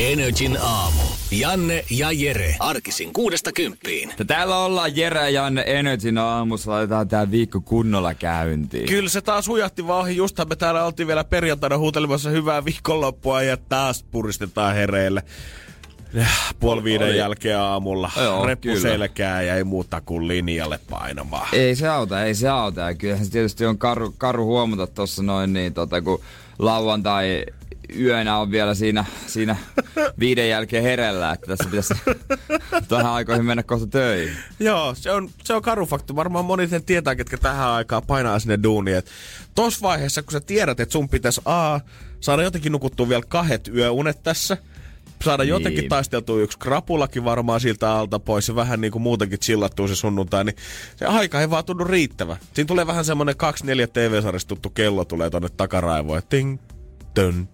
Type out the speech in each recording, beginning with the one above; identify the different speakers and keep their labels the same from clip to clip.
Speaker 1: Energin aamu. Janne ja Jere. Arkisin kuudesta kymppiin.
Speaker 2: Täällä ollaan Jere ja Janne Energyn aamussa. Laitetaan tää viikko kunnolla käyntiin.
Speaker 3: Kyllä se taas hujahti vauhi. Justhan me täällä oltiin vielä perjantaina huutelemassa hyvää viikonloppua ja taas puristetaan hereille. Puoli viiden
Speaker 2: Oli.
Speaker 3: jälkeen aamulla.
Speaker 2: Joo,
Speaker 3: Reppu
Speaker 2: kyllä.
Speaker 3: selkää ja ei muuta kuin linjalle painamaan.
Speaker 2: Ei se auta, ei se auta. Ja kyllähän se tietysti on karu, karu huomata tuossa noin niin, tota, kun lauantai yönä on vielä siinä, siinä viiden jälkeen herellä, että tässä pitäisi tähän aikoihin mennä kohta töihin.
Speaker 3: Joo, se on, se on karu fakta. Varmaan moni sen tietää, ketkä tähän aikaan painaa sinne duuniin. Et Tos vaiheessa, kun sä tiedät, että sun pitäisi A, saada jotenkin nukuttua vielä kahdet yöunet tässä, saada
Speaker 2: Niin.
Speaker 3: jotenkin taisteltua yksi krapulakin varmaan siltä alta pois ja vähän niin kuin muutenkin chillattua se sunnuntai, niin se aika ei vaan tunnu riittävä. Siinä tulee vähän semmonen 2-4 TV-sarjasta tuttu kello tulee tonne takaraivoon, ting, tön,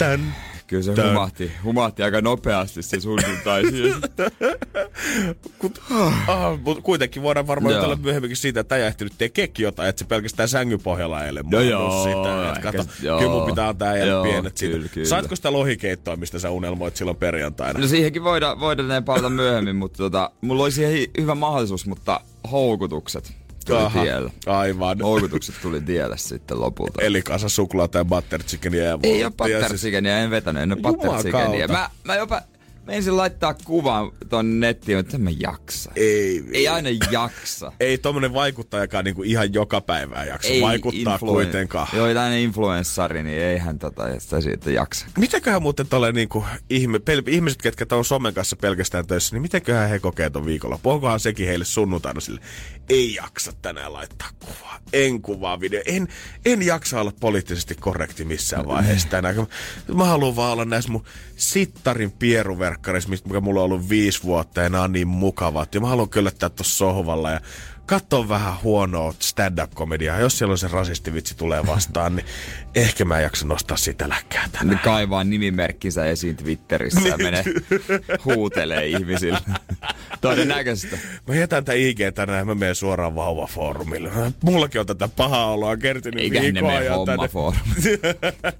Speaker 3: tän.
Speaker 2: Kyllä se
Speaker 3: Tää-
Speaker 2: humahti, humahti aika nopeasti se sunnuntai.
Speaker 3: Kut, ah, mutta kuitenkin voidaan varmaan jutella myöhemminkin siitä, että ei ehtinyt tekeekin jotain, että se pelkästään sängyn pohjalla eilen
Speaker 2: No joo,
Speaker 3: sitä.
Speaker 2: Ehkä-
Speaker 3: kato,
Speaker 2: joo.
Speaker 3: kyllä mun pitää antaa
Speaker 2: Joo,
Speaker 3: pienet siitä.
Speaker 2: kyllä, kyllä.
Speaker 3: Saatko sitä lohikeittoa, mistä sä unelmoit silloin perjantaina?
Speaker 2: No siihenkin voidaan, voidaan palata myöhemmin, mutta tota, mulla oli siihen hi- hyvä mahdollisuus, mutta houkutukset tuli
Speaker 3: Aha,
Speaker 2: tiellä.
Speaker 3: Aivan.
Speaker 2: Houkutukset tuli tielle sitten lopulta.
Speaker 3: Eli kanssa suklaata ja butter chickenia ja
Speaker 2: Ei ole
Speaker 3: volttia.
Speaker 2: butter chickenia, en vetänyt, en ole butter chickenia. Mä, mä jopa ensin laittaa kuvan ton nettiin, en mä jaksa.
Speaker 3: Ei,
Speaker 2: Ei aina jaksa.
Speaker 3: ei tommonen vaikuttajakaan niinku ihan joka päivää jaksa
Speaker 2: ei
Speaker 3: vaikuttaa
Speaker 2: influen-
Speaker 3: kuitenkaan.
Speaker 2: Joo, tämmönen influenssari, niin eihän tota sitä siitä jaksa.
Speaker 3: Mitäköhän muuten tolle niinku ihme, pel, ihmiset, ketkä on somen kanssa pelkästään töissä, niin mitenköhän he kokee ton viikolla? Onkohan sekin heille sunnuntaina sille, ei jaksa tänään laittaa kuvaa, en kuvaa video, en, en jaksa olla poliittisesti korrekti missään vaiheessa tänään. Mä haluan vaan olla näissä mun sittarin pieruverkkarissa, mistä mikä mulla on ollut viisi vuotta ja nämä on niin mukavat. Ja mä haluan kyllättää tuossa sohvalla ja katsoa vähän huonoa stand-up-komediaa. Jos siellä on se rasistivitsi tulee vastaan, niin ehkä mä en jaksa nostaa sitä läkkää
Speaker 2: Ne
Speaker 3: tänään.
Speaker 2: kaivaa nimimerkkinsä esiin Twitterissä ja menee huutelee ihmisille. Todennäköistä.
Speaker 3: Mä jätän tää IG tänään ja mä menen suoraan vauvafoorumille. Mullakin on tätä pahaa oloa kertynyt
Speaker 2: Eikä ne
Speaker 3: viikon ajan
Speaker 2: homma
Speaker 3: tänne.
Speaker 2: foorumi.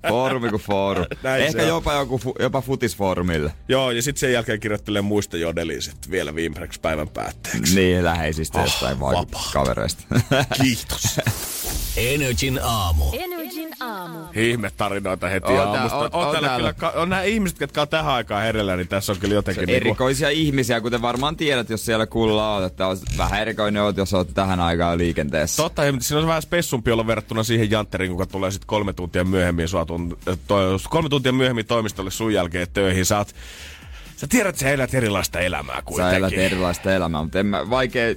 Speaker 2: Foorumi kuin foorumi.
Speaker 3: Näin
Speaker 2: Ehkä jopa, joku, fu- jopa futisfoorumille.
Speaker 3: Joo, ja sitten sen jälkeen kirjoittelee muista jodeliin sit vielä viimeiseksi päivän päätteeksi.
Speaker 2: Niin, läheisistä
Speaker 3: Oh,
Speaker 2: jostain
Speaker 3: vapaata.
Speaker 2: vaikutuskavereista.
Speaker 3: Kiitos.
Speaker 1: Energin aamu.
Speaker 4: Energin aamu.
Speaker 3: Ihme tarinoita heti
Speaker 2: On tää-
Speaker 3: aamusta.
Speaker 2: on-
Speaker 3: on,
Speaker 2: on
Speaker 3: täällä
Speaker 2: täällä.
Speaker 3: kyllä, on nämä ihmiset, jotka on tähän aikaan herellä, niin tässä on kyllä jotenkin... niinku-
Speaker 2: Erikoisia ihmisiä, kuten varmaan tiedät, jos siellä kuulla oot, että oot vähän erikoinen oot, jos oot tähän aikaan liikenteessä.
Speaker 3: Totta, ja siinä on vähän spessumpi olla verrattuna siihen jantteriin, kuka tulee sitten kolme tuntia myöhemmin sua tun, to, kolme tuntia myöhemmin toimistolle sun jälkeen töihin. Sä, oot, sä tiedät, että sä elät erilaista elämää
Speaker 2: Sä
Speaker 3: kuitenkin.
Speaker 2: elät erilaista elämää, mutta en mä vaikea...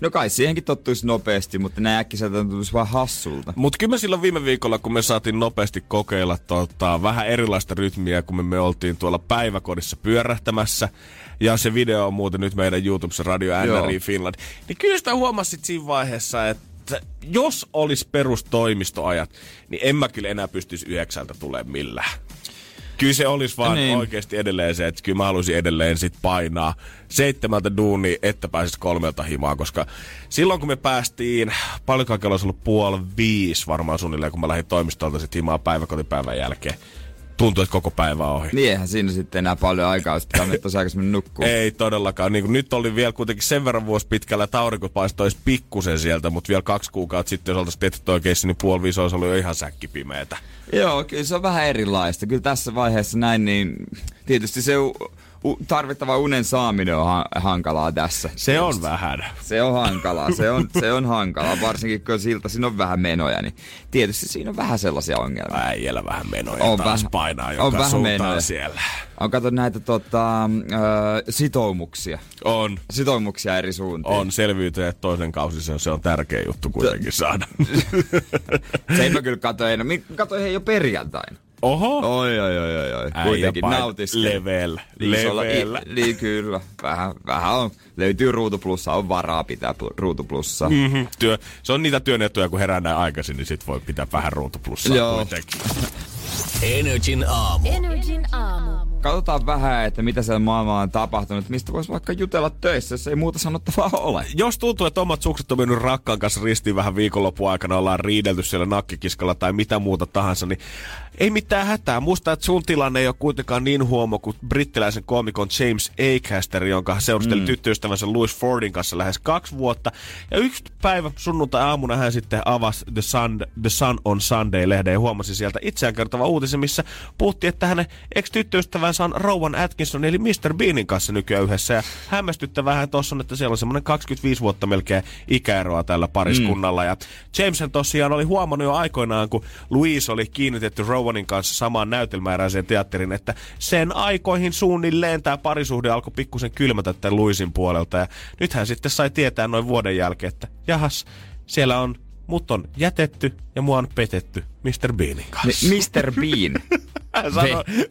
Speaker 2: No kai siihenkin tottuisi nopeasti, mutta nää äkkiseltä tuntuisi vaan hassulta.
Speaker 3: Mutta kyllä me silloin viime viikolla, kun me saatiin nopeasti kokeilla tota, vähän erilaista rytmiä, kun me, me oltiin tuolla päiväkodissa pyörähtämässä, ja se video on muuten nyt meidän YouTubessa Radio. NRI Finland, niin kyllä sitä huomasit siinä vaiheessa, että jos olisi perustoimistoajat, niin en mä kyllä enää pystyisi yhdeksältä tulemaan millään. Kyllä se olisi vaan
Speaker 2: Niin.
Speaker 3: oikeasti edelleen se, että kyllä mä haluaisin edelleen sit painaa seitsemältä duuni, että pääsis kolmelta himaan, koska silloin kun me päästiin, paljonkaan kello olisi ollut puoli viisi varmaan suunnilleen, kun mä lähdin toimistolta sit himaan päiväkotipäivän jälkeen. Tuntui, että koko päivä on ohi.
Speaker 2: Niin eihän siinä sitten enää paljon aikaa, jos pitää mennä tosi aikaisemmin nukkuun.
Speaker 3: Ei todellakaan. Niin nyt oli vielä kuitenkin sen verran vuosi pitkällä, että aurinko paistoi edes pikkusen sieltä, mutta vielä kaksi kuukautta sitten, jos oltaisiin tehty toi keissi, niin puoli viisi olisi ollut jo ihan säkkipimeetä.
Speaker 2: Joo, kyllä se on vähän erilaista. Kyllä tässä vaiheessa näin, niin tietysti se u- tarvittava unen saaminen on ha- hankalaa tässä.
Speaker 3: Se on vähän.
Speaker 2: Se on hankalaa, se on, se on hankalaa, varsinkin kun siltä siinä on vähän menoja, niin tietysti siinä on vähän sellaisia ongelmia.
Speaker 3: Äijällä vähän menoja
Speaker 2: On
Speaker 3: taas
Speaker 2: vähän-
Speaker 3: painaa
Speaker 2: on
Speaker 3: joka
Speaker 2: vähän
Speaker 3: suuntaan
Speaker 2: menoja.
Speaker 3: siellä.
Speaker 2: On kato näitä tota, ö, sitoumuksia.
Speaker 3: On.
Speaker 2: Sitoumuksia eri suuntiin.
Speaker 3: On selviytyä toisen kausi, se on, se on tärkeä juttu kuitenkin saada.
Speaker 2: Se en mä kyllä kato enää. Mi- Kato ihan jo perjantaina.
Speaker 3: Oho!
Speaker 2: Oi, oi, oi, oi, oi. kuitenkin nautiskeli.
Speaker 3: level,
Speaker 2: Isolla,
Speaker 3: level.
Speaker 2: i, niin kyllä. Vähän, vähän on, löytyy ruutuplussa, on varaa pitää pl- ruutuplussa. Mm.
Speaker 3: Mhm, työ, se on niitä työn etuja, kun herää näin aikaisin, niin sit voi pitää vähän ruutuplussaa
Speaker 2: Joo.
Speaker 3: kuitenkin.
Speaker 1: Energin aamu.
Speaker 4: Energin aamu.
Speaker 2: Katsotaan vähän, että mitä siellä maailmalla on tapahtunut. Mistä voisi vaikka jutella töissä, jos ei muuta sanottavaa ole.
Speaker 3: Jos tuntuu, että omat sukset on mennyt rakkaan kanssa ristiin vähän viikonlopun aikana, ollaan riidelty siellä nakkikiskalla tai mitä muuta tahansa, niin ei mitään hätää. Muista, että sun tilanne ei ole kuitenkaan niin huomo kuin brittiläisen koomikon James Acaster, jonka seurusteli mm. tyttöystävänsä Louis Fordin kanssa lähes kaksi vuotta. Ja yksi päivä sunnuntai-aamuna hän sitten avasi The Sun, The Sun on Sunday-lehden ja huomasi sieltä itseään kertova uutisen, missä puhuttiin, että hänen ex-tyttöystävänsä on Rowan Atkinson eli Mr. Beanin kanssa nykyään yhdessä. Ja hämmästyttävähän tuossa on, että siellä on semmoinen 25 vuotta melkein ikäeroa tällä pariskunnalla. Mm. Ja Jameson tosiaan oli huomannut jo aikoinaan, kun Louise oli kiinnitetty Rowanin kanssa samaan näytelmääräiseen teatteriin, että sen aikoihin suunnilleen tämä parisuhde alkoi pikkusen kylmätä tämän Louisin puolelta. Ja nyt hän sitten sai tietää noin vuoden jälkeen, että jahas, siellä on mut on jätetty ja mua on petetty Mr. Beanin kanssa.
Speaker 2: Mr. Bean
Speaker 3: Hän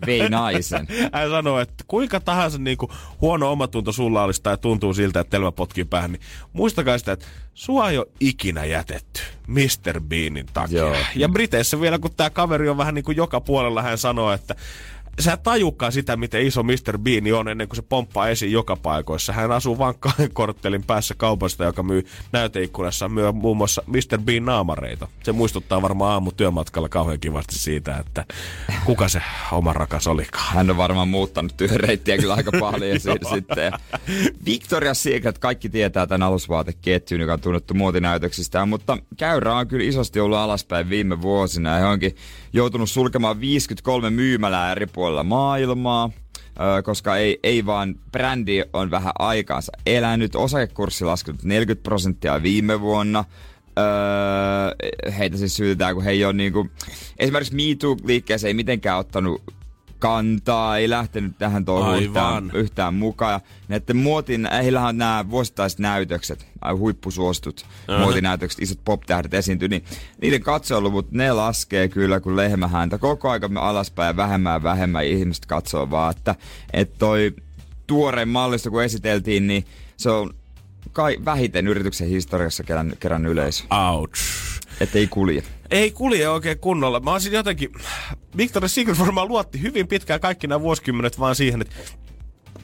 Speaker 2: vei naisen.
Speaker 3: hän sanoi, että kuinka tahansa niin kuin huono omatunto sulla olisi tai tuntuu siltä, että telmä potkii päähän, niin muistakaa sitä, että sua ei ole ikinä jätetty Mr. Beanin takia.
Speaker 2: Joo.
Speaker 3: Ja Briteissä vielä, kun tämä kaveri on vähän niin kuin joka puolella, hän sanoo, että sä et tajukaan sitä, miten iso Mr. Bean on ennen kuin se pomppaa esiin joka paikoissa. Hän asuu vain kahden korttelin päässä kaupasta, joka myy näyteikkunassa myy muun muassa Mr. Bean naamareita. Se muistuttaa varmaan aamu työmatkalla kauhean kivasti siitä, että kuka se oma rakas olikaan.
Speaker 2: Hän on varmaan muuttanut työreittiä kyllä aika paljon siitä sitten. Victoria's Secret, kaikki tietää tämän alusvaateketjun, joka on tunnettu muotinäytöksistään, mutta käyrä on kyllä isosti ollut alaspäin viime vuosina ja he onkin joutunut sulkemaan 53 myymälää eri puolilla maailmaa. koska ei, ei vaan brändi on vähän aikaansa elänyt. Osakekurssi laskenut 40 prosenttia viime vuonna. Öö, heitä siis syytetään, kun he ei ole niinku, esimerkiksi MeToo-liikkeeseen ei mitenkään ottanut kantaa, ei lähtenyt tähän touhuun yhtään, yhtään mukaan. Ja näiden muotin, heillähän on nämä vuosittaiset näytökset, huippusuostut uh-huh. muotinäytökset, isot pop-tähdet esiintyy, niin niiden katsojaluvut, ne laskee kyllä kuin lehmähäntä. Koko aika me alaspäin ja vähemmän ja vähemmän ihmiset katsoo vaan, että, että toi tuoreen mallista kun esiteltiin, niin se on kai vähiten yrityksen historiassa kerän, kerän yleisö.
Speaker 3: Ouch.
Speaker 2: Että ei kulje.
Speaker 3: Ei kulje oikein kunnolla. Mä olisin jotenkin... Victoria's Secret varmaan luotti hyvin pitkään kaikki nämä vuosikymmenet vaan siihen, että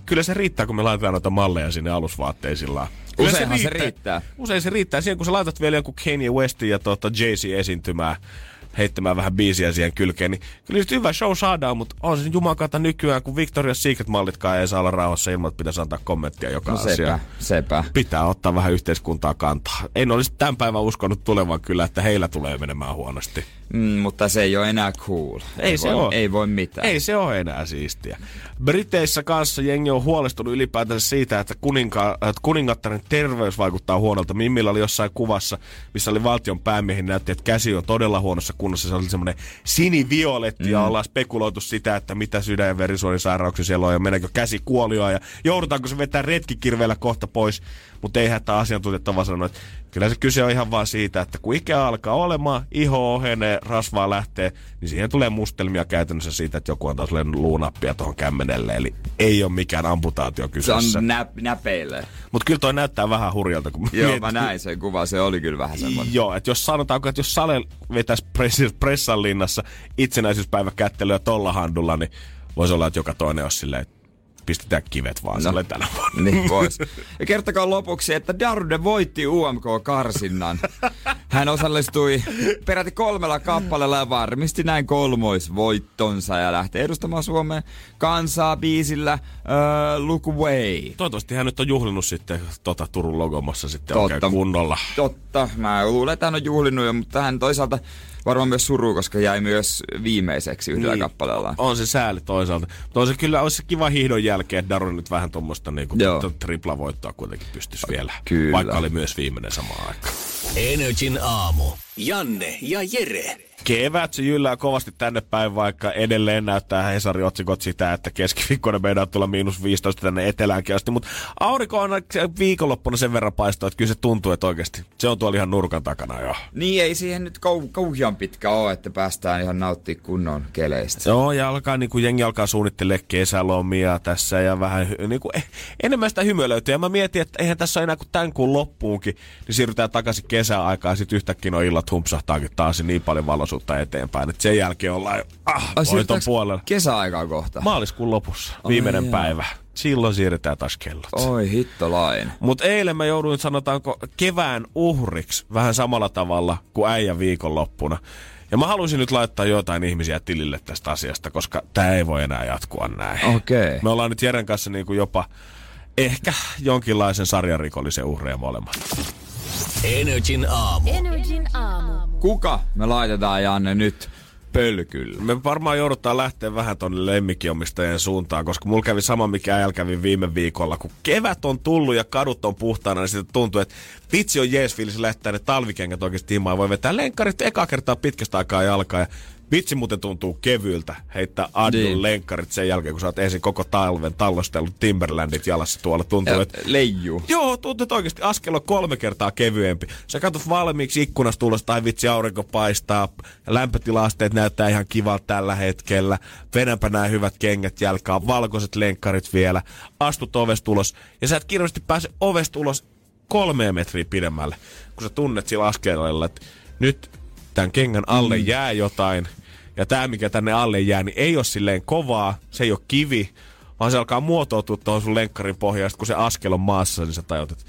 Speaker 3: kyllä se riittää, kun me laitetaan noita malleja sinne alusvaatteisillaan. Kyllä
Speaker 2: Useinhan se riittää.
Speaker 3: Usein se riittää. Siihen, kun sä laitat vielä joku Kanye Westin ja tuota Jay-Z esiintymään, heittämään vähän biisiä siihen kylkeen, niin kyllä nyt hyvä show saadaan, mutta on se jumakata nykyään, kun Victoria's Secret-mallitkaan ei saa olla rauhassa ilman, että pitäisi antaa kommenttia joka
Speaker 2: No sepä,
Speaker 3: asiaan
Speaker 2: sepä.
Speaker 3: pitää ottaa vähän yhteiskuntaa kantaa. En olisi tämän päivän uskonut tulevan kyllä, että heillä tulee menemään huonosti.
Speaker 2: Mm, mutta se ei ole enää cool.
Speaker 3: Ei se
Speaker 2: voi,
Speaker 3: oo.
Speaker 2: Ei voi mitään.
Speaker 3: Ei se ole enää siistiä. Briteissä kanssa jengi on huolestunut ylipäätänsä siitä, että, kuninka, että kuningattaren terveys vaikuttaa huonolta. Mimmillä oli jossain kuvassa, missä oli valtion päämiehin näytti, että käsi on todella huonossa kunnossa. Se oli semmoinen sinivioletti mm. ja ollaan spekuloitu sitä, että mitä sydän- ja verisuonisairauksia siellä on ja meneekö käsi kuolioon ja joudutaanko se vetää retkikirveellä kohta pois. Mutta ei hätää asiantuntijat vaan sanoa, että kyllä se kyse on ihan vaan siitä, että kun ikä alkaa olemaan, iho ohenee, rasvaa lähtee, niin siihen tulee mustelmia käytännössä siitä, että joku antaa sulle luunappia tuohon kämmenelle. Eli ei ole mikään amputaatio
Speaker 2: Se
Speaker 3: kyseessä.
Speaker 2: on nä- näpeille.
Speaker 3: Mutta kyllä toi näyttää vähän hurjalta. Kun
Speaker 2: Joo,
Speaker 3: mietit-
Speaker 2: mä näin sen kuvan. Se oli kyllä vähän semmoinen.
Speaker 3: Joo, että jos sanotaanko, että jos Sale vetäisi press- pressan linnassa itsenäisyyspäiväkättelyä tolla handulla, niin voisi olla, että joka toinen olisi silleen, että pistetään kivet vaan no. tänä vuonna.
Speaker 2: Niin pois. Ja kertokaa lopuksi, että Darude voitti UMK-karsinnan. Hän osallistui peräti kolmella kappaleella ja varmisti näin kolmoisvoittonsa ja lähtee edustamaan Suomen kansaa biisillä uh, Look Away.
Speaker 3: Toivottavasti hän nyt on juhlinut sitten tota Turun logomossa sitten
Speaker 2: Totta.
Speaker 3: oikein kunnolla.
Speaker 2: Totta, mä luulen, että hän on juhlinut jo, mutta hän toisaalta varmaan myös suru, koska jäi myös viimeiseksi yhdellä niin. kappaleella.
Speaker 3: On se sääli toisaalta. Mutta on se kyllä olisi se kiva hihdon jälkeen, että Daru nyt vähän tuommoista niinku
Speaker 2: Joo.
Speaker 3: triplavoittoa kuitenkin pystyisi vielä.
Speaker 2: Kyllä.
Speaker 3: Vaikka oli myös viimeinen samaan aikaan.
Speaker 1: Energin aamu. Janne ja Jere.
Speaker 3: Kevät se jyllää kovasti tänne päin, vaikka edelleen näyttää Hesari otsikot sitä, että keskiviikkona meidän tulla miinus 15 tänne eteläänkin asti, mutta aurinko on viikonloppuna sen verran paistaa, että kyllä se tuntuu, että oikeasti se on tuolla ihan nurkan takana jo.
Speaker 2: Niin, ei siihen nyt kau- kauhean pitkä ole, että päästään ihan nauttii kunnon keleistä.
Speaker 3: Joo, ja alkaa niin kuin jengi alkaa suunnittelemaan kesälomia tässä ja vähän niin kuin, eh, enemmän sitä hymyilöityä. Ja mä mietin, että eihän tässä ole enää kuin tämän kuun loppuunkin, niin siirrytään takaisin kesäaikaan ja sitten yhtäkkiä no illat humpsahtaakin taas niin paljon valoisuutta eteenpäin. Että sen jälkeen ollaan jo, ah, voiton puolella.
Speaker 2: Kesäaikaa kohta.
Speaker 3: Maaliskuun lopussa, viimeinen oh, päivä. Silloin siirretään taas kellot.
Speaker 2: Oi hittolain.
Speaker 3: Mutta eilen mä jouduin, sanotaanko, kevään uhriksi vähän samalla tavalla kuin äijän viikonloppuna. Ja mä haluaisin nyt laittaa jotain ihmisiä tilille tästä asiasta, koska tämä ei voi enää jatkua näin.
Speaker 2: Okei. Okay.
Speaker 3: Me ollaan nyt Jeren kanssa niin kuin jopa ehkä jonkinlaisen sarjarikollisen uhreja molemmat.
Speaker 1: Energin aamu.
Speaker 4: Energin aamu.
Speaker 2: Kuka me laitetaan Janne nyt pölkyllä?
Speaker 3: Me varmaan joudutaan lähteä vähän tonne lemmikkiomistajien suuntaan, koska mulla kävi sama, mikä äijällä kävi viime viikolla. Kun kevät on tullut ja kadut on puhtaana, niin sitten tuntuu, että vitsi on jees fiilis ne talvikengät oikeasti himaan. Voi vetää lenkkarit eka kertaa pitkästä aikaa jalkaa ja Vitsi muuten tuntuu kevyiltä heittää Adun niin. lenkkarit sen jälkeen, kun sä oot ensin koko talven tallostellut Timberlandit jalassa tuolla. Tuntuu, että...
Speaker 2: Leijuu.
Speaker 3: Joo, tuntuu, että oikeasti askel on kolme kertaa kevyempi. Sä katsot valmiiksi ikkunasta tulosta, tai vitsi aurinko paistaa, lämpötilaasteet näyttää ihan kivalta tällä hetkellä. Venäpä nämä hyvät kengät jalkaa, valkoiset lenkkarit vielä. Astut ovesta ulos, ja sä et kirjallisesti pääse ovesta ulos kolme metriä pidemmälle, kun sä tunnet sillä askeleella, että nyt tämän kengän alle mm. jää jotain – ja tämä, mikä tänne alle jää, niin ei ole silleen kovaa, se ei ole kivi, vaan se alkaa muotoutua tuohon sun lenkkarin pohjaan. kun se askel on maassa, niin sä tajut, että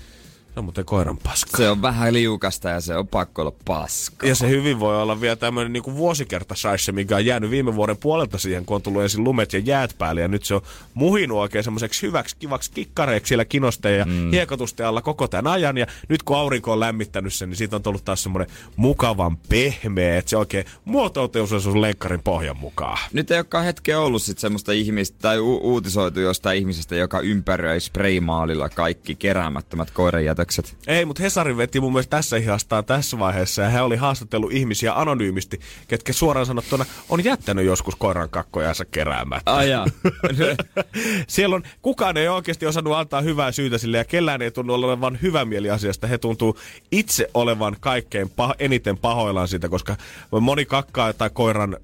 Speaker 3: se on muuten koiran paska.
Speaker 2: Se on vähän liukasta ja se on pakko olla paska.
Speaker 3: Ja se hyvin voi olla vielä tämmöinen niin vuosikerta saisse, mikä on jäänyt viime vuoden puolelta siihen, kun on tullut ensin lumet ja jäät päälle. Ja nyt se on muhinut oikein semmoiseksi hyväksi kivaksi kikkareiksi siellä kinosteen ja mm. hiekotusten alla koko tämän ajan. Ja nyt kun aurinko on lämmittänyt sen, niin siitä on tullut taas semmoinen mukavan pehmeä, että se oikein muotoutuu sun lenkkarin pohjan mukaan.
Speaker 2: Nyt ei olekaan hetkeä ollut sit semmoista ihmistä tai u- uutisoitu jostain ihmisestä, joka ympäröi spraymaalilla kaikki keräämättömät koiranjätö päätökset.
Speaker 3: Ei, mutta Hesari veti mun mielestä tässä ihastaa tässä vaiheessa ja he oli haastatellut ihmisiä anonyymisti, ketkä suoraan sanottuna on jättänyt joskus koiran kakkojansa keräämättä.
Speaker 2: Ai
Speaker 3: Siellä on, kukaan ei oikeasti osannut antaa hyvää syytä sille ja kellään ei tunnu olevan hyvä mieli asiasta. He tuntuu itse olevan kaikkein pah- eniten pahoillaan siitä, koska moni kakkaa tai koiran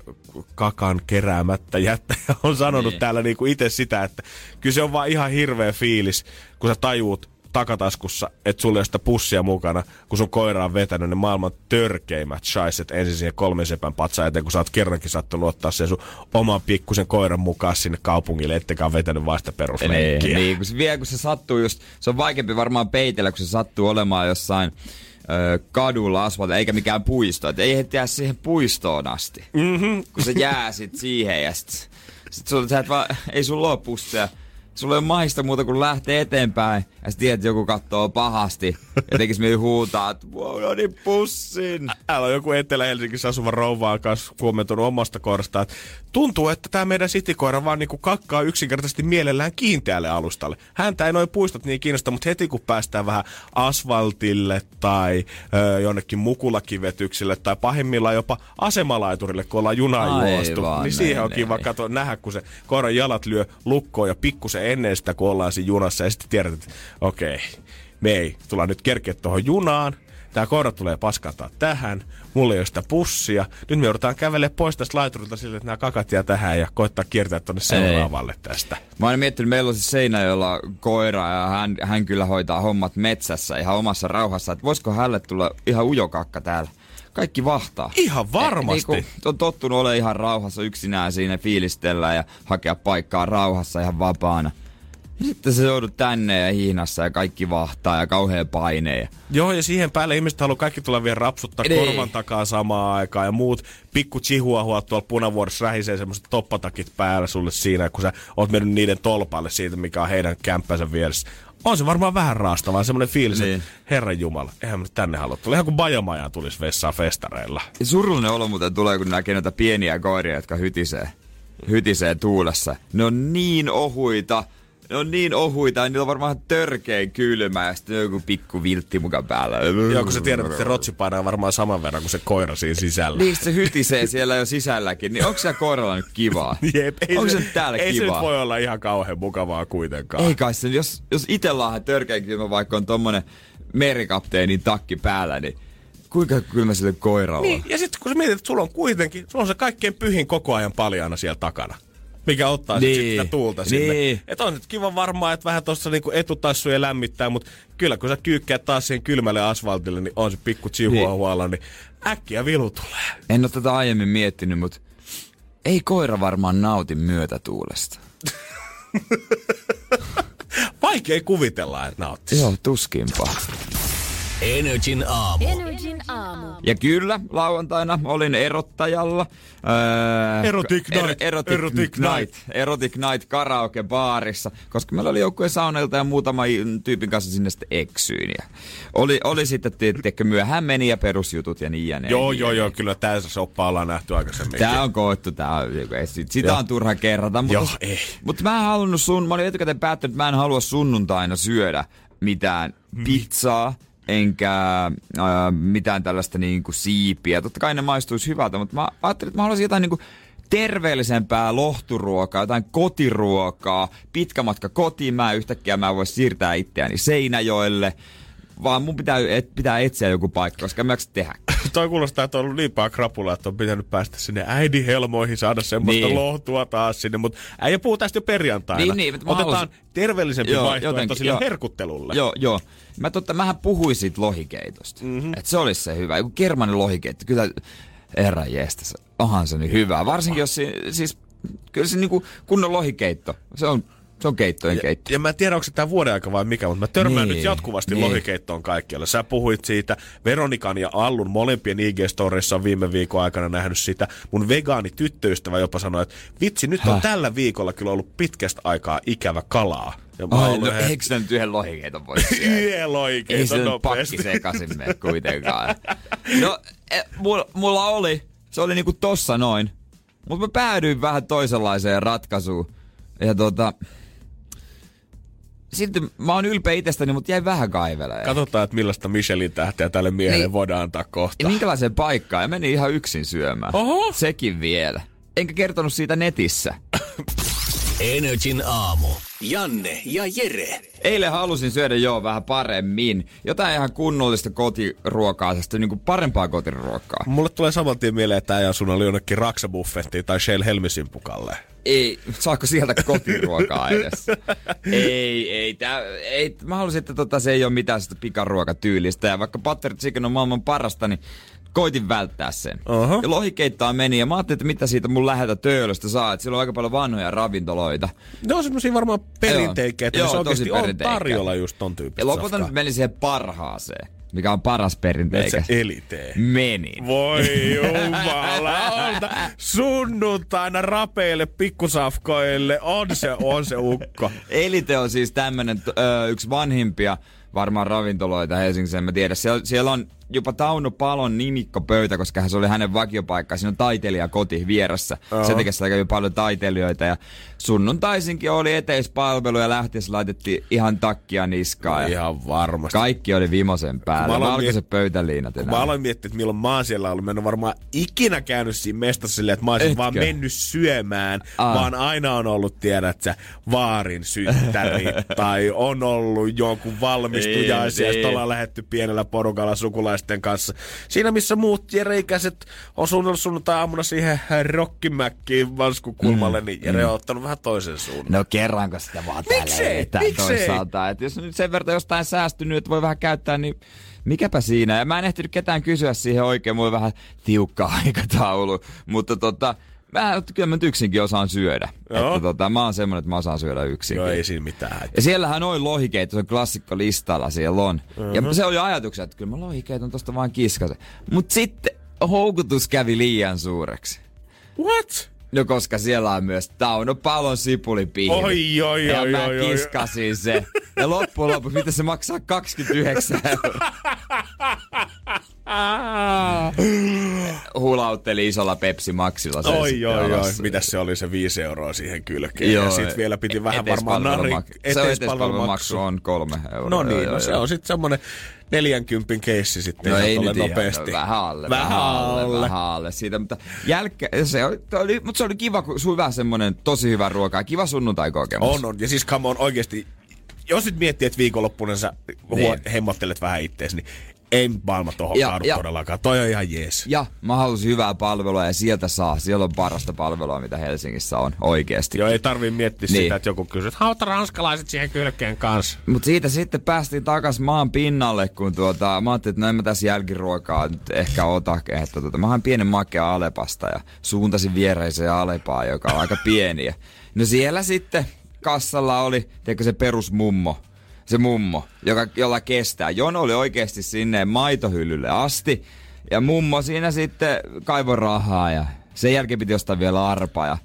Speaker 3: kakan keräämättä jättäjä on sanonut niin. täällä niinku itse sitä, että kyllä se on vaan ihan hirveä fiilis, kun sä tajuut, takataskussa, että sulla ei sitä pussia mukana, kun sun koira on vetänyt ne maailman törkeimmät shaiset ensin siihen kolmen sepän patsaan eteen, kun sä oot kerrankin sattunut ottaa sen sun oman pikkusen koiran mukaan sinne kaupungille, ettekä on vetänyt vasta peruslenkkiä.
Speaker 2: Niin, niin, kun se vie, kun se sattuu just, se on vaikeampi varmaan peitellä, kun se sattuu olemaan jossain kadulla asfalta, eikä mikään puisto. Et ei heti jää siihen puistoon asti.
Speaker 3: Mm-hmm.
Speaker 2: Kun se jää sit siihen ja sit, sit sulla, sä et vaan, ei sun lopussia sulla ei ole maista muuta kuin lähtee eteenpäin. Ja tiedät, että joku katsoo pahasti. Ja tekis mieli huutaa, että wow, niin pussin.
Speaker 3: Täällä on joku Etelä-Helsingissä asuva rouva kanssa kommentoinut omasta koirastaan, että tuntuu, että tämä meidän sitikoira vaan niinku kakkaa yksinkertaisesti mielellään kiinteälle alustalle. Häntä ei noin puistot niin kiinnosta, mutta heti kun päästään vähän asfaltille tai ö, jonnekin mukulakivetyksille tai pahimmillaan jopa asemalaiturille, kun ollaan junaan juostu, niin siihen on kiva katsoa, nähdä, kun se koiran jalat lyö lukkoon ja pikkusen ennen sitä, kun ollaan siinä junassa ja sitten tiedät, että okei, okay, me ei tulla nyt kerkeä tuohon junaan, tämä koira tulee paskata tähän, mulla ei ole sitä pussia. Nyt me joudutaan kävelemään pois tästä laiturilta sille, että nämä kakat jää tähän ja koittaa kiertää tuonne seuraavalle ei. tästä.
Speaker 2: Mä oon miettinyt, meillä on siis seinä, jolla koira ja hän, hän kyllä hoitaa hommat metsässä ihan omassa rauhassa. Että voisiko hänelle tulla ihan ujokakka täällä? kaikki vahtaa.
Speaker 3: Ihan varmasti.
Speaker 2: niin on tottunut olemaan ihan rauhassa yksinään siinä fiilistellä ja hakea paikkaa rauhassa ihan vapaana. Sitten se joudut tänne ja hihnassa ja kaikki vahtaa ja kauhean paine.
Speaker 3: Joo, ja siihen päälle ihmiset haluaa kaikki tulla vielä rapsuttaa niin. korvan takaa samaan aikaan. Ja muut pikku chihuahua tuolla punavuodessa rähisee semmoiset toppatakit päällä sulle siinä, kun sä oot mennyt niiden tolpalle siitä, mikä on heidän kämppänsä vieressä. On se varmaan vähän raastavaa, semmoinen fiilis, niin. että Herran Jumala, eihän me tänne halua tulla. Ihan kuin Bajamaja tulisi vessaan festareilla.
Speaker 2: Surullinen olo muuten tulee, kun näkee näitä pieniä koiria, jotka hytisee, hytisee tuulessa. Ne on niin ohuita, ne on niin ohuita, ja niillä on varmaan törkein kylmä, ja sitten joku pikku viltti mukaan päällä.
Speaker 3: Joo, kun sä tiedät, että se rotsi painaa varmaan saman verran kuin se koira siinä sisällä.
Speaker 2: Niin, se hytisee siellä jo sisälläkin, niin onko se koiralla nyt kivaa?
Speaker 3: Jep, ei
Speaker 2: onko se,
Speaker 3: se,
Speaker 2: nyt täällä
Speaker 3: ei se
Speaker 2: kivaa?
Speaker 3: nyt voi olla ihan kauhean mukavaa kuitenkaan.
Speaker 2: Ei kai se, jos, jos itellä on törkeä kylmä, vaikka on tommonen merikapteenin takki päällä, niin kuinka kylmä sille koiralle
Speaker 3: Niin, ja sitten kun sä mietit, että sulla on kuitenkin, sulla on se kaikkein pyhin koko ajan paljaana siellä takana. Mikä ottaa niin.
Speaker 2: Niin.
Speaker 3: sitä tuulta sinne.
Speaker 2: Niin.
Speaker 3: Että on nyt kiva varmaan, että vähän tuossa niinku etutassuja lämmittää, mutta kyllä kun sä kyykkäät taas siihen kylmälle asfaltille, niin on se pikku chihuahualla, niin äkkiä vilu tulee.
Speaker 2: En ole tätä aiemmin miettinyt, mutta ei koira varmaan nauti myötätuulesta.
Speaker 3: Vaikea kuvitella, että nauttis.
Speaker 2: Joo, tuskinpa.
Speaker 1: Energin aamu.
Speaker 4: Energin aamu.
Speaker 2: Ja kyllä, lauantaina olin erottajalla. Öö,
Speaker 3: Erotic night,
Speaker 2: erotic,
Speaker 3: erotic night.
Speaker 2: Erotic night karaoke baarissa, koska meillä oli joukkueen sauneilta ja muutama tyypin kanssa sinne sitten eksyin. Ja oli, oli sitten, tiedätkö, myöhään meni ja perusjutut ja niin ja ne.
Speaker 3: Joo, joo, joo, kyllä tässä soppa ollaan nähty aikaisemmin.
Speaker 2: Tää on koettu, tää on, sitä
Speaker 3: Joo.
Speaker 2: on turha kerrata. Mutta,
Speaker 3: Joo, ei.
Speaker 2: Mutta mä en halunnut sun, mä olin etukäteen päättänyt, että mä en halua sunnuntaina syödä mitään
Speaker 3: Mm.
Speaker 2: pizzaa, enkä äh, mitään tällaista niinku siipiä. Totta kai ne maistuisi hyvältä, mutta mä ajattelin, että mä haluaisin jotain niinku terveellisempää lohturuokaa, jotain kotiruokaa, pitkä matka kotiin, mä yhtäkkiä mä voisi siirtää itseäni Seinäjoelle, vaan mun pitää, et, pitää etsiä joku paikka, koska mä tehdä.
Speaker 3: Toi kuulostaa, että on ollut niin paljon krapulaa, että on pitänyt päästä sinne äidin helmoihin, saada semmoista
Speaker 2: Niin.
Speaker 3: lohtua taas sinne, mutta äijä puhuu tästä jo perjantaina.
Speaker 2: Niin, niin,
Speaker 3: Otetaan
Speaker 2: halusin-
Speaker 3: terveellisempi
Speaker 2: Joo,
Speaker 3: vaihtoehto
Speaker 2: jotenkin,
Speaker 3: sille
Speaker 2: joo.
Speaker 3: herkuttelulle.
Speaker 2: Joo, joo. Mä totta, mähän puhuin siitä lohikeitosta. Mm-hmm. Että se olisi se hyvä. Joku kermanen lohikeitto. Kyllä, herra jeestäs, onhan se niin hyvä. Varsinkin jos si, siis, kyllä se niinku kunnon lohikeitto. Se on, se on keittojen
Speaker 3: Ja,
Speaker 2: keitto.
Speaker 3: ja mä en tiedä, onko se tämä vuoden aika vai mikä, mutta mä törmään
Speaker 2: Niin,
Speaker 3: nyt jatkuvasti
Speaker 2: niin.
Speaker 3: lohikeittoon kaikkialla. Sä puhuit siitä, Veronikan ja Allun molempien IG-storeissa on viime viikon aikana nähnyt sitä. Mun vegaani tyttöystävä jopa sanoi, että vitsi, nyt on
Speaker 2: Häh?
Speaker 3: tällä viikolla kyllä ollut pitkästä aikaa ikävä kalaa. Ja mä
Speaker 2: Ai, no,
Speaker 3: ihan-
Speaker 2: eikö se nyt yhden lohikeiton voi?
Speaker 3: Yhden
Speaker 2: Ei
Speaker 3: lohikeiton
Speaker 2: se nyt
Speaker 3: nopeasti.
Speaker 2: pakki sekaisin mene kuitenkaan. No, e, mulla, mulla oli, se oli niinku tossa noin. Mutta mä päädyin vähän toisenlaiseen ratkaisuun. Ja tota... Sitten mä oon ylpeä itsestäni, mutta jäi vähän kaiveleen.
Speaker 3: Katsotaan, että millaista Michelin tähteä tälle miehelle
Speaker 2: Niin.
Speaker 3: voidaan antaa kohta.
Speaker 2: Ja minkälaiseen paikkaan? Ja menin ihan yksin syömään.
Speaker 3: Oho.
Speaker 2: Sekin vielä. Enkä kertonut siitä netissä.
Speaker 1: Energin aamu. Janne ja Jere.
Speaker 2: Eilen halusin syödä jo vähän paremmin. Jotain ihan kunnollista kotiruokaa, tästä niinku parempaa kotiruokaa.
Speaker 3: Mulle tulee saman tien mieleen, että äijä sun oli jonnekin Raksabuffettiin tai Shell Helmisimpukalle.
Speaker 2: Ei, saako sieltä kotiruokaa edes? ei, ei, tää, ei. Mä halusin, että tota, se ei ole mitään sitä pikaruokatyylistä. Ja vaikka butter chicken on maailman parasta, niin koitin välttää sen.
Speaker 3: Oho.
Speaker 2: Ja lohikeittoa meni ja mä ajattelin, että mitä siitä mun läheltä töölöstä saa. Että siellä on aika paljon vanhoja ravintoloita.
Speaker 3: Ne on semmosia varmaan perinteikkeitä, että
Speaker 2: Joo,
Speaker 3: se oikeasti on tarjolla just ton tyyppistä
Speaker 2: Ja lopulta nyt meni siihen parhaaseen, mikä on paras perinteikäs.
Speaker 3: se elitee.
Speaker 2: Meni.
Speaker 3: Voi jumalauta. Sunnuntaina rapeille, pikkusafkoille. On se, on se ukko.
Speaker 2: Elite on siis tämmönen ö, yksi vanhimpia varmaan ravintoloita Helsingissä, en mä tiedä. Siellä, siellä on jopa Tauno Palon nimikkopöytä, koska se oli hänen vakiopaikka. Siinä on taiteilijakoti vieressä.
Speaker 3: Joo.
Speaker 2: Sen takia siellä kävi paljon taiteilijoita ja sunnuntaisinkin oli eteispalvelu ja lähtiessä laitettiin ihan takkia niskaan. Ja
Speaker 3: Ihan varmasti.
Speaker 2: kaikki oli vimosen
Speaker 3: Kun mä
Speaker 2: päällä.
Speaker 3: aloin miet-
Speaker 2: pöytäliinat
Speaker 3: mä aloin miettiä, että milloin mä oon siellä ollut, mä en ole varmaan ikinä käynyt siinä mestassa silleen, että mä olisin
Speaker 2: Etkö?
Speaker 3: vaan mennyt syömään,
Speaker 2: Aa.
Speaker 3: vaan aina on ollut, tiedät sä, vaarin synttäri, tai on ollut jonkun valmistujaisia,
Speaker 2: Niin,
Speaker 3: ja sit
Speaker 2: niin.
Speaker 3: ollaan lähetty pienellä porukalla sukulaisten kanssa. Siinä missä muut Jere-ikäiset on suunnilleen sunnuntai-aamuna siihen rokkimäkkiin vanskukulmalle, mm, niin Jere on ottanut vähän toisen suunnan.
Speaker 2: No kerranko sitä vaan
Speaker 3: Miksei? Miksei?
Speaker 2: toisaalta. Et jos nyt sen verran jostain säästynyt, että voi vähän käyttää, niin mikäpä siinä. Ja mä en ehtinyt ketään kysyä siihen oikein, mulla on vähän tiukka aikataulu. Mutta tota, mä, kyllä mä nyt yksinkin osaan syödä.
Speaker 3: Joo.
Speaker 2: Että tota, mä oon semmonen, että mä osaan syödä yksinkin.
Speaker 3: Joo, ei siinä mitään.
Speaker 2: Ja siellähän on lohikeitto, se on klassikko listalla siellä on. Ja se oli ajatuksia, että kyllä mä lohikeiton tosta vaan kiskasen. Mut sitten houkutus kävi liian suureksi.
Speaker 3: What?
Speaker 2: No koska siellä on myös Tauno Palon sipulipihvi.
Speaker 3: Oi, oi,
Speaker 2: ja
Speaker 3: oi,
Speaker 2: mä
Speaker 3: oi, oi.
Speaker 2: kiskasin se. Ja loppujen lopuksi, mitä se maksaa 29 euroa. hulautteli isolla Pepsi Maxilla. Se
Speaker 3: Oi, oi, oi. Mitäs se oli se viisi euroa siihen kylkeen?
Speaker 2: Joo,
Speaker 3: ja sitten vielä piti vähän varmaan nari...
Speaker 2: eteispalvelumaksu. Se on eteispalvelumaksu on kolme euroa.
Speaker 3: No niin,
Speaker 2: joo,
Speaker 3: no
Speaker 2: joo,
Speaker 3: se
Speaker 2: joo.
Speaker 3: on sitten semmonen 40 keissi sitten
Speaker 2: No
Speaker 3: ihan
Speaker 2: ei nyt ihan,
Speaker 3: nopeasti.
Speaker 2: no vähän alle,
Speaker 3: Vähän
Speaker 2: vähän alle,
Speaker 3: alle.
Speaker 2: vähän alle siitä, mutta jälkeen, se oli, oli, mutta se oli kiva, kun sun hyvä semmonen tosi hyvä ruoka, kiva sunnuntai-kokemus.
Speaker 3: On, on. Ja siis come on, oikeesti, jos nyt miettii, että viikonloppuna sä
Speaker 2: Niin.
Speaker 3: hemmottelet vähän ittees, niin ei maailma tohon
Speaker 2: Ja- ja-
Speaker 3: todellakaan. Toi on ihan jees.
Speaker 2: Ja mä halusin hyvää palvelua ja sieltä saa. Siellä on parasta palvelua, mitä Helsingissä on oikeesti.
Speaker 3: Joo, ei tarvii miettiä
Speaker 2: Niin.
Speaker 3: sitä, että joku kysyy, että hauta ranskalaiset siihen kylkeen kanssa.
Speaker 2: Mutta siitä sitten päästiin takas maan pinnalle, kun tuota, mä ajattelin, että no en mä tässä jälkiruokaa nyt ehkä ota. Että tuota, mä hain pienen makea Alepasta ja suuntasin viereiseen Alepaan, joka on aika pieni. No siellä sitten kassalla oli, tiedätkö se perusmummo, se mummo, joka, jolla kestää. Jono oli oikeasti sinne maitohyllylle asti. Ja mummo siinä sitten kaivoi rahaa ja sen jälkeen piti ostaa vielä arpaa. Ja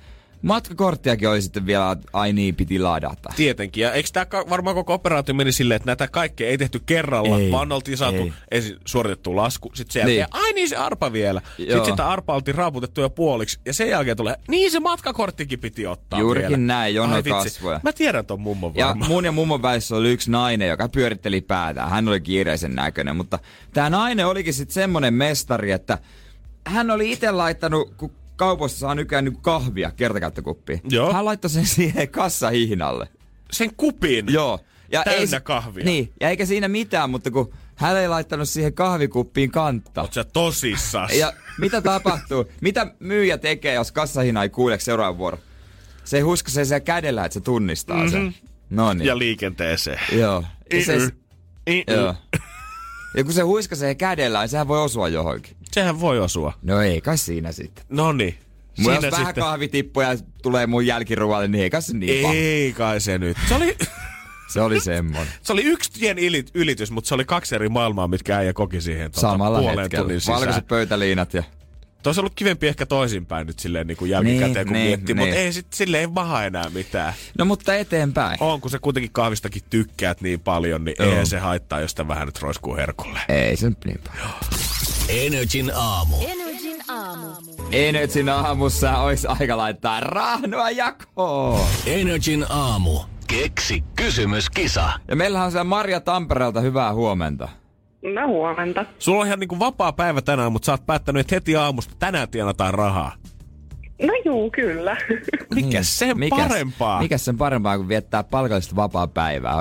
Speaker 2: matkakorttiakin oli sitten vielä, ai niin, piti ladata.
Speaker 3: Tietenkin. Ja eikö tämä varmaan koko operaatio meni silleen, että näitä kaikkea ei tehty kerralla,
Speaker 2: Ei,
Speaker 3: vaan oltiin saatu
Speaker 2: ei.
Speaker 3: ensin suoritettu lasku, sitten sen jälkeen,
Speaker 2: Niin.
Speaker 3: ai niin se arpa vielä.
Speaker 2: Joo.
Speaker 3: Sitten sitä arpaa oltiin raaputettu jo puoliksi, ja sen jälkeen tulee, niin se matkakorttikin piti ottaa
Speaker 2: Juurikin
Speaker 3: vielä.
Speaker 2: näin, jono
Speaker 3: Ai
Speaker 2: kasvoja.
Speaker 3: Mä tiedän ton mummon
Speaker 2: Ja
Speaker 3: varmaan.
Speaker 2: mun ja mummon välissä oli yksi nainen, joka pyöritteli päätään. Hän oli kiireisen näköinen, mutta tämä nainen olikin sitten semmonen mestari, että hän oli itse laittanut, kun kaupoissa saa nykyään niin kahvia kertakäyttökuppiin.
Speaker 3: Joo.
Speaker 2: Hän laittoi sen siihen kassahihnalle.
Speaker 3: Sen kupin.
Speaker 2: Joo. Ja
Speaker 3: Täynnä
Speaker 2: se-
Speaker 3: kahvia.
Speaker 2: Niin, ja eikä siinä mitään, mutta kun hän ei laittanut siihen kahvikuppiin kantta.
Speaker 3: Oot sä tosissas?
Speaker 2: Ja mitä tapahtuu? Mitä myyjä tekee, jos kassahina ei kuule seuraavan vuoro? Se huiskasee siellä kädellä, että se tunnistaa mm-hmm. sen. No niin.
Speaker 3: ja liikenteeseen.
Speaker 2: Joo. Ja se, joo. Ja kun se huiskasee kädellä, niin sehän voi osua johonkin.
Speaker 3: Sehän voi osua.
Speaker 2: No ei kai siinä sitten.
Speaker 3: No niin.
Speaker 2: Mulla jos vähän kahvitippuja tulee mun jälkiruoalle, niin ei kai se niin paha.
Speaker 3: Ei kai se nyt. Se oli,
Speaker 2: Se oli semmonen.
Speaker 3: se oli yksi tien yli- ylitys, mutta se oli kaksi eri maailmaa, mitkä äijä koki siihen tota,
Speaker 2: Samalla
Speaker 3: puoleen
Speaker 2: hetkellä.
Speaker 3: tunnin sisään.
Speaker 2: Valkoiset pöytäliinat ja...
Speaker 3: Tuossa ollut kivempi ehkä toisinpäin nyt silleen niin kuin jälkikäteen,
Speaker 2: Niin,
Speaker 3: kun
Speaker 2: niin,
Speaker 3: miettii, mutta
Speaker 2: niin.
Speaker 3: ei sit silleen maha enää mitään.
Speaker 2: No mutta eteenpäin.
Speaker 3: On, kun sä kuitenkin kahvistakin tykkäät niin paljon, niin
Speaker 2: Joo.
Speaker 3: eihän se haittaa, jos sitä vähän nyt roiskuu herkulle.
Speaker 2: Ei se nyt niin paljon.
Speaker 1: Energin aamu.
Speaker 4: Energin aamu.
Speaker 2: Energin aamussa olisi aika laittaa rahnua jakoon.
Speaker 1: Energin aamu. Keksi kysymyskisa.
Speaker 2: Ja meillähän on siellä Marja Tampereelta hyvää huomenta.
Speaker 5: No huomenta.
Speaker 3: Sulla on ihan niin kuin vapaa päivä tänään, mutta sä oot päättänyt, että heti aamusta tänään tienataan rahaa.
Speaker 5: No juu, kyllä.
Speaker 3: Mikä sen parempaa?
Speaker 2: Mikä sen parempaa kuin viettää palkallista vapaa päivää?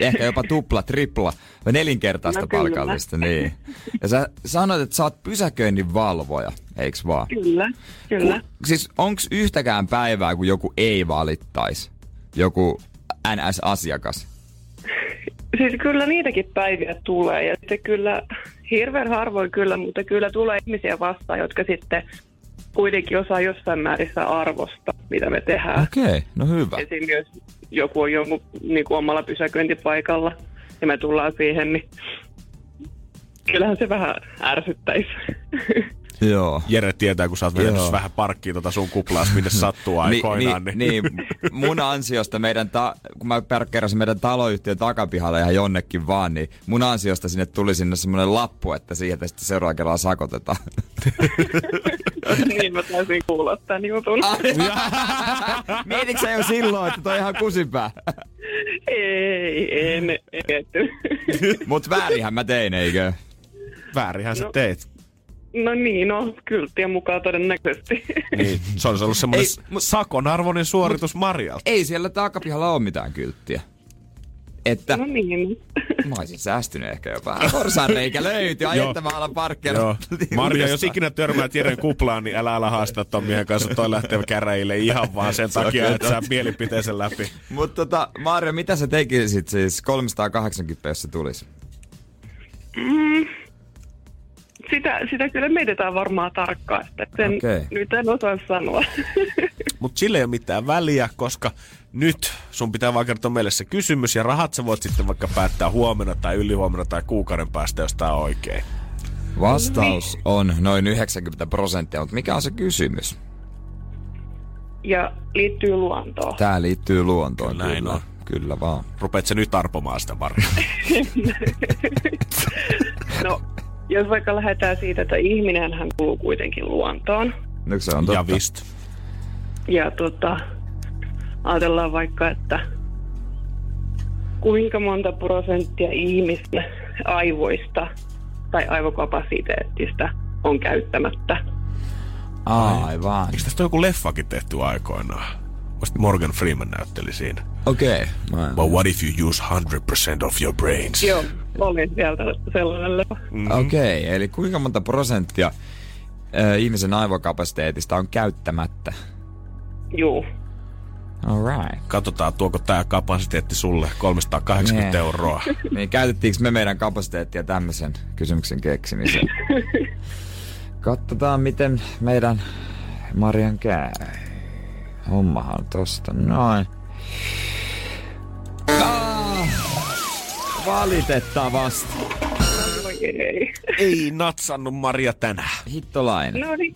Speaker 2: Ehkä jopa tupla, tripla vai nelinkertaista
Speaker 5: No kyllä.
Speaker 2: palkallista. Niin. Ja sä sanoit, että sä oot pysäköinnin valvoja, eiks vaan?
Speaker 5: kyllä, kyllä.
Speaker 2: Siis onks yhtäkään päivää, kun joku ei valittaisi? Joku NS-asiakas?
Speaker 5: Siis kyllä niitäkin päiviä tulee ja sitten kyllä hirveän harvoin kyllä, mutta kyllä tulee ihmisiä vastaan, jotka sitten kuitenkin osaa jossain määrissä arvosta, mitä me tehdään.
Speaker 2: Okei, okay, no hyvä.
Speaker 5: Esimerkiksi jos joku on jonkun niin kuin omalla pysäköintipaikalla ja me tullaan siihen, niin kyllähän se vähän ärsyttäisi.
Speaker 2: Joo.
Speaker 3: Jere tietää, kun sä oot vetänyt vähän parkkiin tota sun kuplaas, minne sattuu aikoinaan.
Speaker 2: niin, niin, mun ansiosta meidän, ta- kun mä parkkeerasin meidän taloyhtiön takapihalle ihan jonnekin vaan, niin mun ansiosta sinne tuli sinne semmoinen lappu, että siihen sitten seuraavalla kerralla sakotetaan.
Speaker 5: niin mä taisin kuulla tämän jutun.
Speaker 2: Mietitkö sä jo silloin, että toi on ihan kusipää?
Speaker 5: Ei, en, en.
Speaker 2: Mut väärinhän mä tein, eikö?
Speaker 3: Väärinhän sä
Speaker 5: No. No niin, no kylttien mukaan todennäköisesti.
Speaker 3: Niin, se olisi ollut semmoinen
Speaker 2: Ei, mut-
Speaker 3: sakon arvoinen suoritus Marjalta.
Speaker 2: Ei siellä takapihalla ole mitään kylttiä. Että
Speaker 5: No niin.
Speaker 2: mä olisin säästynyt ehkä jopa. Porsanreikä löytyi, ai
Speaker 3: Joo.
Speaker 2: että mä alan parkkeerata.
Speaker 3: Joo. Marja, jos ikinä törmäät Jeren kuplaan, niin älä ala haastaa ton miehen kanssa. Toi lähtee käräjille ihan vaan sen takia, että sä mielipiteesen läpi.
Speaker 2: Mutta tota, Mario, mitä sä tekisit siis 380, jos se tulisi?
Speaker 5: Sitä, sitä kyllä mietitään varmaan tarkkaan, että sen
Speaker 2: Okei.
Speaker 5: nyt en osaa sanoa.
Speaker 3: Mutta sille ei ole mitään väliä, koska nyt sun pitää vaan kertoa meille se kysymys ja rahat sä voit sitten vaikka päättää huomenna tai ylihuomenna tai kuukauden päästä, jos tää on oikein.
Speaker 2: Vastaus on noin 90 prosenttia, mutta mikä on se kysymys?
Speaker 5: ja liittyy luontoon.
Speaker 2: Tää liittyy luontoon.
Speaker 3: Kyllä näin
Speaker 2: kyllä.
Speaker 3: on.
Speaker 2: Kyllä vaan.
Speaker 3: Rupeat sä nyt arpomaan sitä Marja?
Speaker 5: No, jos vaikka lähdetään siitä, että ihminen hän kuuluu kuitenkin luontoon.
Speaker 2: No se on totta.
Speaker 3: Ja vist.
Speaker 5: Ja tota, ajatellaan vaikka, että kuinka monta prosenttia ihmisten aivoista tai aivokapasiteettista on käyttämättä.
Speaker 2: Aivan.
Speaker 3: Eikö tästä ole joku leffakin tehty aikoinaan? Musta Morgan Freeman näytteli siinä.
Speaker 2: Okei. Okay.
Speaker 3: But what if you use 100% of your brains?
Speaker 5: Joo, oli sieltä sellainen leffa.
Speaker 3: Mm-hmm.
Speaker 2: Okei, okay, eli kuinka monta prosenttia äh, ihmisen aivokapasiteetista on käyttämättä?
Speaker 5: Juu.
Speaker 2: Alright.
Speaker 3: Katsotaan, tuoko tämä kapasiteetti sulle 380
Speaker 2: Nee.
Speaker 3: euroa.
Speaker 2: Niin käytettiinkö me meidän kapasiteettia tämmöisen kysymyksen keksimiseen? Katsotaan, miten meidän Marian käy. Hommahan tosta noin. Ah, valitettavasti.
Speaker 5: Ei.
Speaker 3: Ei natsannut Maria tänään.
Speaker 2: Hittolainen.
Speaker 5: No niin.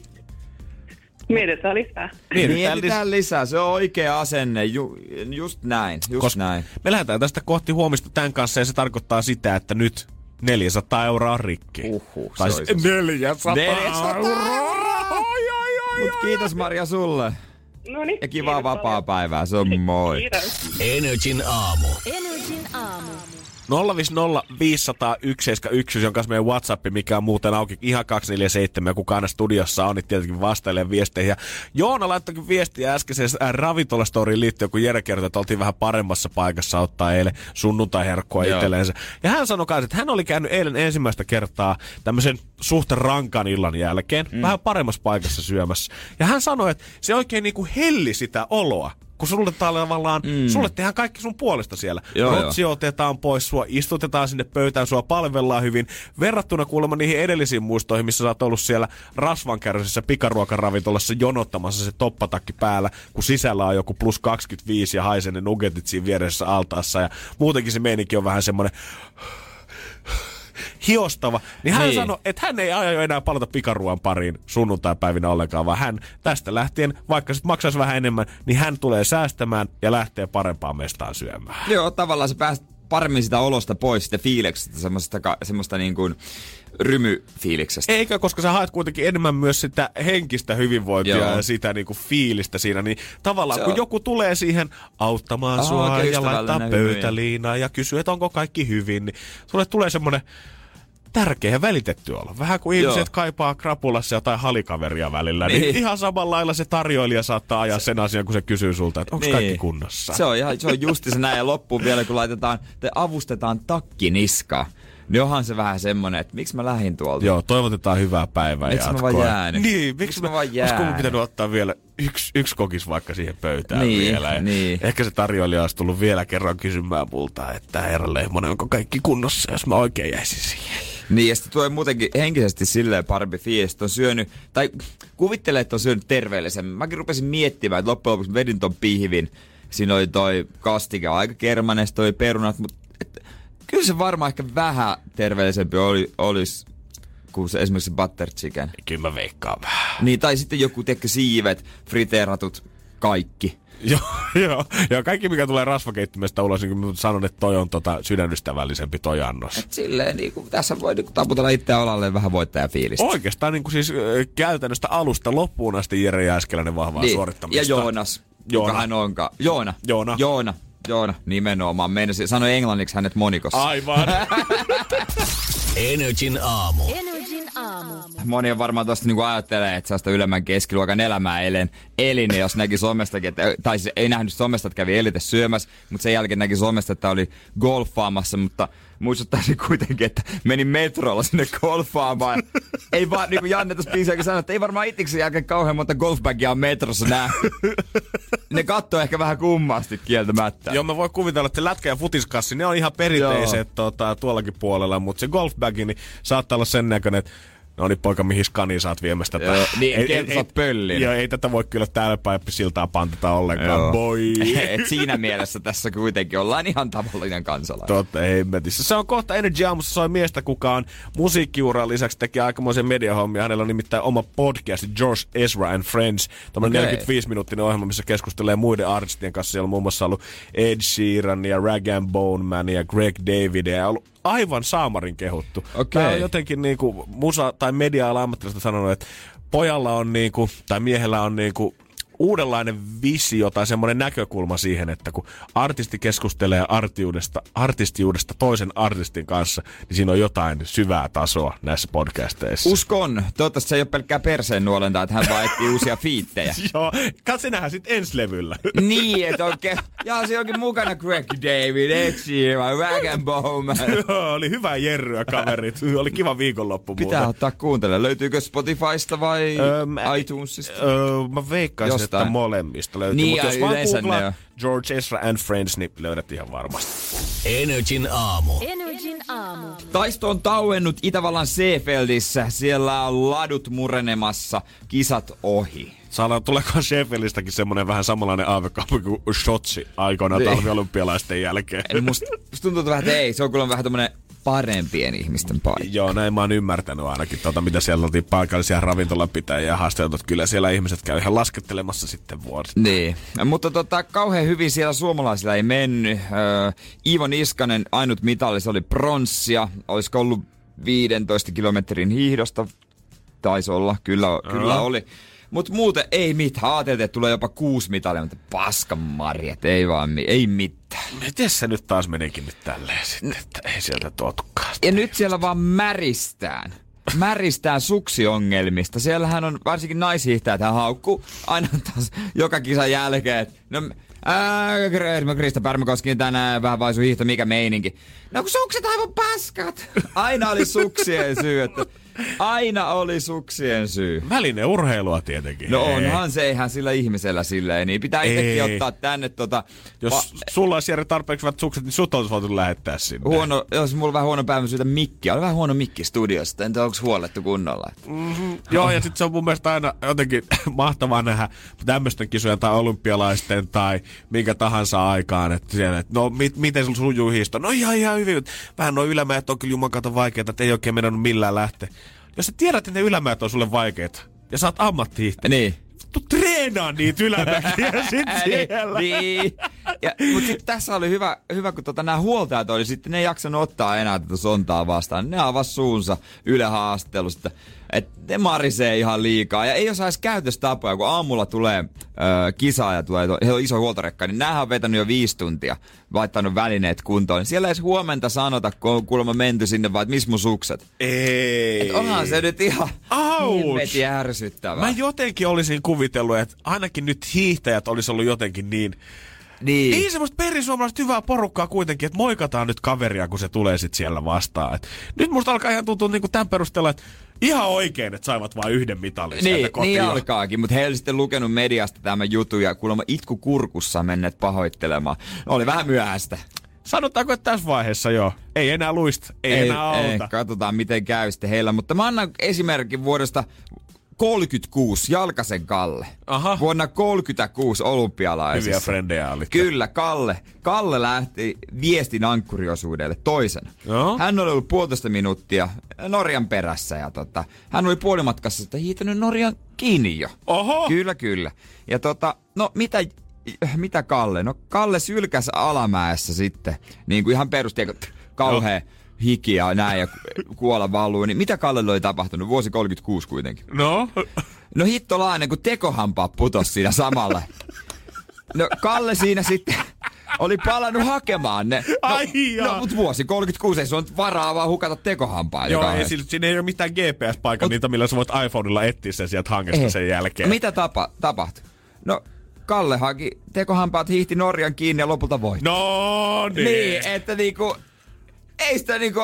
Speaker 5: Mietitään lisää.
Speaker 2: Mietitään lisää. Se on oikea asenne. Ju, just näin. Just
Speaker 3: Koska
Speaker 2: näin.
Speaker 3: me lähdetään tästä kohti huomista tämän kanssa ja se tarkoittaa sitä, että nyt 400 euroa on rikki.
Speaker 2: Uhuh,
Speaker 3: tai
Speaker 2: se
Speaker 3: siis
Speaker 2: olisi-
Speaker 3: 400,
Speaker 2: 400
Speaker 3: euroa! Oi, oi, oi,
Speaker 2: Mut kiitos Maria sulle.
Speaker 5: No niin.
Speaker 2: Ja kivaa vapaa päivää. Se on moi.
Speaker 5: Kiitos.
Speaker 1: Energin aamu.
Speaker 4: Energin aamu.
Speaker 3: 050 500 171, jonka meidän WhatsApp, mikä on muuten auki ihan 247, ja kuka aina studiossa on, niin tietenkin vastailee viesteihin. Ja Joona laittoi viestiä äskeiseen äh, ravintolastoriin liittyen, kun Jere kertoi, että oltiin vähän paremmassa paikassa ottaa eilen sunnuntai-herkkua itselleensä. Ja hän sanoi kanssa, että hän oli käynyt eilen ensimmäistä kertaa tämmöisen suhteen rankan illan jälkeen, mm. vähän paremmassa paikassa syömässä. Ja hän sanoi, että se oikein niinku helli sitä oloa kun sulle tavallaan, mm. sulle tehdään kaikki sun puolesta siellä.
Speaker 2: Joo.
Speaker 3: Rotsi otetaan pois sua, istutetaan sinne pöytään, sua palvellaan hyvin. Verrattuna kuulemma niihin edellisiin muistoihin, missä sä oot ollut siellä rasvankärsissä pikaruokaravintolassa jonottamassa se toppatakki päällä, kun sisällä on joku plus 25 ja haisee ne nuggetit siinä vieressä altaassa. Ja muutenkin se meininki on vähän semmoinen hiostava, niin hän
Speaker 2: Niin.
Speaker 3: sanoi, että hän ei aio enää palata pikaruoan pariin sunnuntaipäivinä ollenkaan, vaan hän tästä lähtien, vaikka sit maksaisi vähän enemmän, niin hän tulee säästämään ja lähtee parempaan mestaan syömään.
Speaker 2: Joo, tavallaan sä pääst paremmin sitä olosta pois, sitä fiiliksestä, semmoista, semmoista niin kuin rymyfiiliksestä.
Speaker 3: Eikä, koska sä haet kuitenkin enemmän myös sitä henkistä hyvinvointia
Speaker 2: Joo.
Speaker 3: ja sitä niinku fiilistä siinä, niin tavallaan
Speaker 2: Se
Speaker 3: kun
Speaker 2: on-
Speaker 3: joku tulee siihen auttamaan
Speaker 2: Aa,
Speaker 3: sua ja laittaa pöytäliinaa ja kysyy, että onko kaikki hyvin, niin sulle tulee semmoinen tärkeä ja välitetty olo. Vähän kuin ihmiset
Speaker 2: Joo.
Speaker 3: kaipaa krapulassa jotain halikaveria välillä, niin.
Speaker 2: Niin.
Speaker 3: ihan samalla lailla se tarjoilija saattaa ajaa sen asian, kun se kysyy sulta, että onko kaikki kunnossa.
Speaker 2: Niin. Se on, ihan, se on justi se näin ja loppuun vielä, kun laitetaan, te avustetaan takkiniskaa. Niin onhan se vähän semmonen, että miksi mä lähdin tuolta.
Speaker 3: Joo, toivotetaan hyvää päivää
Speaker 2: Miksi mä
Speaker 3: jatkoa.
Speaker 2: vaan jäänyt?
Speaker 3: Niin, miksi
Speaker 2: Miksi
Speaker 3: mä,
Speaker 2: mä vaan
Speaker 3: Olisiko mun
Speaker 2: jäänyt?
Speaker 3: pitänyt ottaa vielä yksi, yksi kokis vaikka siihen pöytään
Speaker 2: Niin,
Speaker 3: vielä. Ja
Speaker 2: niin.
Speaker 3: Ehkä se tarjoilija olisi tullut vielä kerran kysymään multa, että herra Lehmonen, onko kaikki kunnossa, jos mä oikein jäisin siihen.
Speaker 2: Niin, ja sitten tulee muutenkin henkisesti silleen parempi fiilis, on syönyt, tai kuvittele, että on syönyt terveellisemmin. Mäkin rupesin miettimään, että loppujen lopuksi vedin ton pihvin. Siinä oli toi kastike aika kermanen, sit toi perunat, mutta kyllä se varmaan ehkä vähän terveellisempi oli, olisi kuin se esimerkiksi butter chicken.
Speaker 3: Kyllä mä veikkaan vähän.
Speaker 2: Niin, tai sitten joku, tiedätkö, siivet, friteeratut, kaikki.
Speaker 3: Joo, joo. Ja kaikki, mikä tulee rasvakeittimestä ulos, niin mä sanon, että toi on tota sydänystävällisempi toi annos.
Speaker 2: Et silleen, niin kuin, tässä voi niin kuin, taputella itseä olalle vähän voittajafiilistä.
Speaker 3: Oikeastaan niin kuin siis käytännöstä alusta loppuun asti Jere Jääskeläinen vahvaa
Speaker 2: Niin.
Speaker 3: suorittamista.
Speaker 2: Ja Joonas.
Speaker 3: Joona.
Speaker 2: Joka hän onkaan. Joona.
Speaker 3: Joona.
Speaker 2: Joona. Joona, nimenomaan. Meinasin, sanoi englanniksi hänet monikossa.
Speaker 3: Aivan.
Speaker 1: Energin aamu.
Speaker 4: Energin aamu.
Speaker 2: Moni on varmaan tosta niinku ajattelee, että sellaista ylemmän keskiluokan elämää elen, elin, jos näki somestakin, että, tai siis ei nähnyt somesta, että kävi elite syömässä, mutta sen jälkeen näki somesta, että oli golfaamassa, mutta muistuttaisin kuitenkin, että meni metrolla sinne golfaamaan. ei vaan, niin kuin Janne tuossa biisiäkin sanoi, että ei varmaan itseksi jälkeen kauhean monta golfbagia on metrossa nähty. ne katsoo ehkä vähän kummasti kieltämättä.
Speaker 3: Joo, mä voin kuvitella, että lätkä ja futiskassi, ne on ihan perinteiset tota, tuollakin puolella, mutta se golfbagi, niin saattaa olla sen näköinen, että no niin poika, mihin skaniin saat viemästä tätä.
Speaker 2: Joo, niin, kieltä saat pöllin.
Speaker 3: Joo, ei tätä voi kyllä täällä päin siltaa pantata ollenkaan,
Speaker 2: Joo.
Speaker 3: boy.
Speaker 2: Et siinä mielessä tässä kuitenkin ollaan ihan tavallinen kansalainen.
Speaker 3: Totta hemmetissä. Se on kohta Energy Aamussa soi miestä, kuka on musiikkiuran lisäksi tekee aikamoisen mediahommia. Hänellä on nimittäin oma podcast George Ezra and Friends. Tämmöinen
Speaker 2: Okei.
Speaker 3: 45-minuuttinen ohjelma, missä keskustelee muiden artistien kanssa. Siellä on muun muassa ollut Ed Sheeran ja Rag and Bone Man ja Greg David. Ja ollut aivan saamarin kehuttu.
Speaker 2: Okei.
Speaker 3: Tää on jotenkin niinku musa- tai media ammattilasta sanonut, että pojalla on niinku, tai miehellä on niinku uudenlainen visio tai semmoinen näkökulma siihen, että kun artisti keskustelee artiudesta, artistiudesta toisen artistin kanssa, niin siinä on jotain syvää tasoa näissä podcasteissa.
Speaker 2: Uskon. Toivottavasti se ei ole pelkkää perseen nuolenta, että hän vaan etsii uusia fiittejä.
Speaker 3: Joo, katse nähdään sitten ensi levyllä.
Speaker 2: niin, että oikein. Ja se onkin mukana Greg David, Ed Sheeran, Rag Bowman.
Speaker 3: Joo, oli hyvä jerryä kaverit. Oli kiva viikonloppu
Speaker 2: Pitää
Speaker 3: muuten.
Speaker 2: ottaa kuuntelemaan. Löytyykö Spotifysta vai
Speaker 3: Öö,
Speaker 2: iTunesista?
Speaker 3: Öö, mä veikkaisin. Että molemmista löytyy.
Speaker 2: Niin,
Speaker 3: Mutta
Speaker 2: ja
Speaker 3: jos vaan
Speaker 2: yleensä ne
Speaker 3: googlaat
Speaker 2: on.
Speaker 3: George Ezra and Friends, niin löydät ihan varmasti.
Speaker 1: Energin aamu.
Speaker 4: Energin aamu.
Speaker 2: Taisto on tauennut Itävallan Seefeldissä. Siellä on ladut murenemassa, kisat ohi.
Speaker 3: Saadaan, tuleeko Sheffieldistäkin semmonen vähän samanlainen aavekaupunki kuin Shotsi aikoinaan
Speaker 2: Niin.
Speaker 3: talviolympialaisten jälkeen?
Speaker 2: Eli musta, musta tuntuu että vähän, että ei, se on kyllä vähän tämmönen parempien ihmisten paikka.
Speaker 3: Joo, näin mä oon ymmärtänyt ainakin, tota, mitä siellä oltiin paikallisia ravintolapitäjiä haasteltu. Kyllä siellä ihmiset käy ihan laskettelemassa sitten vuosi.
Speaker 2: Niin, mutta tota, kauhean hyvin siellä suomalaisilla ei mennyt. Öö, Iivo Niskanen, ainut mitali, se oli pronssia. Olisiko ollut 15 kilometrin hiihdosta? Taisi olla, kyllä, kyllä oli. Mutta muuten ei mitään. Ajateltiin, että tulee jopa kuusi mitalia, mutta paskan marjat, ei vaan, mi- ei mitään.
Speaker 3: Miten se nyt taas menikin nyt tälleen sitten, että ei sieltä tuotukaan.
Speaker 2: Ja nyt siellä vaan märistään. Märistään suksiongelmista. Siellähän on varsinkin naishiihtäjät, hän haukkuu aina taas joka kisan jälkeen. No, ää, Kr- Krista Pärmäkoski tänään vähän vaisu hiihto, mikä meininki. No kun sukset aivan paskat. Aina oli suksien syy, että aina oli suksien syy.
Speaker 3: Väline urheilua tietenkin.
Speaker 2: No
Speaker 3: Ei.
Speaker 2: onhan se ihan sillä ihmisellä silleen, niin pitää itsekin
Speaker 3: Ei.
Speaker 2: ottaa tänne tota...
Speaker 3: Jos sulla olisi Jere tarpeeksi hyvät sukset, niin sut olisi voitu lähettää sinne.
Speaker 2: Huono, jos mulla on vähän huono päivä syytä mikkiä. Oli vähän huono mikki studiosta. En tiedä, onko huolettu kunnolla.
Speaker 3: Joo, ja sitten se on mun mielestä aina jotenkin mahtavaa nähdä tämmöisten kisojen tai olympialaisten tai minkä tahansa aikaan, että siellä, että no mit, miten sulla sujuu hiisto? No ihan ihan hyvin. Vähän noin ylämäät on kyllä jumakata vaikeita, että ei oikein mennyt millään lähteä. Jos sä tiedät, että ne ylämäät on sulle vaikeita, ja sä oot ammatti
Speaker 2: Niin.
Speaker 3: tu treenaa niitä ylämäkiä sit siellä.
Speaker 2: niin. Ja, mutta sitten tässä oli hyvä, hyvä kun tota, nämä huoltajat oli sitten, ne ei jaksanut ottaa enää tätä sontaa vastaan. Ne avas suunsa Yle haastattelusta, että ne marisee ihan liikaa. Ja ei osaisi käytöstapoja, kun aamulla tulee ö, kisa ja tulee, he on iso huoltorekka, niin näähän on vetänyt jo viisi tuntia, laittanut välineet kuntoon. Niin siellä ei edes huomenta sanota, kun on kuulemma menty sinne, vaan että missä mun sukset.
Speaker 3: Ei.
Speaker 2: Et onhan se nyt ihan
Speaker 3: Ouch.
Speaker 2: hemmetin ärsyttävää.
Speaker 3: Mä jotenkin olisin kuvitellut, että ainakin nyt hiihtäjät olisi ollut jotenkin niin
Speaker 2: niin.
Speaker 3: Niin semmoista perisuomalaista hyvää porukkaa kuitenkin, että moikataan nyt kaveria, kun se tulee sit siellä vastaan. Et nyt musta alkaa ihan tuntua niinku tämän perusteella, että ihan oikein, että saivat vain yhden mitalin sieltä
Speaker 2: Niin,
Speaker 3: kotiin.
Speaker 2: niin alkaakin, mutta he oli sitten lukenut mediasta tämän jutun ja kuulemma itku kurkussa menneet pahoittelemaan. Oli vähän myöhäistä.
Speaker 3: Sanotaanko, että tässä vaiheessa jo? Ei enää luista, ei, ei enää
Speaker 2: ei,
Speaker 3: auta.
Speaker 2: katsotaan miten käy sitten heillä. Mutta mä annan esimerkin vuodesta 36 Jalkasen Kalle.
Speaker 3: Aha.
Speaker 2: Vuonna 36 olympialaisissa.
Speaker 3: Hyviä frendejä oli.
Speaker 2: Kyllä, Kalle. Kalle lähti viestin ankkuriosuudelle toisen.
Speaker 3: Joo.
Speaker 2: Hän oli ollut puolitoista minuuttia Norjan perässä ja tota, hän oli puolimatkassa sitten hiihtänyt Norjan kiinni jo.
Speaker 3: Oho!
Speaker 2: Kyllä, kyllä. Ja tota, no mitä, mitä Kalle? No Kalle sylkäs alamäessä sitten, niin kuin ihan perusti, kauhea hiki ja näin ja ku- kuola valuu. Niin mitä Kallelle oli tapahtunut? Vuosi 36 kuitenkin.
Speaker 3: No,
Speaker 2: No hittolainen, kun tekohampaa putos siinä samalla. No Kalle siinä sitten oli palannut hakemaan ne. No,
Speaker 3: Ai jaa.
Speaker 2: no mutta vuosi 36 ei nyt varaa vaan hukata tekohampaa.
Speaker 3: joo, ei, sillä- siinä ei ole mitään GPS-paikkaa, niitä, millä sä voit iPhoneilla etsiä sen sieltä hangesta
Speaker 2: Ei.
Speaker 3: sen jälkeen.
Speaker 2: No, mitä tapa, tapahtui? No Kalle haki tekohampaat, hiihti Norjan kiinni ja lopulta voitti.
Speaker 3: No niin.
Speaker 2: Niin, että niinku, ei sitä niinku,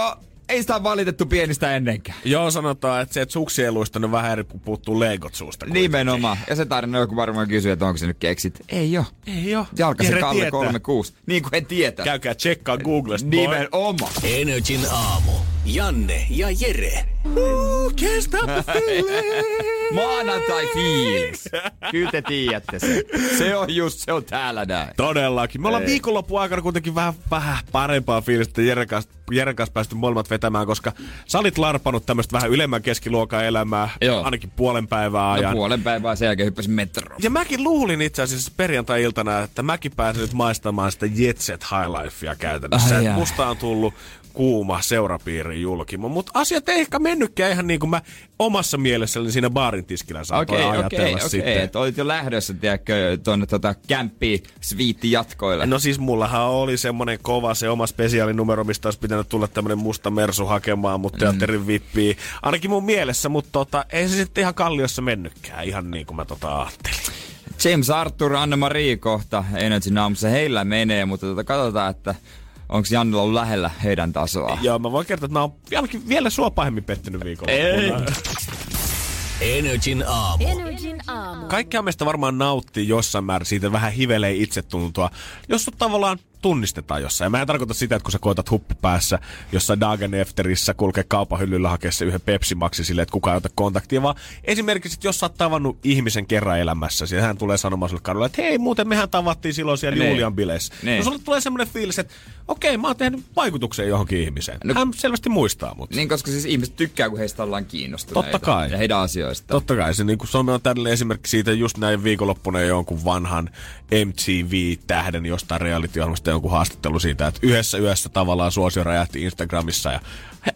Speaker 2: ei sitä valitettu pienistä ennenkään.
Speaker 3: Joo, sanotaan, että se, että suksi ei luistanut vähän eri, kun puuttuu leikot suusta. kuitenkin.
Speaker 2: Nimenomaan. Ja se tarina joku varmaan kysyy, että onko se nyt keksit. Ei oo.
Speaker 3: Ei oo.
Speaker 2: Jalkasen
Speaker 3: Jere
Speaker 2: Kalle
Speaker 3: tietää.
Speaker 2: 36. Niin kuin en tietää.
Speaker 3: Käykää tsekkaa Googlesta.
Speaker 2: Nimenomaan.
Speaker 1: Energin aamu. Janne ja Jere.
Speaker 3: Can't stop the feeling.
Speaker 2: Maanantai fiilis. Kyllä te tiedätte se. Se on just, se on täällä näin.
Speaker 3: Todellakin. Me ollaan
Speaker 2: Ei.
Speaker 3: viikonlopun aikana kuitenkin vähän, vähän parempaa fiilistä Jeren kanssa, Jeren kanssa päästy molemmat vetämään, koska sä olit larpannut tämmöistä vähän ylemmän keskiluokan elämää,
Speaker 2: Joo.
Speaker 3: ainakin puolen päivää ajan.
Speaker 2: No puolen päivää sen jälkeen hyppäsin metroon.
Speaker 3: Ja mäkin luulin itse asiassa perjantai-iltana, että mäkin pääsen nyt maistamaan sitä Jet Set High Lifea käytännössä.
Speaker 2: Ai
Speaker 3: musta on tullut kuuma seurapiiri julkimo, mutta asiat ei ehkä mennytkään ihan niin kuin mä omassa mielessäni siinä baarin tiskillä saatoin
Speaker 2: Okei,
Speaker 3: ajatella
Speaker 2: okei, okei.
Speaker 3: sitten.
Speaker 2: Et olit jo lähdössä, tiedätkö, tuonne tota kämppiin sviitti jatkoille.
Speaker 3: No siis mullahan oli semmonen kova se oma spesiaalinumero, mistä olisi pitänyt tulla tämmönen musta mersu hakemaan mut teatterin vippiin. Ainakin mun mielessä, mutta tota, ei se sitten ihan kalliossa mennytkään, ihan niin kuin mä tota ajattelin.
Speaker 2: James Arthur, Anna-Marie kohta Energy Naamussa. Heillä menee, mutta tota, katsotaan, että onko Jannilla ollut lähellä heidän tasoa.
Speaker 3: Joo, mä voin kertoa, että mä oon vieläkin, vielä sua pahemmin pettynyt viikolla.
Speaker 1: Energin aamu.
Speaker 4: Energin aamu.
Speaker 3: Kaikkihan meistä varmaan nauttii jossain määrin siitä vähän hivelee itsetuntoa, jos sut tavallaan tunnistetaan jossain. Ja mä en tarkoita sitä, että kun sä koetat huppu päässä jossain Dagen Efterissä kulkee kaupan hyllyllä hakea se yhden Pepsi Maxi silleen, että kukaan ei ota kontaktia, vaan esimerkiksi, että jos sä oot tavannut ihmisen kerran elämässä, ja hän tulee sanomaan sulle kadulla, että hei, muuten mehän tavattiin silloin siellä
Speaker 2: Niin.
Speaker 3: Julian bileissä.
Speaker 2: Niin.
Speaker 3: No sulle tulee semmoinen fiilis, että okei, mä oon tehnyt vaikutuksen johonkin ihmiseen.
Speaker 2: No-
Speaker 3: hän selvästi muistaa mut.
Speaker 2: Niin, koska siis ihmiset tykkää, kun heistä ollaan kiinnostuneita.
Speaker 3: Totta kai.
Speaker 2: Ja heidän asioista.
Speaker 3: Totta kai, se niin some on täydellinen esimerkki siitä, just näin viikonloppuna jonkun vanhan MTV-tähden jostain reality-ohjelmasta jonkun haastattelu siitä, että yhdessä yössä tavallaan suosio räjähti Instagramissa ja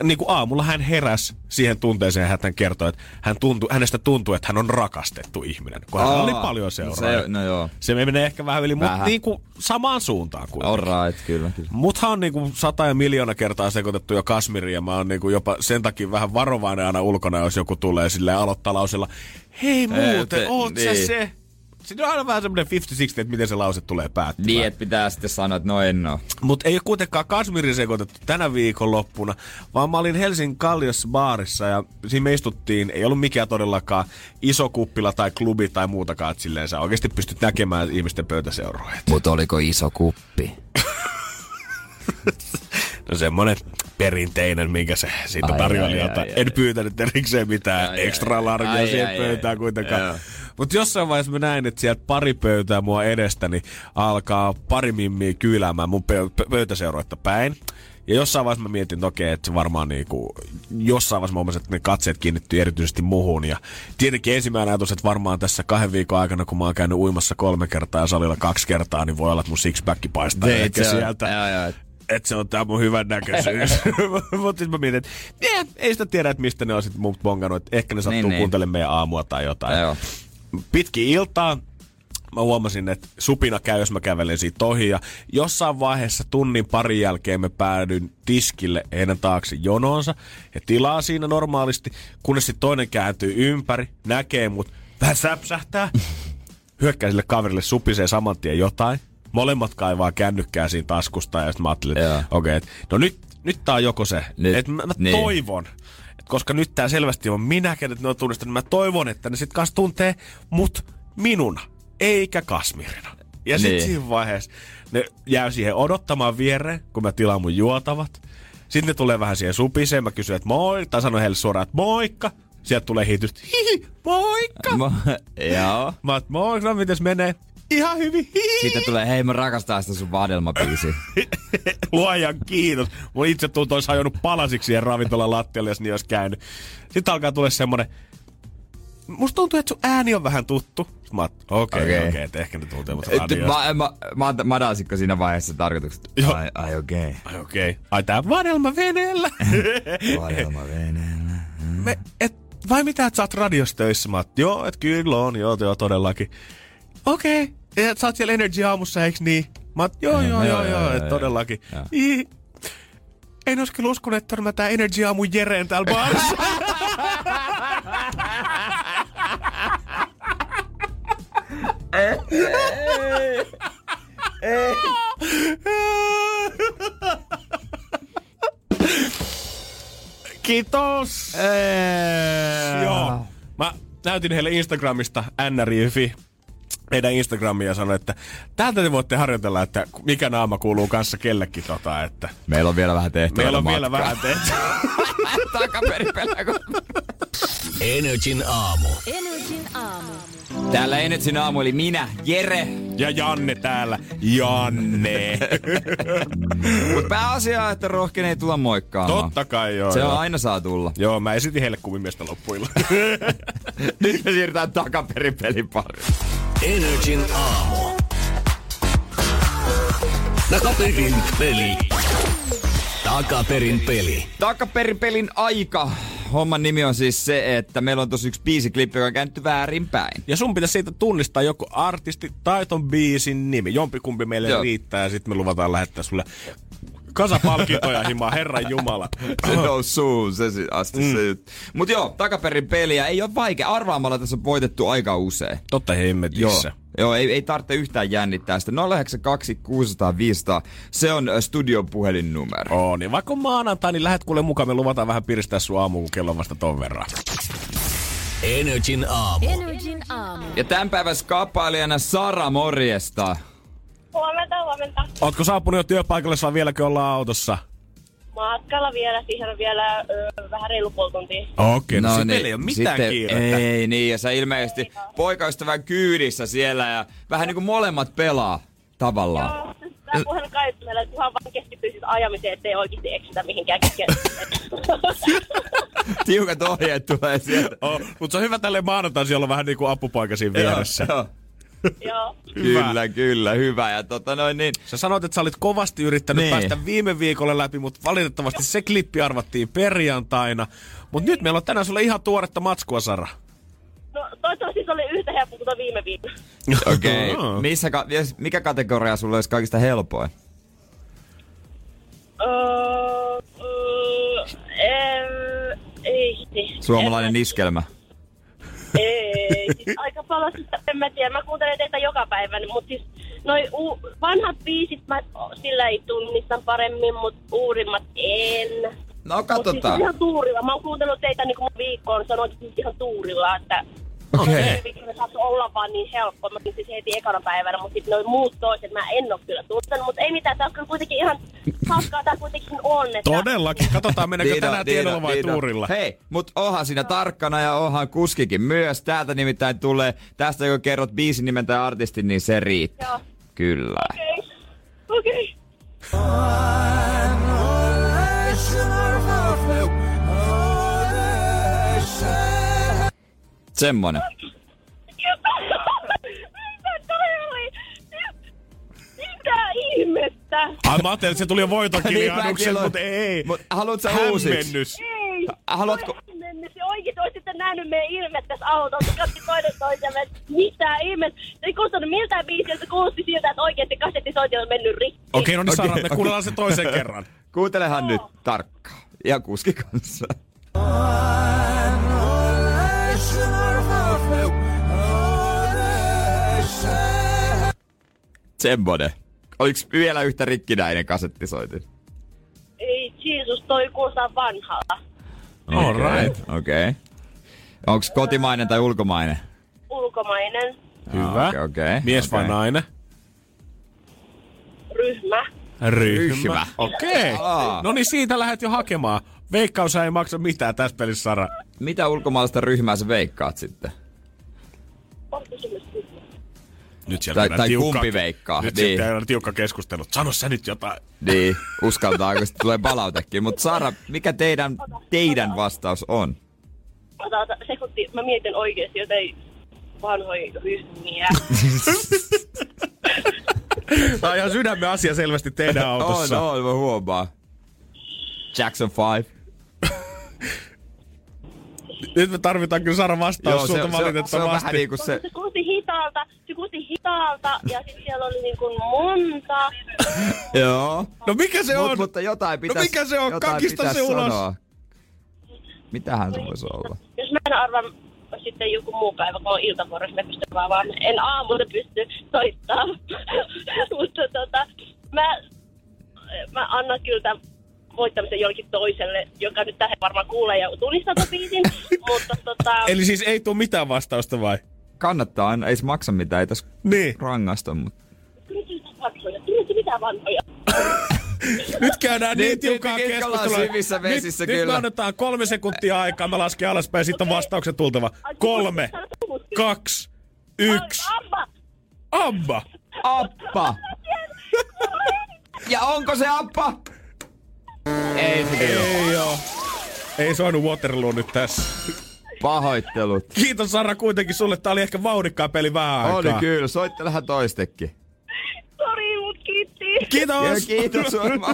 Speaker 3: niin kuin aamulla hän heräsi siihen tunteeseen ja hän kertoi, että hän tuntui, hänestä tuntui, että hän on rakastettu ihminen, kun hän
Speaker 2: Aa,
Speaker 3: oli paljon seuraajia.
Speaker 2: se- no joo.
Speaker 3: Se menee ehkä vähän yli, mutta niin kuin samaan suuntaan kuin.
Speaker 2: Alright, kyllä, kyllä.
Speaker 3: Muthan on niinku sata ja miljoona kertaa sekoitettu jo Kasmiriin ja mä oon niinku jopa sen takia vähän varovainen aina ulkona, jos joku tulee silleen aloittaa lausella, hei muuten,
Speaker 2: te-
Speaker 3: oot sä
Speaker 2: niin.
Speaker 3: se? Siinä on aina vähän semmoinen 50-60, että miten se lause tulee päättymään.
Speaker 2: Niin, että pitää sitten sanoa, että no en oo.
Speaker 3: Mutta ei ole kuitenkaan Kasmirin sekoitettu tänä viikonloppuna, vaan mä olin Helsingin Kalliossa baarissa ja siinä me istuttiin, ei ollut mikään todellakaan iso kuppila tai klubi tai muutakaan, että silleen sä oikeasti pystyt näkemään ihmisten pöytäseuroja.
Speaker 2: Mutta oliko iso kuppi?
Speaker 3: No semmonen perinteinen, minkä se siitä tarjoilijalta.
Speaker 2: ai, ai,
Speaker 3: en pyytänyt erikseen mitään
Speaker 2: Ai,
Speaker 3: ekstra
Speaker 2: ai,
Speaker 3: largia siihen
Speaker 2: ai,
Speaker 3: pöytään
Speaker 2: ai.
Speaker 3: kuitenkaan. Mutta jossain vaiheessa mä näin, että sieltä pari pöytää mua edestäni alkaa pari mimmiä kyyläämään mun pö- pö- pöytäseuroita päin. Ja jossain vaiheessa mä mietin, että okei, että se varmaan niinku, jossain vaiheessa mä huomasin, että ne katseet kiinnittyy erityisesti muhun. Ja tietenkin ensimmäinen ajatus, että varmaan tässä kahden viikon aikana, kun mä oon käynyt uimassa kolme kertaa ja salilla kaksi kertaa, niin voi olla, että mun sixpack paistaa
Speaker 2: Veit,
Speaker 3: ehkä
Speaker 2: se on-
Speaker 3: sieltä
Speaker 2: Joo, joo.
Speaker 3: Että se on tää mun hyvän näköisyys. Mutta sitten mä mietin, että eh, ei sitä tiedä, että mistä ne on sit mut bongannut. Että ehkä ne sattuu
Speaker 2: Niin,
Speaker 3: niin,
Speaker 2: niin.
Speaker 3: kuuntelemaan meidän aamua tai jotain.
Speaker 2: Joo.
Speaker 3: Pitkin iltaa mä huomasin, että supina käy, jos mä kävelen siitä ohi. Ja jossain vaiheessa tunnin parin jälkeen mä päädyin tiskille heidän taakse jonoonsa. Ja tilaa siinä normaalisti, kunnes sitten toinen kääntyy ympäri, näkee mut, vähän säpsähtää. Hyökkää sille kaverille, supisee saman tien jotain. Molemmat kaivaa kännykkää siinä taskusta ja sitten mä ajattelin, että okei, okay, no nyt, nyt tää on joko se.
Speaker 2: Nyt,
Speaker 3: että mä, mä
Speaker 2: niin.
Speaker 3: toivon, että koska nyt tää selvästi on minä, kenet ne on tunnistanut, mä toivon, että ne sit kanssa tuntee mut minuna, eikä Kasmirina. Ja sit
Speaker 2: Niin.
Speaker 3: siinä vaiheessa ne jää siihen odottamaan viereen, kun mä tilaan mun juotavat. Sitten ne tulee vähän siihen supiseen, mä kysyn, että moi, tai sanon heille suoraan, että moikka. Sieltä tulee hiitystä, hihi, moikka.
Speaker 2: Mo- Joo.
Speaker 3: Mä moi, no mites menee? Ihan hyvin.
Speaker 2: Sitten tulee, hei mä rakastan sitä sun vadelmabiisiä.
Speaker 3: Luojan kiitos. Mun itse tuntuu, olisi hajonnut palasiksi siihen ravintolan lattialle, jos niin olisi käynyt. Sitten alkaa tulla semmonen, musta tuntuu, että sun ääni on vähän tuttu. Mä okei,
Speaker 2: Okei.
Speaker 3: okay, okay, ehkä ne tuntee mut radiosta.
Speaker 2: mä, mä, mä, madalsitko siinä vaiheessa tarkoitukset? Ai, ai okei. Okay.
Speaker 3: Ai okei. Okay. Ai tää vadelma veneellä.
Speaker 2: Vadelma veneellä.
Speaker 3: Me, et, vai mitä, että sä oot radiossa töissä? Mä oot, joo, et kyllä on, joo, joo, todellakin. Okei. Okay. Ja sä oot siellä Energy aamussa, eiks niin? Mä oot, joo, joo, joo, joo, todellakin. Ii. En olisi kyllä uskonut, että törmätään Energy aamun Jereen täällä baarissa. Kiitos! Joo. Mä näytin heille Instagramista nri.fi meidän Instagramia ja sanoin, että täältä te voitte harjoitella, että mikä naama kuuluu kanssa kellekin tota, että
Speaker 2: Meillä on vielä vähän tehtävää.
Speaker 3: meillä on vielä vähän tehty.
Speaker 2: Takaperi pelaa.
Speaker 1: Energin aamu.
Speaker 4: Energin aamu.
Speaker 2: Täällä Enetsin aamu eli minä, Jere.
Speaker 3: Ja Janne täällä. Janne.
Speaker 2: Mutta pääasia on, että rohkenee tulla moikkaamaan.
Speaker 3: Totta kai joo.
Speaker 2: Se
Speaker 3: joo.
Speaker 2: on aina saa tulla.
Speaker 3: Joo, mä esitin heille kuvimiestä loppuilla.
Speaker 2: Nyt me siirrytään takaperin pelin pariin.
Speaker 1: Energin aamu. Takaperin peli. Takaperin peli.
Speaker 2: Takaperipelin aika. Homman nimi on siis se, että meillä on tosi yksi biisiklippi, joka on käännetty väärinpäin.
Speaker 3: Ja sun pitäisi siitä tunnistaa joku artisti tai ton biisin nimi. Jompikumpi meille.
Speaker 2: Joo.
Speaker 3: riittää ja sitten me luvataan lähettää sulle kasapalkintoja himaa, Herran Jumala.
Speaker 2: Se on suun, se si- asti mm. se. Mut joo, takaperin peliä ei ole vaikea. Arvaamalla tässä on voitettu aika usein.
Speaker 3: Totta
Speaker 2: Joo,
Speaker 3: hemmetissä.
Speaker 2: joo ei, ei tarvitse yhtään jännittää sitä. 092 600 500, se on ö, studion puhelinnumero.
Speaker 3: Oo, niin vaikka on maanantai, niin lähet kuule mukaan. Me luvataan vähän piristää sun aamu, kun kello on vasta ton verran.
Speaker 1: Energin aamu.
Speaker 4: Energin aamu.
Speaker 2: Ja tämän päivän skapailijana Sara Morjesta.
Speaker 6: Huomenta, huomenta.
Speaker 3: Ootko saapunut jo työpaikalle, saa vieläkö olla autossa?
Speaker 6: Matkalla vielä, siihen on vielä ö, vähän reilu puoli tuntia.
Speaker 3: Okei, no, no sitten meillä ei ole mitään
Speaker 2: sitten,
Speaker 3: kiirettä.
Speaker 2: Ei niin, ja sä ilmeisesti poikaystävän kyydissä siellä ja vähän niin kuin molemmat pelaa tavallaan.
Speaker 6: Joo, Tämä puhelin kaikille, että ihan vaan keskittyy siis ajamiseen, ettei oikeasti eksytä mihinkään kesken.
Speaker 2: Tiukat ohjeet tulee sieltä.
Speaker 3: Oh, mutta se on hyvä tälle maanantaisin olla vähän niin kuin apupoika siinä vieressä.
Speaker 2: Joo,
Speaker 6: Joo.
Speaker 2: Kyllä, kyllä, hyvä. Ja tota noin niin,
Speaker 3: Sä sanoit, että sä olit kovasti yrittänyt
Speaker 2: Niin.
Speaker 3: päästä viime viikolla läpi, mutta valitettavasti se klippi arvattiin perjantaina. Mutta nyt meillä on tänään sulle ihan tuoretta matskua, Sara.
Speaker 6: No toivottavasti se oli yhtä helppo kuin viime viikko.
Speaker 2: okei.
Speaker 3: Aa.
Speaker 2: Missä, ka- mikä kategoria sulla olisi kaikista helpoin?
Speaker 6: Öö, öö, ei,
Speaker 2: Suomalainen
Speaker 6: en,
Speaker 2: iskelmä.
Speaker 6: Ei, siis aika paljon sitä, en mä tiedä. Mä kuuntelen teitä joka päivä, mutta siis noi u- vanhat biisit mä sillä ei tunnistan paremmin, mutta uudimmat en.
Speaker 2: No
Speaker 6: Mut siis
Speaker 2: katsotaan.
Speaker 6: ihan tuurilla. Mä oon kuunnellut teitä niin kuin viikkoon, sanoin siis ihan tuurilla, että
Speaker 2: Okei.
Speaker 6: okay. saatu olla vaan niin helppo. Mä siis heti ekana päivänä, mutta sitten noin muut toiset mä en ole kyllä tuntenut. Mutta ei mitään, tää on kyllä kuitenkin ihan hauskaa tää kuitenkin on. Että
Speaker 3: Todellakin. Katsotaan, mennäänkö
Speaker 2: Niin
Speaker 3: tänään
Speaker 2: niin
Speaker 3: tiedolla vai
Speaker 2: on.
Speaker 3: tuurilla.
Speaker 2: Hei, mut onhan siinä tarkkana ja onhan kuskikin myös. Täältä nimittäin tulee, tästä kun kerrot biisin nimen tai artistin, niin se riittää.
Speaker 6: Joo.
Speaker 2: Kyllä.
Speaker 6: Okei. Okei.
Speaker 2: Semmonen.
Speaker 6: Mitä toi oli? Mitä ihmettä?
Speaker 3: Ai mä ajattelin, että se tuli jo voiton
Speaker 2: Niin
Speaker 3: mutta ei.
Speaker 2: Mut haluat sä uusiksi?
Speaker 6: Ei.
Speaker 2: Haluatko-
Speaker 6: Hämmennys. Oikein olisitte nähnyt meidän ilmet tässä autossa. Katsi toinen toisemme, että mitä ihmettä. Se ei kuulostanut miltään biisiltä. Kuulosti siltä, että oikeasti kassettisoitin on mennyt rikki.
Speaker 3: Okei, no niin Sara,
Speaker 2: Okei,
Speaker 3: me kuunnellaan se toisen kerran.
Speaker 2: Kuuntelehan nyt tarkkaan. Ja kuski kanssa. Semmonen. Oliks vielä yhtä rikkinäinen kasettisoitin?
Speaker 6: Ei, Jeesus, toi kuulostaa vanhalla.
Speaker 3: All right.
Speaker 2: Okei. Okay. Onks kotimainen tai ulkomainen?
Speaker 6: Ulkomainen
Speaker 3: Hyvä.
Speaker 2: Okei, okei.
Speaker 3: Mies vai
Speaker 2: Okei.
Speaker 3: nainen?
Speaker 6: ryhmä.
Speaker 2: Ryhmä.
Speaker 3: Okei.
Speaker 2: Aa.
Speaker 3: No niin siitä lähdet jo hakemaan. Veikkaus ei maksa mitään tässä pelissä, Sara.
Speaker 2: Mitä ulkomaalaista ryhmää sä veikkaat sitten?
Speaker 3: Nyt siellä
Speaker 2: Tai- tai
Speaker 3: tiukka,
Speaker 2: kumpi veikkaa,
Speaker 3: Nyt
Speaker 2: niin.
Speaker 3: käydään tiukka keskustelu. Sano sä nyt jotain.
Speaker 2: Niin, uskaltaako sitten tulee palautekin. Mutta Sara, mikä teidän, teidän vastaus on?
Speaker 6: Ota, ota sekunti, mä mietin oikeesti jotain vanhoja ryhmiä.
Speaker 3: Tämä on ihan sydämen asia selvästi teidän autossa.
Speaker 2: On, on, mä huomaan. Jackson 5.
Speaker 3: Nyt me tarvitaan kyllä Sara vastaus
Speaker 2: Joo, se,
Speaker 3: sulta
Speaker 2: se, se, on
Speaker 3: valitettavasti.
Speaker 2: vähän niinku se...
Speaker 6: Se kuulosti hitaalta, se kuulosti hitaalta ja sitten siellä oli niin kuin monta.
Speaker 2: Joo.
Speaker 3: No mikä se
Speaker 2: Mut,
Speaker 3: on?
Speaker 2: mutta jotain pitäisi
Speaker 3: mikä se on?
Speaker 2: jotain
Speaker 3: Kakista se ulos.
Speaker 2: Sanoa. Mitähän se voisi olla?
Speaker 6: Jos mä en arvaa sitten joku muu päivä, kun on iltavuorossa, mä pystyn vaan, vaan en aamulla pysty soittaa. Mutta tota, mä, mä annan kyllä tämän voittamisen jollekin toiselle, joka nyt tähän varmaan kuulee ja tunnistaa ton biisin. mutta tota,
Speaker 3: Eli siis ei tule mitään vastausta vai?
Speaker 2: Kannattaa aina, ei se maksa mitään, ei tässä
Speaker 3: Niin.
Speaker 2: rangaista, mutta...
Speaker 6: Tunnetko mitään vanhoja?
Speaker 3: Nyt käydään niin
Speaker 2: Nyt-
Speaker 3: tiukkaa
Speaker 2: nyt
Speaker 3: keskustelua.
Speaker 2: syvissä vesissä
Speaker 3: nyt, nyt
Speaker 2: kyllä.
Speaker 3: me annetaan kolme sekuntia aikaa, mä lasken alaspäin, sitten on vastauksen tultava.
Speaker 6: Ai,
Speaker 3: Kolme,
Speaker 6: suvut.
Speaker 3: kaksi, yksi.
Speaker 6: Abba!
Speaker 3: Abba!
Speaker 2: Appa! Ja onko se appa? Ei se kyllä.
Speaker 3: Ei oo. Ei soinut Waterloo nyt tässä.
Speaker 2: Pahoittelut.
Speaker 3: Kiitos Sara kuitenkin sulle. Tää oli ehkä vauhdikkaa peli vähän aikaa.
Speaker 2: Oli kyllä, soittelehan toistekin.
Speaker 6: Sori, mut kiitti.
Speaker 3: Kiitos!
Speaker 2: Ja kiitos sun.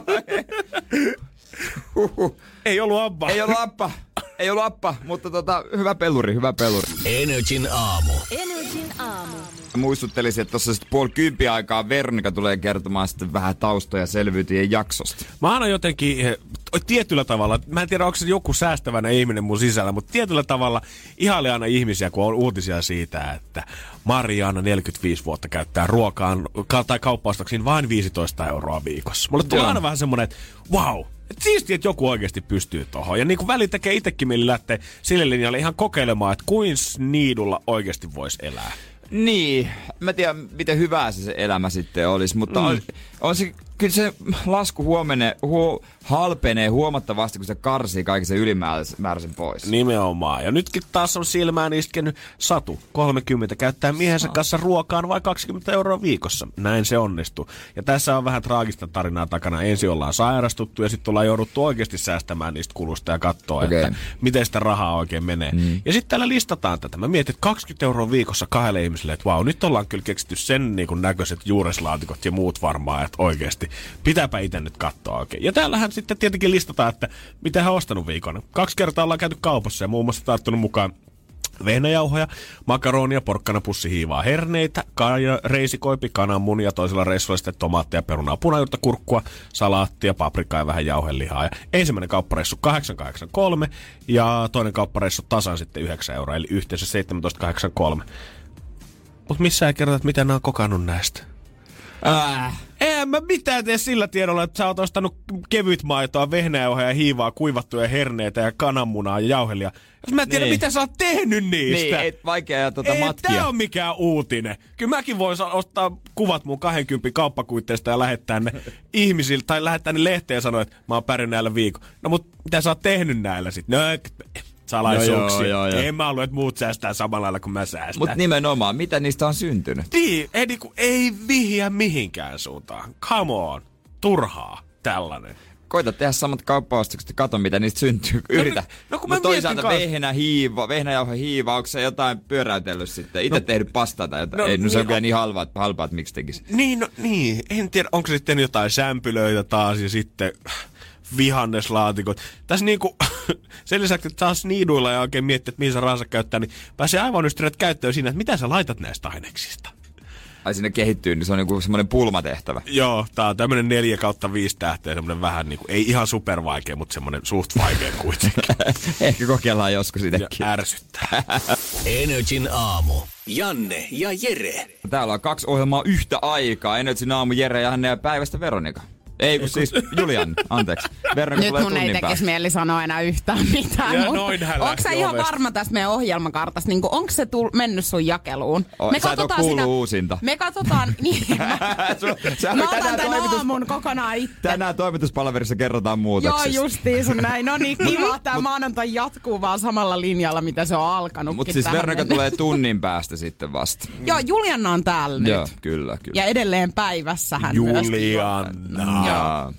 Speaker 3: Ei ollut Abba.
Speaker 2: Ei ollut appa, ei ollut appa, mutta tota, hyvä peluri, hyvä peluri.
Speaker 1: Energin aamu.
Speaker 4: Energin aamu.
Speaker 2: Muistuttelisin, että tuossa sitten puoli kympi aikaa Veronika tulee kertomaan sitten vähän taustoja selviytyjen jaksosta.
Speaker 3: Mä aina jotenkin eh, tietyllä tavalla, mä en tiedä onko se joku säästävänä ihminen mun sisällä, mutta tietyllä tavalla ihailen aina ihmisiä, kun on uutisia siitä, että Mariana 45 vuotta käyttää ruokaan ka- tai kauppaustaksiin vain 15 euroa viikossa. Mulle tulee aina vähän semmonen, että wow, et siistiä, että joku oikeasti pystyy tohon. Ja niin kuin väli tekee itsekin mieli lähteä sille linjalle ihan kokeilemaan, että kuin niidulla oikeasti voisi elää.
Speaker 2: Niin, mä tiedän miten hyvää se, se elämä sitten olisi, mutta mm. on, on se, kyllä se lasku huomenee, hu, halpenee huomattavasti, kun se karsii kaiken sen ylimääräisen pois.
Speaker 3: Nimenomaan. Ja nytkin taas on silmään iskenyt Satu, 30, käyttää miehensä kanssa ruokaan vain 20 euroa viikossa. Näin se onnistuu. Ja tässä on vähän traagista tarinaa takana. Ensin ollaan sairastuttu ja sitten ollaan jouduttu oikeasti säästämään niistä kulusta ja katsoa,
Speaker 2: Okei.
Speaker 3: että miten sitä rahaa oikein menee. Mm. Ja sitten täällä listataan tätä. Mä mietin, että 20 euroa viikossa kahdelle ihmiselle, että vau, nyt ollaan kyllä keksitty sen niin kuin näköiset juureslaatikot ja muut varmaan, että oikeasti pitääpä itse nyt katsoa oikein. Ja täällähän sitten tietenkin listataan, että mitä hän on ostanut viikon. Kaksi kertaa ollaan käyty kaupassa ja muun muassa tarttunut mukaan vehnäjauhoja, makaronia, porkkanapussi hiivaa herneitä, kaaja, reisikoipi, kananmunia, toisella reissulla sitten tomaattia, perunaa, punajuurta, kurkkua, salaattia, paprikaa ja vähän jauhelihaa. Ja ensimmäinen kauppareissu 883 ja toinen kauppareissu tasan sitten 9 euroa, eli yhteensä 1783. Mutta missä ei kerrota, että mitä nämä on kokannut näistä.
Speaker 2: Äh.
Speaker 3: En mä mitään tee sillä tiedolla, että sä oot ostanut kevyt maitoa, vehnäjauhoja, hiivaa, kuivattuja herneitä ja kananmunaa ja jauhelia. Jos mä en tiedä,
Speaker 2: Niin.
Speaker 3: mitä sä oot tehnyt niistä.
Speaker 2: Niin, et vaikea ja tota
Speaker 3: Ei
Speaker 2: matkia.
Speaker 3: tää on mikään uutinen. Kyllä mäkin voin ottaa kuvat mun 20 kauppakuitteista ja lähettää ne ihmisille, tai lähettää ne lehteen ja sanoa, että mä oon pärjännyt näillä viikon. No mut mitä sä oot tehnyt näillä sit? No, salaisuuksia.
Speaker 2: No joo, joo, joo.
Speaker 3: En mä halua, että muut säästää samalla lailla kuin mä säästän.
Speaker 2: Mutta nimenomaan, mitä niistä on syntynyt?
Speaker 3: Niin, ei, niinku, ei vihiä mihinkään suuntaan. Come on. Turhaa tällainen.
Speaker 2: Koita tehdä samat kauppaostokset ja kato, mitä niistä syntyy. Yritä.
Speaker 3: no kun mä
Speaker 2: Mut toisaalta
Speaker 3: mietin kans-
Speaker 2: vehnä, hiiva, vehnäjauhe, hiiva, onko se jotain pyöräytellyt sitten? Itse no, tehnyt pastaa tai jotain?
Speaker 3: no
Speaker 2: No, Ei, no se on
Speaker 3: niin
Speaker 2: kyllä
Speaker 3: on.
Speaker 2: niin halpaa, että, halpaa, että miksi tekisi.
Speaker 3: Niin, no, niin. En tiedä, onko sitten jotain sämpylöitä taas ja sitten vihanneslaatikot. Tässä niinku, sen lisäksi, että taas niiduilla ja oikein miettiä, että mihin sä rahansa käyttää, niin pääsee aivan ystävät käyttöön siinä, että mitä sä laitat näistä aineksista.
Speaker 2: Ai sinne kehittyy, niin se on niinku semmoinen pulmatehtävä.
Speaker 3: Joo, tää on tämmönen neljä kautta viisi tähteä, semmonen vähän niinku, ei ihan supervaikea, mutta semmonen suht vaikea kuitenkin.
Speaker 2: Ehkä kokeillaan joskus
Speaker 3: ja
Speaker 2: itsekin.
Speaker 3: ärsyttää.
Speaker 1: Energin aamu. Janne ja Jere.
Speaker 2: Täällä on kaksi ohjelmaa yhtä aikaa. Energin aamu Jere ja Hanne ja päivästä Veronika. Ei kun siis Julian, anteeksi. Veronika
Speaker 7: Nyt
Speaker 2: tulee
Speaker 7: mun ei tekisi
Speaker 2: päästä.
Speaker 7: mieli sanoa enää yhtään mitään.
Speaker 3: Ja
Speaker 7: mutta
Speaker 3: noin hän
Speaker 7: onko sä ihan
Speaker 3: ovesta.
Speaker 7: varma tästä meidän ohjelmakartasta? Niin onko se tull, mennyt sun jakeluun?
Speaker 2: O, sä et oo kuullut uusinta.
Speaker 7: Me katsotaan... Niin, mä,
Speaker 2: Sä
Speaker 7: mä
Speaker 2: oli
Speaker 7: otan
Speaker 2: tänään
Speaker 7: tämän
Speaker 2: toimitus-
Speaker 7: aamun kokonaan itse.
Speaker 2: Tänään toimituspalaverissa kerrotaan
Speaker 7: Joo,
Speaker 2: muutoksista.
Speaker 7: justiinsa näin. No niin, kiva. Tämä maanantai jatkuu vaan samalla linjalla, mitä se on alkanutkin
Speaker 2: Mutta siis
Speaker 7: mennessä.
Speaker 2: tulee tunnin päästä sitten vasta.
Speaker 7: Joo, Julianna on täällä nyt.
Speaker 2: Joo, kyllä, kyllä.
Speaker 7: Ja edelleen päivässä hän myöskin.
Speaker 3: Julianna.
Speaker 2: Ja,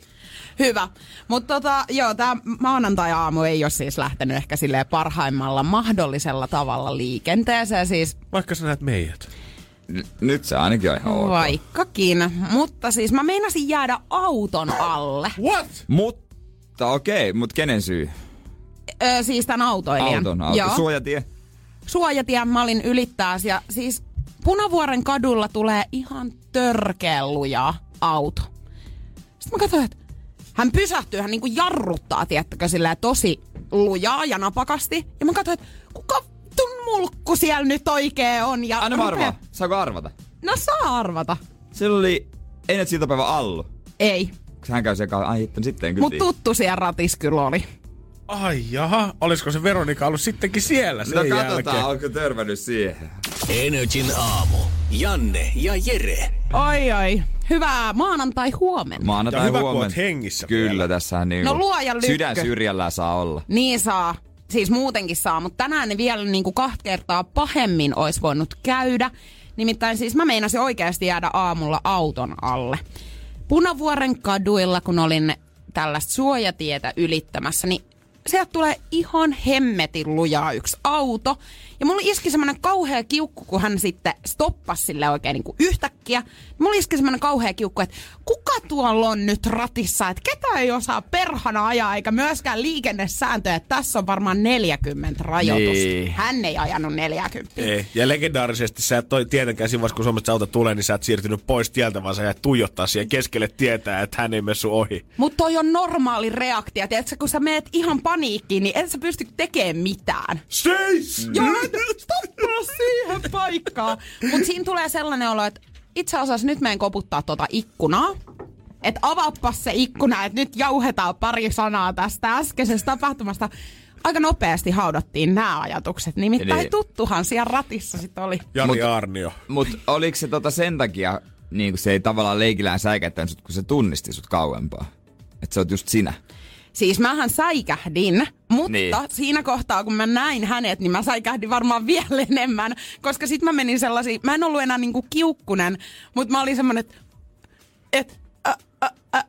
Speaker 7: Hyvä. Mutta tota, joo, tämä maanantai-aamu ei ole siis lähtenyt ehkä silleen parhaimmalla mahdollisella tavalla liikenteeseen. Siis
Speaker 3: Vaikka sä näet meidät.
Speaker 2: n- nyt se ainakin on ihan ok.
Speaker 7: vaikkakin. Mutta siis mä meinasin jäädä auton alle.
Speaker 3: What?
Speaker 2: Mutta okei, mutta kenen syy?
Speaker 7: Öö, siis tämän autoilijan.
Speaker 2: Auton, auton.
Speaker 7: Joo.
Speaker 2: Suojatie.
Speaker 7: Suojatien mä olin ylittää ja siis Punavuoren kadulla tulee ihan törkeä luja auto. Sitten mä katsoin, että hän pysähtyy, hän niinku jarruttaa, tiettäkö, silleen tosi lujaa ja napakasti. Ja mä katsoin, että kuka tun mulkku siellä nyt oikein on. Ja
Speaker 2: Anna
Speaker 7: rupea-
Speaker 2: arvaa. Saako arvata?
Speaker 7: No saa arvata.
Speaker 2: Sillä oli ennen siltapäivä Allu.
Speaker 7: Ei,
Speaker 2: Hän käy sekaan, ai hitto, sitten kyllä
Speaker 7: mutta tuttu siellä ratis kyllä oli.
Speaker 3: Ai jaha, olisiko se Veronika ollut sittenkin siellä sen
Speaker 2: No
Speaker 3: jälkeen?
Speaker 2: katsotaan, onko törmännyt siihen.
Speaker 1: Energin aamu. Janne ja Jere.
Speaker 7: Oi oi, hyvää maanantai huomenna.
Speaker 2: Maanantai
Speaker 3: Ja hyvä, kun
Speaker 2: huomenna.
Speaker 3: oot hengissä
Speaker 2: Kyllä, tässähän niin
Speaker 7: No lykkö.
Speaker 2: sydän syrjällä saa olla.
Speaker 7: Niin saa. Siis muutenkin saa, mutta tänään ne vielä niin kuin kahta kertaa pahemmin olisi voinut käydä. Nimittäin siis mä meinasin oikeasti jäädä aamulla auton alle. Punavuoren kaduilla, kun olin tällaista suojatietä ylittämässä, niin sieltä tulee ihan hemmetin lujaa yksi auto. Ja mulla iski semmoinen kauhea kiukku, kun hän sitten stoppasi sille oikein niin kuin yhtäkkiä. Mulla iski semmoinen kauhea kiukku, että kuka tuolla on nyt ratissa, että ketä ei osaa perhana ajaa, eikä myöskään liikennesääntöjä, että tässä on varmaan 40 rajoitus.
Speaker 2: Niin.
Speaker 7: Hän ei ajanut 40.
Speaker 3: Ei. Ja legendaarisesti sä et toi tietenkään siinä vaiheessa, kun Suomesta auto tulee, niin sä et siirtynyt pois tieltä, vaan sä jäät tuijottaa siihen keskelle tietää, että hän ei mene sun ohi.
Speaker 7: Mutta toi on normaali reaktio. Tiedätkö, kun sä meet ihan paniikkiin, niin et sä pysty tekemään mitään.
Speaker 3: Seis!
Speaker 7: Joo, stoppaa siihen paikkaan. Mutta siinä tulee sellainen olo, että itse asiassa nyt meidän koputtaa tuota ikkunaa. Että avaappas se ikkuna, että nyt jauhetaan pari sanaa tästä äskeisestä tapahtumasta. Aika nopeasti haudattiin nämä ajatukset. Nimittäin
Speaker 2: Eli-
Speaker 7: tuttuhan siellä ratissa sitten oli.
Speaker 3: Jari
Speaker 2: Mut-
Speaker 3: Arnio.
Speaker 2: Mutta oliko se tota sen takia, niin se ei tavallaan leikillään säikättänyt sut, kun se tunnisti sut kauempaa? Että se oot just sinä.
Speaker 7: Siis mähän säikähdin, mutta
Speaker 2: Niin.
Speaker 7: niin. siinä kohtaa kun mä näin hänet, niin mä säikähdin varmaan vielä enemmän. Koska sit mä menin sellaisiin, mä en ollut enää niinku kiukkunen, mutta mä olin semmonen, että et, ä, ä, ä,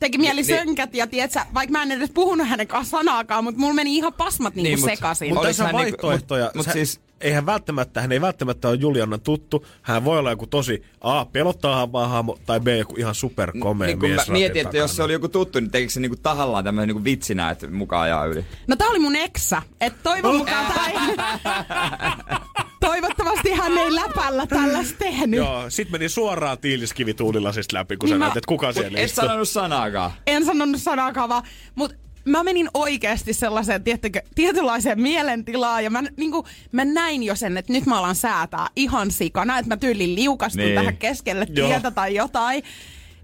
Speaker 7: teki mieli
Speaker 2: Ni- ni-
Speaker 7: sönkät ja tietsä, vaikka mä en edes puhunut hänen kanssa sanaakaan, mutta mulla meni ihan pasmat niinku
Speaker 2: Niin, mut-
Speaker 7: sekaisin.
Speaker 3: Mutta
Speaker 2: Olis
Speaker 3: tässä on
Speaker 2: hän niinku-
Speaker 3: vaihtoehtoja.
Speaker 2: mut- mut
Speaker 3: Sä-
Speaker 2: siis-
Speaker 3: Eihän välttämättä, hän ei välttämättä ole Juliannan tuttu. Hän voi olla joku tosi A, pelottava hahmo, tai B, joku ihan superkomea
Speaker 2: Niin kun
Speaker 3: mies
Speaker 2: mä mietin, että jos se oli joku tuttu, niin tekikö se niinku tahallaan tämmöisen niinku vitsinä, että mukaan ajaa yli?
Speaker 7: No tää oli mun eksä. Et toivon mukaan ei... Toivottavasti hän ei läpällä tällaista tehnyt.
Speaker 3: Joo, sit meni suoraan tiiliskivituulilasista läpi, kun sä
Speaker 7: Niin mä-
Speaker 3: näet, että kuka siellä
Speaker 2: Et sanonut sanaakaan.
Speaker 7: en sanonut sanaakaan vaan, mutta mä menin oikeasti sellaiseen tiettäkö, tietynlaiseen mielentilaan ja mä, niin kuin, mä näin jo sen, että nyt mä alan säätää ihan sikana, että mä tyylin liukastun
Speaker 2: Niin.
Speaker 7: tähän keskelle
Speaker 3: Joo.
Speaker 7: tietä tai jotain.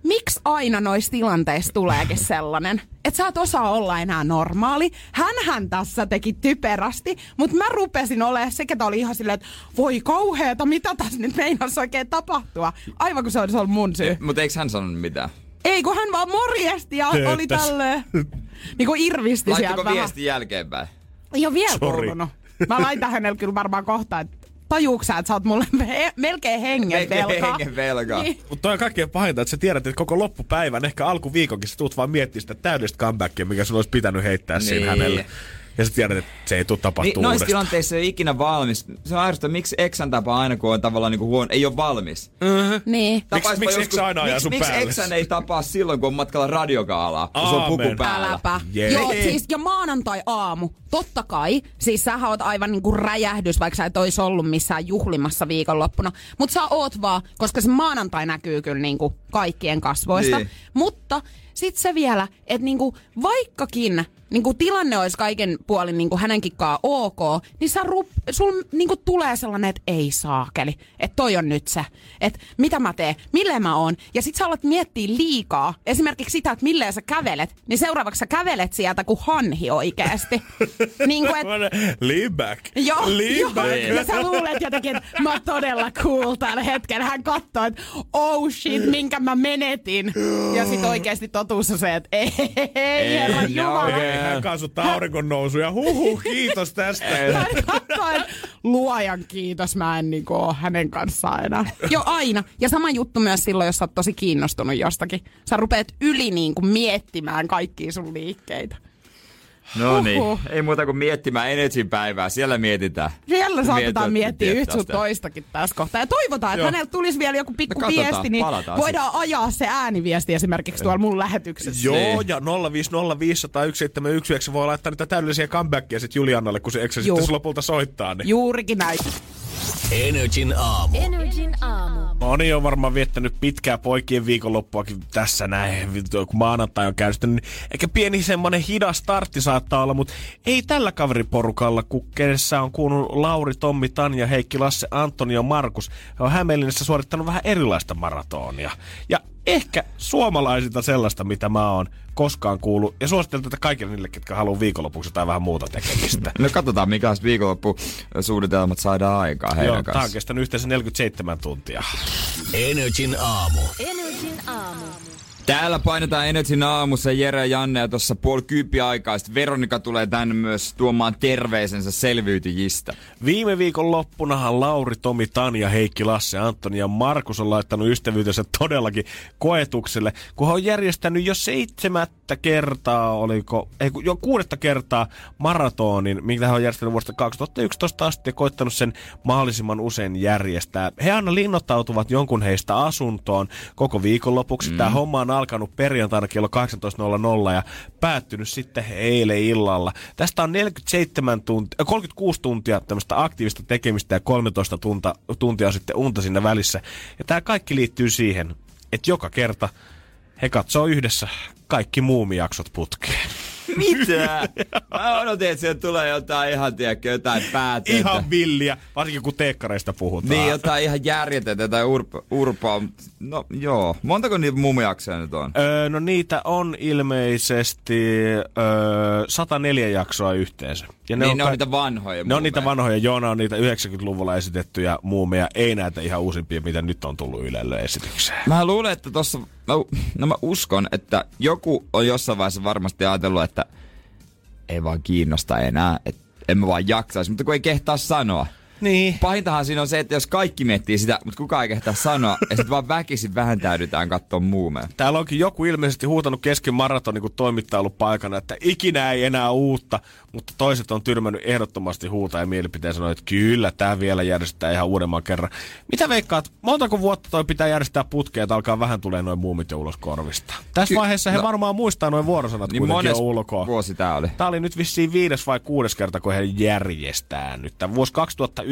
Speaker 7: Miksi aina noissa tilanteissa tuleekin sellainen, että sä et osaa olla enää normaali? Hänhän tässä teki typerästi, mutta mä rupesin olemaan se, ketä oli ihan silleen, että voi kauheeta, mitä tässä nyt meinasi oikein tapahtua. Aivan kun se olisi ollut mun syy.
Speaker 2: Mutta eikö hän sanonut mitään?
Speaker 7: Ei, kun hän vaan morjesti ja oli
Speaker 3: Tööttäs.
Speaker 7: tälleen. Niin kuin irvisti
Speaker 2: Laittiko
Speaker 7: sieltä
Speaker 2: viesti jälkeenpäin?
Speaker 7: Ei ole vielä
Speaker 3: Sori.
Speaker 7: kuulunut. Mä laitan hänelle kyllä varmaan kohta, että tajuuks sä, että sä oot mulle he- melkein hengen
Speaker 2: Melkein
Speaker 7: velkaa.
Speaker 2: hengen velkaa.
Speaker 7: Niin.
Speaker 3: Mutta toi on kaikkein pahinta, että sä tiedät, että koko loppupäivän, ehkä alkuviikonkin sä tuut vaan miettimään sitä täydellistä comebackia, mikä sun olisi pitänyt heittää niin. siinä hänelle. Ja sä tiedät, että se ei tule
Speaker 2: Niin,
Speaker 3: tapahtumaan
Speaker 2: noissa
Speaker 3: uudestaan.
Speaker 2: tilanteissa ei ole ikinä valmis. Se on ärsyttävää, miksi eksän tapa aina, kun on tavallaan niinku huono, ei ole valmis.
Speaker 7: Niin.
Speaker 2: Tapaispa
Speaker 3: miksi eksä aina ajaa
Speaker 2: miksi,
Speaker 3: sun
Speaker 2: miksi
Speaker 3: päälle?
Speaker 2: eksän ei tapaa silloin, kun on matkalla radiokaalaa, kun se on puku päällä?
Speaker 7: Äläpä.
Speaker 3: Jee.
Speaker 7: Joo,
Speaker 2: Niin.
Speaker 7: siis ja maanantai-aamu, totta kai. Siis sä oot aivan niinku räjähdys, vaikka sä et ois ollut missään juhlimassa viikonloppuna. Mutta sä oot vaan, koska se maanantai näkyy kyllä niinku kaikkien kasvoista.
Speaker 2: Niin.
Speaker 7: Mutta sit se vielä, että niinku, vaikkakin niinku tilanne olisi kaiken puolin niinku hänenkin kaa ok, niin sä rup, sul niinku tulee sellainen, että ei saakeli. Että toi on nyt se. Että mitä mä teen, millä mä oon. Ja sit sä alat miettiä liikaa. Esimerkiksi sitä, että milleen sä kävelet. Niin seuraavaksi sä kävelet sieltä kuin hanhi oikeesti. niin kuin, et,
Speaker 3: Lean back.
Speaker 7: Joo,
Speaker 3: Lean back.
Speaker 7: ja sä luulet jotenkin, että mä oon todella cool tällä hetkellä. Hän katsoo, että oh shit, minkä mä menetin. Ja sit oikeesti totuus on se, että ei, ei herra Jumala.
Speaker 3: Ei, hän kaasuttaa auringon nousuja. Huhu, kiitos tästä.
Speaker 7: Hän katsoo, että luojan kiitos, mä en niinku oo hänen kanssaan enää. Joo, aina. Ja sama juttu myös silloin, jos sä oot tosi kiinnostunut jostakin. Sä rupeat yli niinku miettimään kaikkia sun liikkeitä.
Speaker 2: No niin, ei muuta kuin miettimään Energyn päivää, siellä mietitään.
Speaker 7: Siellä saatetaan
Speaker 2: Mietitään,
Speaker 7: miettiä yhtä sun toistakin tässä kohtaa. Ja toivotaan, että
Speaker 3: Joo.
Speaker 7: häneltä tulisi vielä joku pikku
Speaker 2: No
Speaker 7: viesti, niin
Speaker 2: palataan
Speaker 7: voidaan ajaa se ääniviesti esimerkiksi tuolla mun lähetyksessä.
Speaker 3: Joo,
Speaker 2: Niin.
Speaker 3: ja 050501711 voi laittaa niitä täydellisiä comebackia sit Juliannalle, kun se eksä
Speaker 7: Juu.
Speaker 3: sitten lopulta soittaa. Niin.
Speaker 7: Juurikin näin.
Speaker 1: Energin aamu.
Speaker 4: Energin aamu.
Speaker 3: Moni on varmaan viettänyt pitkää poikien viikonloppuakin tässä näin, kun maanantai on käynnistynyt. niin Ehkä pieni semmonen hidas startti saattaa olla, mutta ei tällä kaveriporukalla, kun kenessä on kuulunut Lauri, Tommi, Tanja, Heikki, Lasse, Antoni ja Markus. He on Hämeenlinnassa suorittanut vähän erilaista maratonia. Ja ehkä suomalaisilta sellaista, mitä mä oon koskaan kuullut. Ja suosittelen tätä kaikille niille, ketkä haluaa viikonlopuksi jotain vähän muuta tekemistä.
Speaker 2: No katsotaan, mikä viikonloppusuunnitelmat saadaan aikaa heidän
Speaker 3: Joo, tää on
Speaker 2: kanssa.
Speaker 3: kestänyt yhteensä 47 tuntia.
Speaker 1: Energin aamu.
Speaker 4: Energin aamu.
Speaker 2: Täällä painetaan Energyn aamussa Jere ja Janne ja tuossa puoli aikaa. Sitten Veronika tulee tänne myös tuomaan terveisensä selviytyjistä.
Speaker 3: Viime viikon loppunahan Lauri, Tomi, Tanja, Heikki, Lasse, Antoni ja Markus on laittanut ystävyytensä todellakin koetukselle, kun hän on järjestänyt jo seitsemättä kertaa, oliko, ei jo kuudetta kertaa maratonin, minkä hän on järjestänyt vuodesta 2011 asti ja koittanut sen mahdollisimman usein järjestää. He aina linnoittautuvat jonkun heistä asuntoon koko viikonlopuksi. Mm. Tämä homma on alkanut perjantaina kello 18.00 ja päättynyt sitten eilen illalla. Tästä on 47 tuntia, 36 tuntia tämmöistä aktiivista tekemistä ja 13 tunta, tuntia sitten unta siinä välissä. Ja tämä kaikki liittyy siihen, että joka kerta he katsoo yhdessä kaikki muumijaksot putkeen.
Speaker 2: Mitä? Mä odotin, että sieltä tulee jotain ihan, tiedätkö, jotain päätöntä.
Speaker 3: Ihan villiä, varsinkin kun teekkareista puhutaan.
Speaker 2: Niin, jotain ihan järjetöntä, jotain urp- urpaa. No joo. Montako niitä muumijaksoja nyt on?
Speaker 3: Öö, no niitä on ilmeisesti öö, 104 jaksoa yhteensä.
Speaker 2: Ja ne niin on ne on niitä vanhoja
Speaker 3: Ne on niitä vanhoja, Joona on niitä 90-luvulla esitettyjä muumeja, ei näitä ihan uusimpia, mitä nyt on tullut Ylelle esitykseen.
Speaker 2: Mä luulen, että tossa, mä, no mä uskon, että joku on jossain vaiheessa varmasti ajatellut, että ei vaan kiinnosta enää, että en mä vaan jaksaisi, mutta kun ei kehtaa sanoa.
Speaker 3: Niin.
Speaker 2: Pahintahan siinä on se, että jos kaikki miettii sitä, mutta kukaan ei kehtaa sanoa, ja sitten vaan väkisin vähentäydytään katsoa muumeja.
Speaker 3: Täällä onkin joku ilmeisesti huutanut kesken maratonin, kun toimittaja ollut paikana, että ikinä ei enää uutta, mutta toiset on tyrmännyt ehdottomasti huuta ja mielipiteen sanoa, että kyllä, tämä vielä järjestetään ihan uudemman kerran. Mitä veikkaat, montako vuotta toi pitää järjestää putkea, että alkaa vähän tulee noin muumit jo ulos korvista? Tässä Ky- vaiheessa he no, varmaan muistaa noin vuorosanat niin kuitenkin jo ulkoa.
Speaker 2: vuosi tää oli?
Speaker 3: Tää oli nyt vissiin viides vai kuudes kerta, kun he järjestää nyt. Tämä vuosi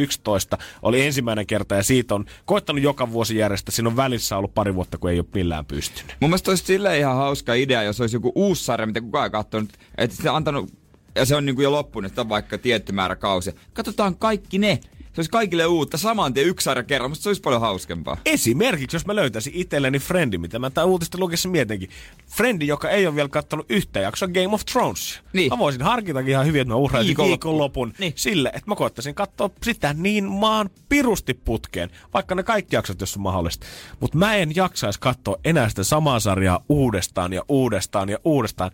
Speaker 3: 2011 oli ensimmäinen kerta ja siitä on koittanut joka vuosi järjestää. Siinä on välissä ollut pari vuotta, kun ei ole millään pystynyt.
Speaker 2: Mun mielestä olisi silleen ihan hauska idea, jos olisi joku uusi sarja, mitä kukaan ei katsonut. Että se antanut ja se on niin kuin jo loppunut, että on vaikka tietty määrä kausia. Katsotaan kaikki ne. Se olisi kaikille uutta, saman tien yksi sarja kerran, mutta se olisi paljon hauskempaa.
Speaker 3: Esimerkiksi, jos mä löytäisin itselleni Friendi, mitä mä tämän uutista lukessa mietinkin. Friendi, joka ei ole vielä katsonut yhtä jaksoa Game of Thrones.
Speaker 2: Niin.
Speaker 3: Mä voisin harkitakin ihan hyvin, että mä uhraisin viikonlopun niin. sille, että mä koittaisin katsoa sitä niin maan pirusti putkeen, vaikka ne kaikki jaksot, jos on mahdollista. Mutta mä en jaksaisi katsoa enää sitä samaa sarjaa uudestaan ja uudestaan ja uudestaan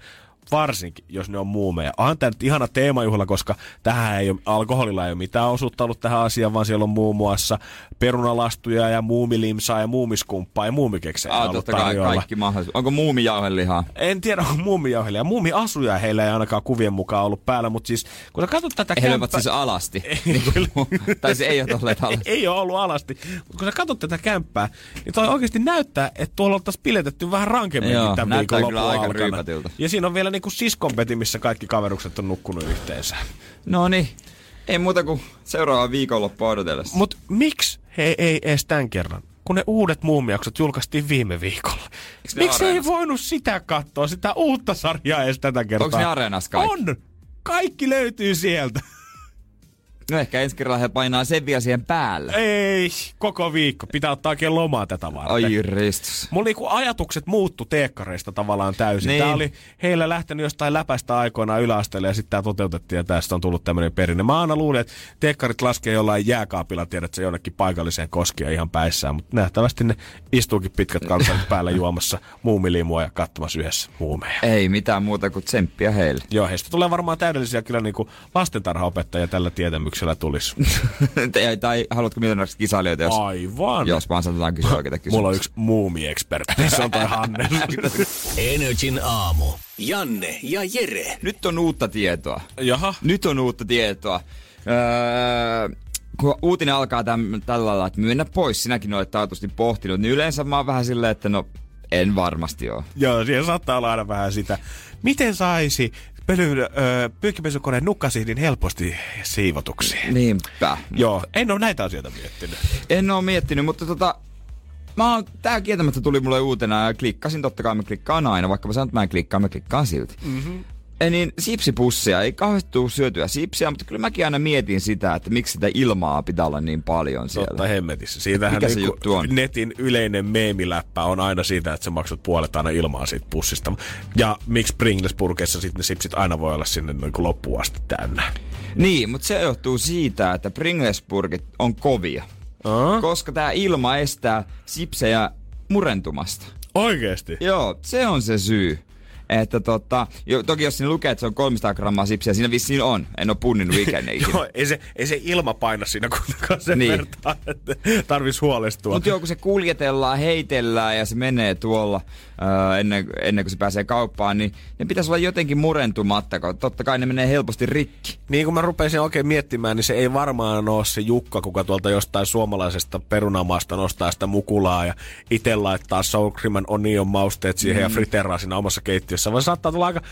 Speaker 3: varsinkin jos ne on muumeja. Onhan tämä nyt ihana teemajuhla, koska tähän ei ole, alkoholilla ei ole mitään osuutta ollut tähän asiaan, vaan siellä on muun muassa perunalastuja ja muumilimsaa ja muumiskumppaa ja muumikeksejä
Speaker 2: ah, ollut tarjolla. kaikki mahdollisuus. Onko muumijauhelihaa?
Speaker 3: En tiedä, onko muumijauhelihaa. Muumiasuja heillä ei ainakaan kuvien mukaan ollut päällä, mutta siis kun sä katsot tätä
Speaker 2: He kämppää... siis alasti. tai se ei ole olleet alasti.
Speaker 3: ei ole ollut alasti. Mutta kun sä katsot tätä kämppää, niin toi oikeasti näyttää, että tuolla oltaisiin piletetty vähän rankemmin
Speaker 2: Joo,
Speaker 3: tämän viikon
Speaker 2: kyllä aika
Speaker 3: Ja siinä on vielä niinku siskonpeti, missä kaikki kaverukset on nukkunut yhteensä.
Speaker 2: No niin. Ei muuta kuin seuraava viikonloppu odotellessa.
Speaker 3: Mut miksi he ei edes tämän kerran? kun ne uudet muumiaksot julkaistiin viime viikolla. Miksi ei voinut sitä katsoa, sitä uutta sarjaa edes tätä kertaa?
Speaker 2: Onko ne areenassa kaikki?
Speaker 3: On! Kaikki löytyy sieltä.
Speaker 2: No ehkä ensi kerralla he painaa sen vielä siihen päälle.
Speaker 3: Ei, koko viikko. Pitää ottaa oikein lomaa tätä varten.
Speaker 2: Ai ristus.
Speaker 3: Mulla niinku ajatukset muuttu teekkareista tavallaan täysin. Niin. Tää oli heillä lähtenyt jostain läpäistä aikoinaan yläasteelle ja sitten tämä toteutettiin ja tästä on tullut tämmöinen perinne. Mä aina luulin, että teekkarit laskee jollain jääkaapilla, tiedät se jonnekin paikalliseen koskia ihan päissään, mutta nähtävästi ne istuukin pitkät kalsarit päällä juomassa muumilimua ja katsomassa yhdessä muumeja.
Speaker 2: Ei mitään muuta kuin tsemppiä heille.
Speaker 3: Joo, heistä tulee varmaan täydellisiä kyllä niinku lastentarhaopettajia tällä tietämyksellä kysymyksellä tulisi.
Speaker 2: tai, tai haluatko miljonääräksi kisailijoita, jos,
Speaker 3: Aivan.
Speaker 2: jos vaan saatetaan kysyä oikeita kysymyksiä.
Speaker 3: Mulla on yksi muumi-ekspertti, se on toi Hanne.
Speaker 1: Energin aamu. Janne ja Jere.
Speaker 2: Nyt on uutta tietoa.
Speaker 3: Jaha.
Speaker 2: Nyt on uutta tietoa. Öö, kun uutinen alkaa täm, tällä lailla, että mennä pois, sinäkin olet taatusti pohtinut, niin yleensä mä oon vähän silleen, että no en varmasti ole.
Speaker 3: Joo, siihen saattaa olla aina vähän sitä. Miten saisi pöly, öö, pyykkipesukoneen nukkasihdin helposti siivotuksi.
Speaker 2: Niinpä.
Speaker 3: Joo, en ole näitä asioita miettinyt.
Speaker 2: En ole miettinyt, mutta tota, mä oon, tää kieltämättä tuli mulle uutena ja klikkasin, totta kai mä klikkaan aina, vaikka mä sanon, että mä en klikkaa, mä klikkaan silti. Mm-hmm. Ei niin sipsipussia, ei kauheasti tule syötyä sipsiä, mutta kyllä mäkin aina mietin sitä, että miksi sitä ilmaa pitää olla niin paljon siellä.
Speaker 3: Totta hemmetissä. Siitähän
Speaker 2: Mikä se niin juttu on?
Speaker 3: netin yleinen meemiläppä on aina siitä, että sä maksat puolet aina ilmaa siitä pussista. Ja miksi Pringles-purkeissa sitten ne sipsit aina voi olla sinne niin loppuun asti täynnä.
Speaker 2: Niin, mutta se johtuu siitä, että Pringles-purkit on kovia.
Speaker 3: Uh-huh.
Speaker 2: Koska tämä ilma estää sipsejä murentumasta.
Speaker 3: Oikeesti?
Speaker 2: Joo, se on se syy. Että tota, jo, toki jos siinä lukee, että se on 300 grammaa sipsiä, siinä vissiin on. En ole punninnut ikinä.
Speaker 3: Joo, ei se, ei se ilma paina siinä kuitenkaan sen
Speaker 2: Niin.
Speaker 3: vertaan, että tarvis huolestua.
Speaker 2: Mutta joo, kun se kuljetellaan, heitellään ja se menee tuolla ää, ennen, ennen kuin se pääsee kauppaan, niin ne pitäisi olla jotenkin murentumatta, kun totta kai ne menee helposti rikki.
Speaker 3: Niin kun mä rupesin oikein miettimään, niin se ei varmaan ole se Jukka, kuka tuolta jostain suomalaisesta perunamaasta nostaa sitä mukulaa ja itse laittaa sour cream and onion mausteet siihen mm. ja friteraa siinä omassa keittiössä, vaan saattaa tulla aika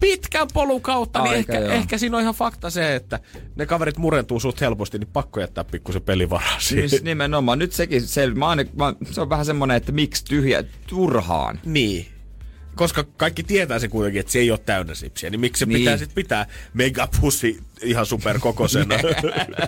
Speaker 3: pitkän polun kautta, niin
Speaker 2: Aika
Speaker 3: ehkä,
Speaker 2: joo.
Speaker 3: ehkä siinä on ihan fakta se, että ne kaverit murentuu suht helposti, niin pakko jättää pikkusen pelivaraa siihen.
Speaker 2: Siis nimenomaan. Nyt sekin sel... mä, aina- mä, se on vähän semmonen, että miksi tyhjä turhaan.
Speaker 3: Niin. Koska kaikki tietää se kuitenkin, että se ei ole täynnä sipsiä, niin miksi se
Speaker 2: Niin.
Speaker 3: niin. pitää sitten pitää megapussi ihan superkokoisena?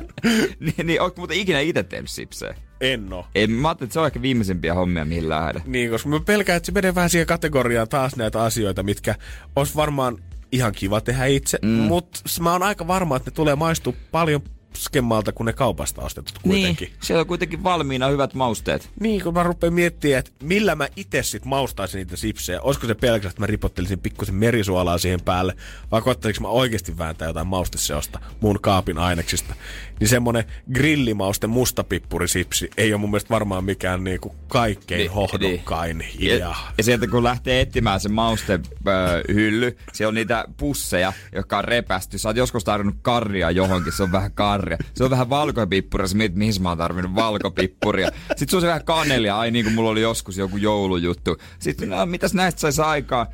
Speaker 2: niin, niin ootko muuten ikinä itse tehnyt sipsejä?
Speaker 3: En oo.
Speaker 2: Ei, mä ajattelin, että se on ehkä viimeisimpiä hommia, mihin lähden.
Speaker 3: Niin, koska mä pelkään, että se menee vähän siihen kategoriaan taas näitä asioita, mitkä olisi varmaan ihan kiva tehdä itse, mm. mutta mä oon aika varma, että ne tulee maistua paljon skemmalta kuin ne kaupasta ostetut kuitenkin.
Speaker 2: Niin, siellä on kuitenkin valmiina hyvät mausteet.
Speaker 3: Niin, kun mä rupean miettimään, että millä mä itse sit maustaisin niitä sipsejä. Olisiko se pelkästään, että mä ripottelisin pikkusen merisuolaa siihen päälle, vai koettaisiinko mä oikeasti vääntää jotain mausteseosta mun kaapin aineksista. Niin semmonen grillimauste mustapippurisipsi ei ole mun mielestä varmaan mikään niinku kaikkein
Speaker 2: Niin,
Speaker 3: hohdokkain niin.
Speaker 2: Ja,
Speaker 3: idea.
Speaker 2: ja sieltä kun lähtee etsimään se maustehylly, siellä on niitä pusseja, jotka on repästy. Sä oot joskus tarvinnut karria johonkin, se on vähän karria. Se on vähän valkopippuria, sä mietit, mihin mä oon tarvinnut valkopippuria. Sitten se on se vähän kanelia, ai niin kuin mulla oli joskus joku joulujuttu. Sitten, no mitäs näistä saisi aikaa?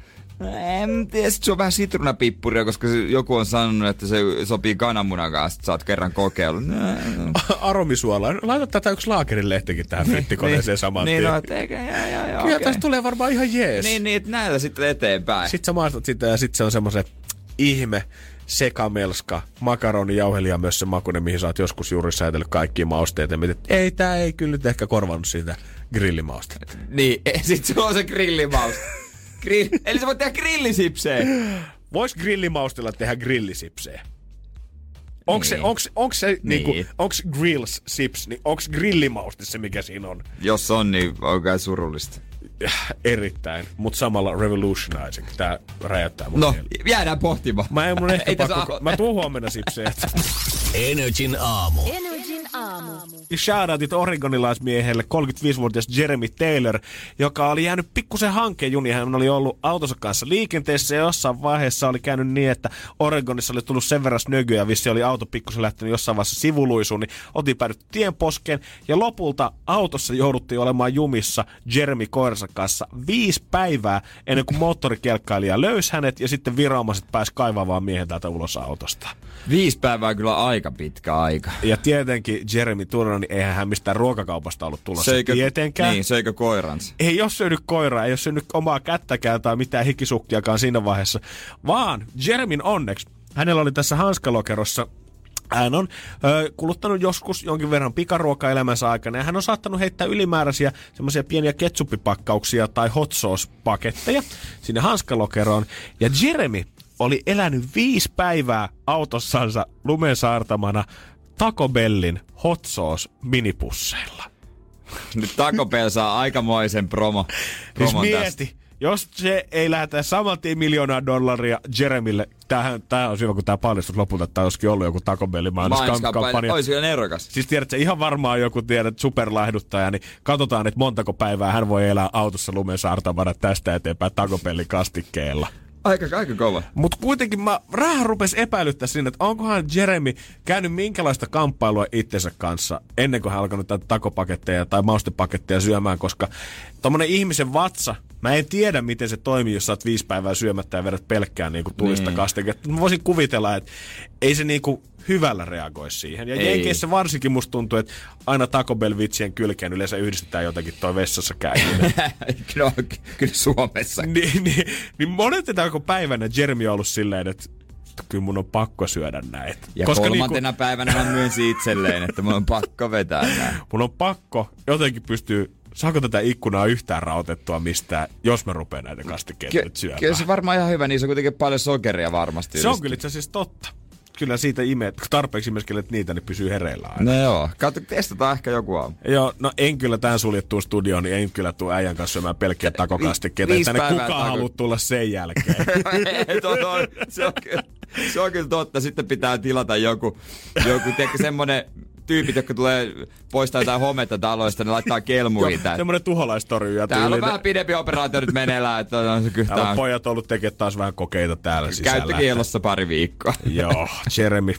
Speaker 2: No, En tiedä, sit se on vähän sitruunapippuria, koska se, joku on sanonut, että se sopii kananmunan kanssa, että sä oot kerran kokeillut. No,
Speaker 3: aromisuolaa. Laita tätä yksi laakerin lehtikin tähän frittikoneeseen saman
Speaker 2: niin,
Speaker 3: tien.
Speaker 2: no, eikä, ja, ja, ja,
Speaker 3: Kyllä
Speaker 2: okei.
Speaker 3: tästä tulee varmaan ihan jees.
Speaker 2: Niin, niin, näillä sitten eteenpäin.
Speaker 3: Sitten sä maistat sitä ja sitten se on semmoisen ihme sekamelska, makaroni, jauhelia myös se makunen, mihin sä oot joskus juuri säätellyt kaikki mausteet. Ja mietit, ei, tää ei kyllä nyt ehkä korvannut siitä grillimausta.
Speaker 2: Niin, sit sulla on se grillimaus. Grill, eli sä voit tehdä grillisipsejä.
Speaker 3: Vois grillimaustilla tehdä grillisipsejä? Onko se,
Speaker 2: Niin.
Speaker 3: onks, onks se
Speaker 2: Niin.
Speaker 3: niinku, onks grills sips, niin onks grillimauste se, mikä siinä on?
Speaker 2: Jos on, niin on kai surullista.
Speaker 3: Erittäin, mutta samalla revolutionizing. Tää räjäyttää mun
Speaker 2: No,
Speaker 3: mielen.
Speaker 2: jäädään pohtimaan.
Speaker 3: Mä en mun ehkä
Speaker 2: Ei
Speaker 3: pakko,
Speaker 2: aloita.
Speaker 3: mä tuun huomenna sipsejä.
Speaker 1: Energin aamu.
Speaker 4: Energin aamu.
Speaker 3: Shoutoutit oregonilaismiehelle 35-vuotias Jeremy Taylor, joka oli jäänyt pikkusen hankkeen Hän oli ollut autonsa kanssa liikenteessä ja jossain vaiheessa oli käynyt niin, että Oregonissa oli tullut sen verran snögyä ja vissi oli auto pikkusen lähtenyt jossain vaiheessa sivuluisuun, niin otin päädytty tien poskeen ja lopulta autossa jouduttiin olemaan jumissa Jeremy koiransa kanssa viisi päivää ennen kuin moottorikelkkailija löysi hänet ja sitten viranomaiset pääsi kaivaamaan miehen täältä ulos autosta.
Speaker 2: Viisi päivää on kyllä aika pitkä aika.
Speaker 3: Ja tietenkin Jeremy Turner, niin eihän hän mistään ruokakaupasta ollut tulossa tietenkään.
Speaker 2: Niin, söikö koiransa?
Speaker 3: Ei ole syönyt koiraa, ei ole syönyt omaa kättäkään tai mitään hikisukkiakaan siinä vaiheessa, vaan Jermin onneksi hänellä oli tässä hanskalokerossa hän on ö, kuluttanut joskus jonkin verran pikaruokaa elämänsä aikana ja hän on saattanut heittää ylimääräisiä semmoisia pieniä ketsuppipakkauksia tai hot sauce-paketteja sinne hanskalokeroon. Ja Jeremy oli elänyt viisi päivää autossansa lumen saartamana Taco Bellin hot sauce minipusseilla.
Speaker 2: Nyt Taco Bell saa aikamoisen promo,
Speaker 3: Siis
Speaker 2: tästä.
Speaker 3: mieti, jos se ei lähetä saman tien miljoonaa dollaria Jeremille, tämähän, tää on hyvä, kun tämä paljastus lopulta, että tämä olisikin ollut joku Taco Bellin
Speaker 2: Mainoskampanja. Ois vielä nerokas.
Speaker 3: Siis tiedätkö, ihan varmaan joku tiedät superlaihduttaja, niin katsotaan, että montako päivää hän voi elää autossa lumen saartavana tästä eteenpäin Taco Bellin kastikkeella.
Speaker 2: Aika, aika kova.
Speaker 3: Mutta kuitenkin mä vähän rupes epäilyttää siinä, että onkohan Jeremy käynyt minkälaista kamppailua itsensä kanssa ennen kuin hän alkanut tätä takopaketteja tai maustepaketteja syömään, koska tommonen ihmisen vatsa, mä en tiedä miten se toimii, jos sä oot viisi päivää syömättä ja vedät pelkkää niinku tulista
Speaker 2: Niin.
Speaker 3: niin. kastiketta. Mä voisin kuvitella, että ei se niinku hyvällä reagoi siihen. Ja
Speaker 2: Ei.
Speaker 3: Jenkeissä varsinkin musta tuntuu, että aina Taco Bell-vitsien kylkeen yleensä yhdistetään jotakin toi vessassa käyminen.
Speaker 2: no, kyllä Suomessa.
Speaker 3: niin, niin, niin monetetaanko päivänä Jeremy on ollut silleen, että kyllä mun on pakko syödä näitä.
Speaker 2: Ja
Speaker 3: Koska
Speaker 2: kolmantena
Speaker 3: niinku,
Speaker 2: päivänä hän myönsi itselleen, että mun on pakko vetää näin.
Speaker 3: mun on pakko jotenkin pystyy, saako tätä ikkunaa yhtään rautettua mistään, jos mä rupean näitä kastikkeita
Speaker 2: Ky-
Speaker 3: nyt syömään.
Speaker 2: kyllä se varmaan ihan hyvä, niissä on kuitenkin paljon sokeria varmasti.
Speaker 3: se on kyllä itse asiassa totta. kyllä siitä imee, kun tarpeeksi imeskelet niitä, niin pysyy hereillä aina.
Speaker 2: No joo, katso, testataan ehkä joku aamu.
Speaker 3: Joo, no en kyllä tähän suljettuun studioon, niin en kyllä tuu äijän kanssa syömään pelkkiä takokastikkeita.
Speaker 2: viisi
Speaker 3: Tänne
Speaker 2: päivää
Speaker 3: kukaan
Speaker 2: tako-
Speaker 3: halua tulla sen jälkeen.
Speaker 2: Ei, to, to, se, on, kyllä- se on kyllä totta. Sitten pitää tilata joku, joku tiedätkö, semmonen tyypit, jotka tulee poistaa jotain hometta taloista, ne laittaa kelmuihin tänne.
Speaker 3: Semmoinen tuholaistorjuja.
Speaker 2: Täällä on
Speaker 3: tyylinen.
Speaker 2: vähän pidempi operaatio nyt meneillään, että on se kyllä
Speaker 3: Täällä
Speaker 2: tää
Speaker 3: on
Speaker 2: on
Speaker 3: pojat ollut tekemään taas vähän kokeita täällä sisällä.
Speaker 2: käyttökielossa pari viikkoa.
Speaker 3: Joo, Jeremy.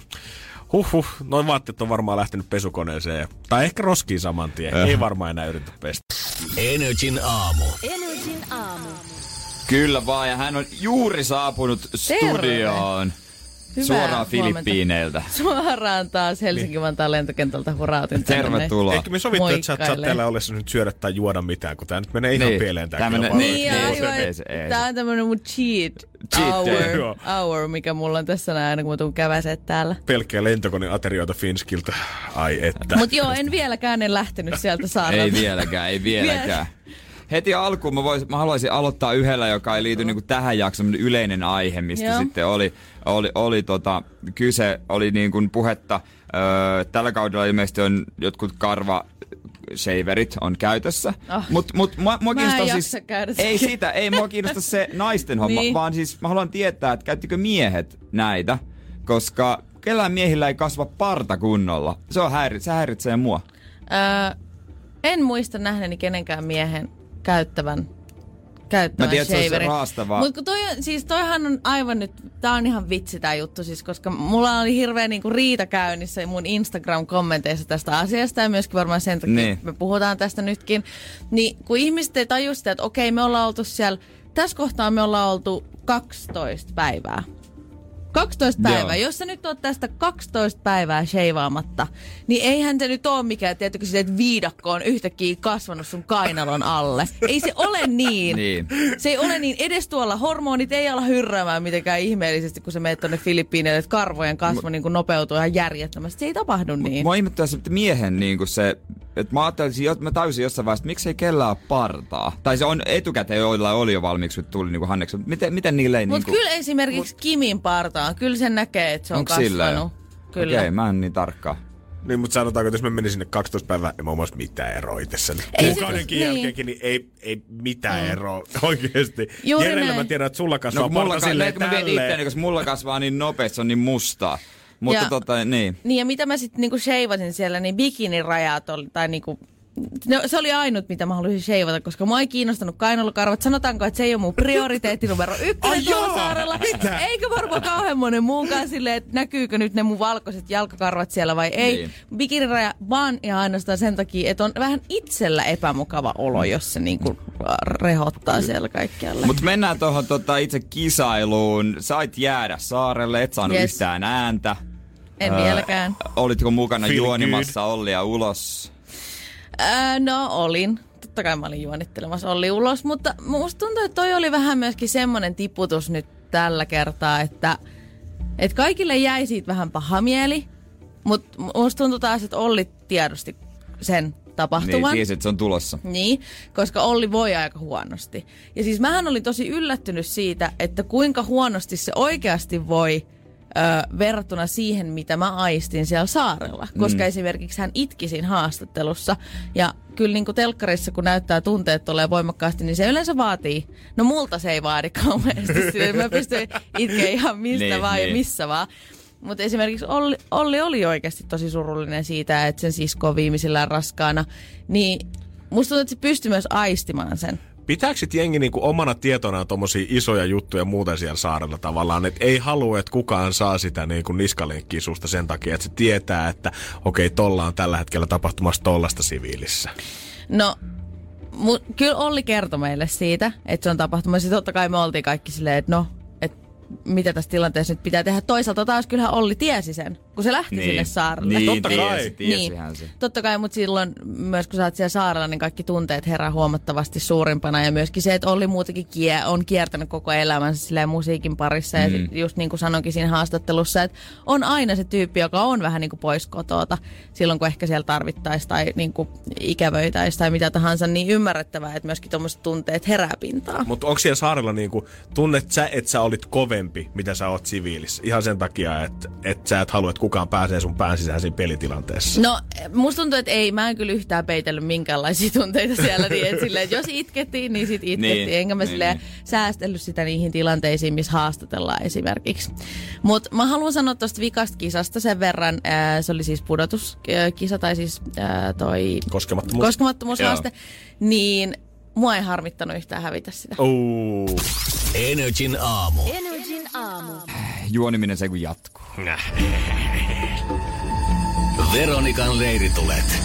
Speaker 3: Huhhuh, noin vaatteet on varmaan lähtenyt pesukoneeseen. Tai ehkä roskiin saman tien. Ei varmaan enää yritä pestä.
Speaker 1: Energin aamu.
Speaker 4: Energin aamu.
Speaker 2: Kyllä vaan, ja hän on juuri saapunut studioon.
Speaker 8: Hyvää
Speaker 2: Suoraan
Speaker 8: huomenta.
Speaker 2: Filippiineiltä.
Speaker 8: Suoraan taas Helsinki-Vantaan lentokentältä hurautin tänne.
Speaker 2: Tervetuloa.
Speaker 3: Eikö me sovittu, että sä et saa täällä ollessa nyt syödä tai juoda mitään, kun tää nyt menee ihan
Speaker 2: Niin.
Speaker 3: pieleen tää
Speaker 2: Tää menee-.
Speaker 8: Niin, aivan. Tää on tämmönen mun cheat,
Speaker 2: Cheat
Speaker 8: hour,
Speaker 3: Joo.
Speaker 8: hour, mikä mulla on tässä näin, aina kun mä tuun käväset täällä.
Speaker 3: Pelkkiä lentokoneaterioita Finskiltä. Ai että.
Speaker 8: Mut joo, en vieläkään en lähtenyt sieltä saarelta.
Speaker 2: Ei vieläkään, ei vieläkään. Heti alkuun mä, vois, mä haluaisin aloittaa yhdellä, joka ei liity niinku tähän jaksoon, yleinen aihe, mistä
Speaker 8: Joo.
Speaker 2: sitten oli, oli, oli tota, kyse, oli niin kuin puhetta. Öö, tällä kaudella ilmeisesti on jotkut karva shaverit on käytössä.
Speaker 8: Ah.
Speaker 2: Mut, mut mua, mua kiinnostaa siis... Ei sitä, ei mua kiinnosta se naisten homma,
Speaker 8: Niin.
Speaker 2: vaan siis mä haluan tietää, että käyttikö miehet näitä, koska kellään miehillä ei kasva parta kunnolla. Se, on häiri, se häiritsee mua.
Speaker 8: Öö, en muista nähneeni kenenkään miehen käyttävän käyttävän
Speaker 2: Mä tiedän, se raastavaa.
Speaker 8: Mut kun toi, siis toihan on aivan nyt, tää on ihan vitsi tää juttu siis, koska mulla oli hirveä niinku riita käynnissä mun Instagram-kommenteissa tästä asiasta ja myöskin varmaan sen takia
Speaker 2: Niin.
Speaker 8: niin. me puhutaan tästä nytkin. Niin kun ihmiset ei taju sitä, että okei me ollaan oltu siellä, tässä kohtaa me ollaan oltu 12 päivää. 12
Speaker 2: Joo.
Speaker 8: päivää. Jos sä nyt oot tästä 12 päivää sheivaamatta, niin eihän se nyt ole mikään, tietysti että viidakko on yhtäkkiä kasvanut sun kainalon alle. Ei se ole niin.
Speaker 2: Niin.
Speaker 8: Se ei ole niin. Edes tuolla hormonit ei ala hyrräämään mitenkään ihmeellisesti, kun sä meet tonne Filippiineille, että karvojen kasvu niin kuin nopeutuu ihan järjettömästi. Se ei tapahdu niin.
Speaker 2: Mua ihmettää se että miehen niin kuin se, että mä ajattelin, jo- mä täysin jossain vaiheessa, että miksei kellään ole partaa. Tai se on etukäteen joilla oli jo valmiiksi, kun tuli niin kuin Hanneksen. Miten, miten niille ei
Speaker 8: Mutta
Speaker 2: niin
Speaker 8: kyllä esimerkiksi Kimin partaan, kyllä sen näkee, että se on
Speaker 2: sillä
Speaker 8: kasvanut. Kyllä.
Speaker 2: Okei, okay, mä en niin tarkkaan.
Speaker 3: Niin, mutta sanotaanko, että jos mä menin sinne 12 päivää, en mä oon mitään eroa
Speaker 8: se-
Speaker 3: Kuukaudenkin
Speaker 8: niin.
Speaker 3: jälkeenkin, niin ei, ei mitään eroa oikeesti.
Speaker 8: Juuri
Speaker 3: Jerellä mä
Speaker 8: näin.
Speaker 3: tiedän, että sulla kasvaa
Speaker 2: No kun mulla,
Speaker 3: parta
Speaker 2: ka-
Speaker 3: silleen
Speaker 2: mä
Speaker 3: tälleen.
Speaker 2: itteeni, koska mulla kasvaa niin nopeasti, se on niin mustaa. Mutta
Speaker 8: Ja-
Speaker 2: tota, niin.
Speaker 8: Niin ja mitä mä sitten niinku sheivasin siellä, niin bikinirajat oli, tai niinku, no, se oli ainut, mitä mä halusin sheivata, koska mua ei kiinnostanut kainalokarvat. Sanotaanko, että se ei ole mun prioriteetti numero ykkönen
Speaker 3: Ai
Speaker 8: tuolla
Speaker 3: joo,
Speaker 8: saarella.
Speaker 3: mitä?
Speaker 8: Eikä varmaan kauhean monen muunkaan silleen, että näkyykö nyt ne mun valkoiset jalkakarvat siellä vai ei.
Speaker 2: Niin.
Speaker 8: Bikiniraja vaan ja ainoastaan sen takia, että on vähän itsellä epämukava olo, jos se niinku rehottaa siellä kaikkialle.
Speaker 2: Mutta mennään tuohon tota, itse kisailuun. Sait jäädä saarelle, et saanut
Speaker 8: Yes.
Speaker 2: yhtään ääntä.
Speaker 8: En
Speaker 2: Ää,
Speaker 8: vieläkään.
Speaker 2: Olitko mukana
Speaker 3: Feel
Speaker 2: juonimassa Ollia ulos?
Speaker 8: Ää, no olin. Totta kai mä olin juonittelemassa Olli ulos, mutta musta tuntuu, että toi oli vähän myöskin semmoinen tiputus nyt tällä kertaa, että, että kaikille jäi siitä vähän paha mieli, mutta musta tuntuu taas, että Olli tiedosti sen
Speaker 2: Niin,
Speaker 8: tapahtuman.
Speaker 2: tiesi, että se on tulossa.
Speaker 8: Niin, koska Olli voi aika huonosti. Ja siis mähän olin tosi yllättynyt siitä, että kuinka huonosti se oikeasti voi ö, verrattuna siihen, mitä mä aistin siellä saarella. Koska mm. esimerkiksi hän itki siinä haastattelussa. Ja kyllä niin kuin telkkarissa, kun näyttää tunteet tulee voimakkaasti, niin se yleensä vaatii. No multa se ei vaadi kauheasti. Sillä Mä pystyn itkeä ihan mistä
Speaker 2: Niin,
Speaker 8: vaan ja
Speaker 2: niin.
Speaker 8: missä vaan. Mutta esimerkiksi Olli, Olli oli oikeasti tosi surullinen siitä, että sen sisko on viimeisillään raskaana. Niin musta tuntuu, että se pystyy myös aistimaan sen.
Speaker 3: Pitääkö sit jengi niinku omana tietonaan tommosia isoja juttuja muuten siellä saarella tavallaan, että ei halua, että kukaan saa sitä niinku niskalenkkiä susta sen takia, että se tietää, että okei, tolla on tällä hetkellä tapahtumassa tollasta siviilissä.
Speaker 8: No, mu, kyllä Olli kertoi meille siitä, että se on tapahtumassa. Totta kai me oltiin kaikki silleen, että no, mitä tässä tilanteessa nyt pitää tehdä. Toisaalta taas kyllähän Olli tiesi sen. kun se lähti
Speaker 2: Niin.
Speaker 8: sinne saarelle.
Speaker 2: Niin,
Speaker 3: Totta kai.
Speaker 2: tiesi, tiesihän se.
Speaker 8: Totta kai, mutta silloin myös kun sä oot siellä saarella, niin kaikki tunteet herää huomattavasti suurimpana. Ja myöskin se, että Olli muutenkin kie- on kiertänyt koko elämänsä silleen musiikin parissa. Ja
Speaker 2: Mm.
Speaker 8: just niin kuin sanoinkin siinä haastattelussa, että on aina se tyyppi, joka on vähän niin kuin pois kotota silloin, kun ehkä siellä tarvittaisiin tai niin kuin ikävöitäisiin tai mitä tahansa, niin ymmärrettävää, että myöskin tuommoiset tunteet herää pintaan.
Speaker 3: Mutta onko siellä saarella niinku, tunnet sä, että sä olit kovempi, mitä sä oot siviilissä? Ihan sen takia, että et sä et halua, että kukaan pääsee sun pään sisään siinä pelitilanteessa.
Speaker 8: No, musta tuntuu, että ei, mä en kyllä yhtään peitellyt minkäänlaisia tunteita siellä, niin että, silleen, että jos itkettiin, niin sit itkettiin,
Speaker 2: Niin,
Speaker 8: enkä mä
Speaker 2: niin,
Speaker 8: niin, silleen
Speaker 2: niin.
Speaker 8: säästellyt sitä niihin tilanteisiin, missä haastatellaan esimerkiksi. Mutta mä haluan sanoa tuosta vikasta kisasta sen verran, ää, se oli siis pudotuskisa, tai siis ää, toi
Speaker 3: Koskemattomuus.
Speaker 8: koskemattomuushaaste, niin mua ei harmittanut yhtään hävitä sitä.
Speaker 3: Ooh.
Speaker 1: Energin aamu.
Speaker 4: Energin aamu.
Speaker 2: Juoniminen se kun jatkuu.
Speaker 1: Veronikan leiritulet.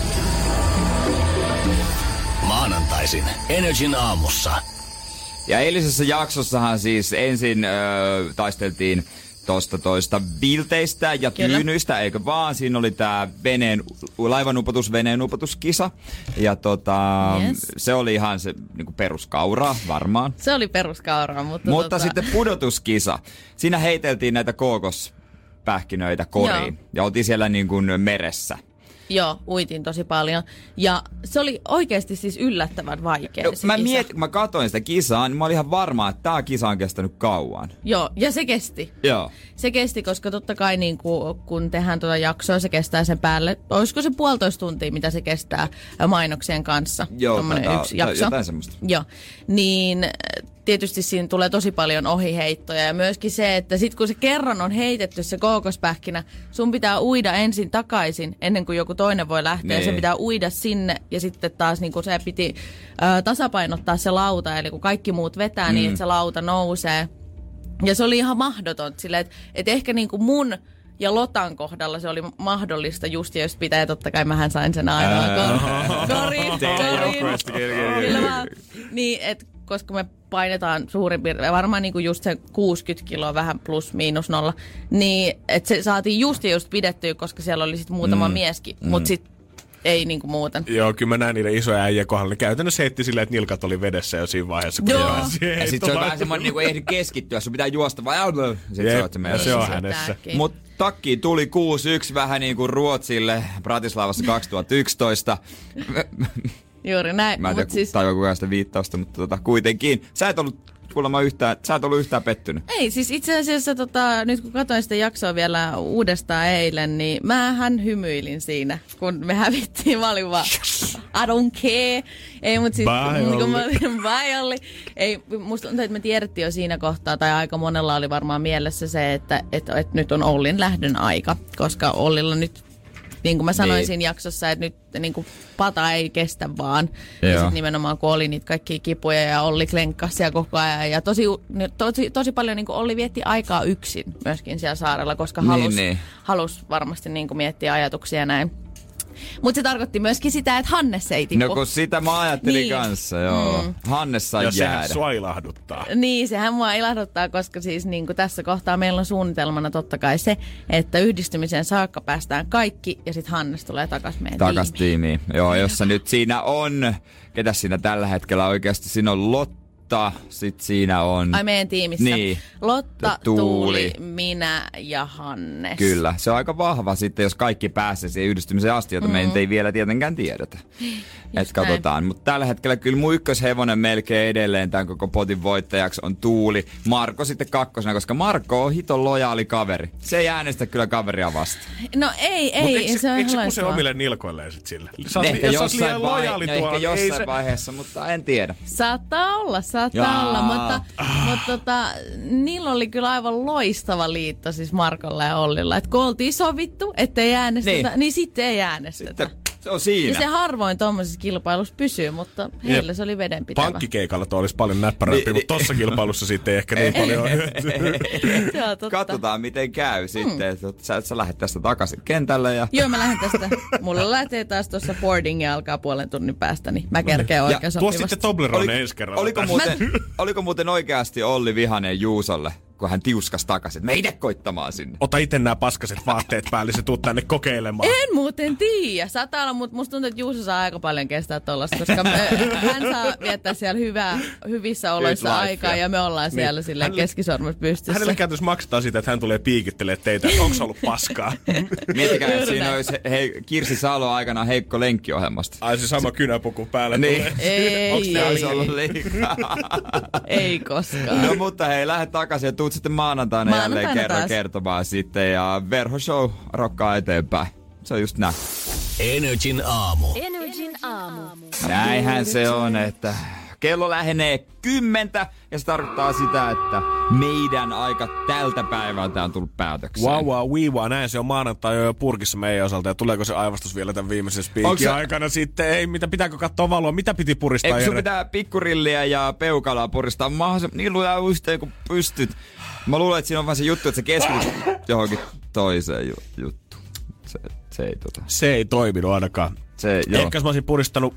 Speaker 1: Maanantaisin Energin aamussa.
Speaker 2: Ja eilisessä jaksossahan siis ensin öö, taisteltiin tosta toista vilteistä ja
Speaker 8: Kyllä.
Speaker 2: tyynyistä, eikö vaan? Siinä oli tää veneen, laivanupotus, veneen upotuskisa. Ja tota,
Speaker 8: Yes.
Speaker 2: se oli ihan se niinku peruskauraa varmaan.
Speaker 8: Se oli peruskauraa, mutta,
Speaker 2: Mutta
Speaker 8: tota,
Speaker 2: sitten pudotuskisa. Siinä heiteltiin näitä kookospähkinöitä koriin.
Speaker 8: Joo.
Speaker 2: Ja oltiin siellä niin kuin meressä.
Speaker 8: Joo, uitin tosi paljon. Ja se oli oikeasti siis yllättävän vaikea
Speaker 2: No,
Speaker 8: se
Speaker 2: mä
Speaker 8: kisa.
Speaker 2: mietin, kun mä katsoin sitä kisaa, niin mä olin ihan varma, että tää kisa on kestänyt kauan.
Speaker 8: Joo, ja se kesti.
Speaker 2: Joo.
Speaker 8: Se kesti, koska totta kai niin kuin, kun tehdään tuota jaksoa, se kestää sen päälle. Olisiko se puolitoista tuntia, mitä se kestää mainoksien kanssa?
Speaker 2: Joo, taitaa-
Speaker 8: yksi jakso.
Speaker 2: jotain semmoista.
Speaker 8: Joo, niin tietysti siinä tulee tosi paljon ohiheittoja ja myöskin se, että sit kun se kerran on heitetty se kookospähkinä, sun pitää uida ensin takaisin ennen kuin joku toinen voi lähteä.
Speaker 2: Niin.
Speaker 8: Ja se pitää uida sinne ja sitten taas niin kuin se piti äh, tasapainottaa se lauta, eli kun kaikki muut vetää mm. niin, että se lauta nousee. Ja se oli ihan mahdoton silleen, että, että ehkä niin kuin mun ja Lotan kohdalla se oli mahdollista just, ja jos pitää, totta kai mähän sain sen ainoa kor- korin, korin. Niin, että koska me painetaan suurin piirtein, varmaan niinku just se 60 kiloa vähän plus miinus nolla, niin että se saatiin just ja just pidettyä, koska siellä oli sitten muutama mm. mieskin, mm. mutta sitten ei niinku muuten.
Speaker 3: Joo, kyllä mä näin niiden isoja äijä kohdalla. Ne käytännössä heitti silleen, että nilkat oli vedessä jo siinä vaiheessa. Kun
Speaker 8: Joo.
Speaker 2: Ja sit se on vähän semmoinen, niinku ei ehdi keskittyä, sun pitää juosta vaan. Sit
Speaker 3: Jep,
Speaker 2: se on se
Speaker 3: se on hänessä.
Speaker 2: Mut takki tuli 6-1 vähän niin kuin Ruotsille Bratislavassa 2011.
Speaker 8: Juuri näin,
Speaker 2: Mä en tiedä,
Speaker 8: mutta siis...
Speaker 2: tajua kukaan sitä viittausta, mutta tota, kuitenkin. Sä et ollut kuulemma yhtään, sä et ollut yhtään pettynyt.
Speaker 8: Ei, siis itse asiassa tota, nyt kun katsoin sitä jaksoa vielä uudestaan eilen, niin mähän hymyilin siinä, kun me hävittiin. Mä olin vaan, I don't care. Ei, mutta siis,
Speaker 3: Bye,
Speaker 8: niin kun mä bye Olli. Ei, musta tuntuu, että me tiedettiin jo siinä kohtaa, tai aika monella oli varmaan mielessä se, että, että, että nyt on Ollin lähdön aika, koska Ollilla nyt niin kuin mä sanoin
Speaker 2: Niin.
Speaker 8: siinä jaksossa, että nyt niin kuin pata ei kestä vaan. Ja
Speaker 2: Joo.
Speaker 8: sitten nimenomaan kun oli niitä kaikkia kipuja ja Olli klenkkasi siellä koko ajan. Ja tosi, tosi, tosi paljon niin kuin Olli vietti aikaa yksin myöskin siellä saarella, koska
Speaker 2: Niin,
Speaker 8: halus,
Speaker 2: niin.
Speaker 8: halus varmasti niin kuin miettiä ajatuksia ja näin. Mutta se tarkoitti myöskin sitä, että Hannes ei tippu.
Speaker 2: No kun sitä mä ajattelin
Speaker 8: Niin.
Speaker 2: kanssa, joo.
Speaker 8: Mm.
Speaker 2: Hannes sai
Speaker 3: Ja sehän
Speaker 2: jäädä.
Speaker 3: sua ilahduttaa.
Speaker 8: Niin, sehän mua ilahduttaa, koska siis niin kuin tässä kohtaa meillä on suunnitelmana totta kai se, että yhdistymiseen saakka päästään kaikki ja sitten Hannes tulee takaisin meidän
Speaker 2: Takas
Speaker 8: tiimiin.
Speaker 2: tiimiin. Joo, jossa nyt siinä on, ketä siinä tällä hetkellä oikeasti, siinä on Lotta, sit siinä on...
Speaker 8: Ai meidän tiimissä.
Speaker 2: Niin.
Speaker 8: Lotta,
Speaker 2: Tuuli.
Speaker 8: Tuuli. minä ja Hannes.
Speaker 2: Kyllä, se on aika vahva sitten, jos kaikki pääsee siihen yhdistymiseen asti, jota mm. me ei vielä tietenkään tiedetä. Et katsotaan. Mutta tällä hetkellä kyllä mun ykköshevonen melkein edelleen tämän koko potin voittajaksi on Tuuli. Marko sitten kakkosena, koska Marko on hiton lojaali kaveri. Se ei äänestä kyllä kaveria vastaan.
Speaker 8: No ei, ei,
Speaker 3: Mutta eikö,
Speaker 8: se on
Speaker 3: eikö se kuse omille nilkoilleen sit sille? Sä oot,
Speaker 2: Ehkä
Speaker 3: jos oot
Speaker 2: jossain,
Speaker 3: liian
Speaker 2: vai-
Speaker 3: lojaali
Speaker 2: no
Speaker 3: tuolla,
Speaker 2: ehkä
Speaker 3: niin ei
Speaker 2: jossain
Speaker 3: se...
Speaker 2: vaiheessa, mutta en tiedä.
Speaker 8: Saattaa olla, saattaa
Speaker 2: Jaa.
Speaker 8: olla, mutta, mutta tota, niillä oli kyllä aivan loistava liitto siis Markolla ja Ollilla. Että kun oltiin sovittu, ettei äänestetä,
Speaker 2: Niin.
Speaker 8: niin, niin sitten ei äänestetä.
Speaker 2: Sitten se on siinä.
Speaker 8: Ja se harvoin tuommoisessa kilpailussa pysyy, mutta heillä
Speaker 3: Jep.
Speaker 8: se oli vedenpitävä.
Speaker 3: Pankkikeikalla tuo olisi paljon näppärämpi,
Speaker 2: Niin,
Speaker 3: mutta tossa kilpailussa sitten ei ehkä niin paljon hyötyä.
Speaker 2: Katsotaan miten käy sitten. että Sä, sä lähdet tästä takaisin kentälle ja...
Speaker 8: Joo, mä lähden tästä. Mulla lähtee taas tuossa boarding ja alkaa puolen tunnin päästä, niin mä kerkeen oikein
Speaker 3: Tuo sitten Toblerone
Speaker 2: Oliko-
Speaker 3: ensi kerralla.
Speaker 2: Oliko muuten, oliko muuten oikeasti Olli Vihanen Juusolle kun hän tiuskas takaisin. Me itse koittamaan sinne.
Speaker 3: Ota itse nämä paskaset vaatteet päälle, se tuut tänne kokeilemaan.
Speaker 8: En muuten tiedä. Saattaa olla, mutta musta tuntuu, että Juuso saa aika paljon kestää tollasta, koska me, hän saa viettää siellä hyvää, hyvissä oloissa aikaa ja me ollaan siellä
Speaker 3: Niin.
Speaker 8: silleen
Speaker 3: Hänelle-
Speaker 8: keskisormus pystyssä.
Speaker 3: Hänelle käytössä maksetaan siitä, että hän tulee piikittelee teitä, että onko ollut paskaa.
Speaker 2: Miettikää, että siinä olisi hei, Kirsi Salo aikanaan heikko lenkki-ohjelmasta.
Speaker 3: Ai se sama kynäpuku päällä
Speaker 2: Niin.
Speaker 3: tulee.
Speaker 8: Ei, ei,
Speaker 2: olisi ollut liikaa?
Speaker 8: ei koskaan.
Speaker 2: No mutta hei, lähde takaisin ja tuut sitten maanantaina,
Speaker 8: Maanantaina
Speaker 2: jälleen kerran
Speaker 8: taas.
Speaker 2: kertomaan sitten ja Verho Show rokkaa eteenpäin. Se on just näin.
Speaker 1: Energin aamu.
Speaker 4: Energin aamu.
Speaker 2: Näinhän se on, että kello lähenee kymmentä ja se tarkoittaa sitä, että meidän aika tältä päivältä on tullut päätökseen.
Speaker 3: Wow, wow, wee, wow. Näin se on maanantai jo purkissa meidän osalta. Ja tuleeko se aivastus vielä tämän viimeisen spiikin
Speaker 2: se-
Speaker 3: aikana sitten? Ei, mitä pitääkö katsoa valoa? Mitä piti puristaa?
Speaker 2: Eikö sun pitää pikkurilliä ja peukalaa puristaa mahdollisimman niin lujaa uisteen kun pystyt? Mä luulen, että siinä on vaan se juttu, että se keskityt johonkin toiseen ju- juttuun. Se, se ei tota...
Speaker 3: Se ei toiminut ainakaan.
Speaker 2: Se, joo.
Speaker 3: Ehkä jos mä olisin puristanut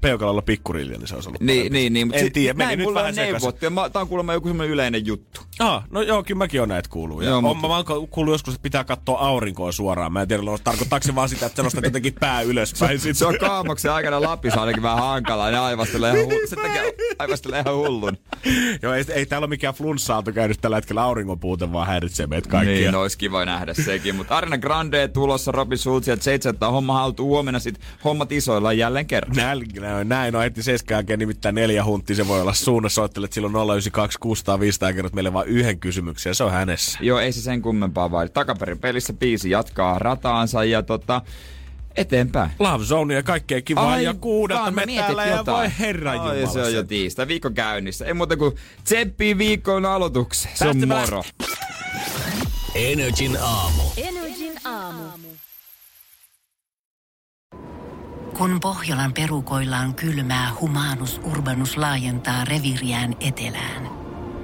Speaker 3: peukalalla pikkurillia, niin se olisi ollut
Speaker 2: Niin,
Speaker 3: parempi.
Speaker 2: niin, niin. mutta
Speaker 3: En tiedä, meni nyt
Speaker 2: mulla
Speaker 3: vähän
Speaker 2: neuvottu. mä- Tää on kuulemma joku semmoinen yleinen juttu.
Speaker 3: Ah, no joo, kyllä mäkin olen näitä kuullut. Ja
Speaker 2: Joo,
Speaker 3: on,
Speaker 2: mutta-
Speaker 3: Mä vaan kuullut joskus, että pitää katsoa aurinkoa suoraan. Mä en tiedä, tarkoittaako se vaan sitä, että nostat jotenkin pää ylöspäin. sit.
Speaker 2: Se on kaamoksen aikana Lapissa ainakin vähän hankalaa. Ne aivastelee ihan, hu- se tekee, aivastelee ihan hullun.
Speaker 3: Joo, ei, ei täällä ole mikään flunssa-aalto käynyt tällä hetkellä auringon puute, vaan häiritsee meitä kaikkia.
Speaker 2: Niin, no olisi kiva nähdä sekin. Mutta Arena Grande tulossa, Robin Schulz ja Jade ottaa homma haltuun huomenna sit hommat isoilla jälleen kerran.
Speaker 3: Näin, näin, näin on heti seiskan jälkeen nimittäin neljä hunttia. Se voi olla suunnassa. Soittelet silloin 092 600 500 ja kerrot meille vain yhden kysymyksen. Ja se on hänessä.
Speaker 2: Joo, ei se sen kummempaa vaadi. Takaperin pelissä biisi jatkaa rataansa ja tota, eteenpäin.
Speaker 3: Love Zone ja kaikkea kivaa. ja kuudetta me
Speaker 2: mietit
Speaker 3: täällä ja
Speaker 2: jotain.
Speaker 3: voi herran
Speaker 2: Ai, se on jo tiistai, viikko käynnissä. Ei muuta kuin tsemppii viikon aloitukseen. Se on moro.
Speaker 1: Energin aamu.
Speaker 4: Energin aamu.
Speaker 9: Kun Pohjolan perukoillaan kylmää, humanus urbanus laajentaa reviriään etelään.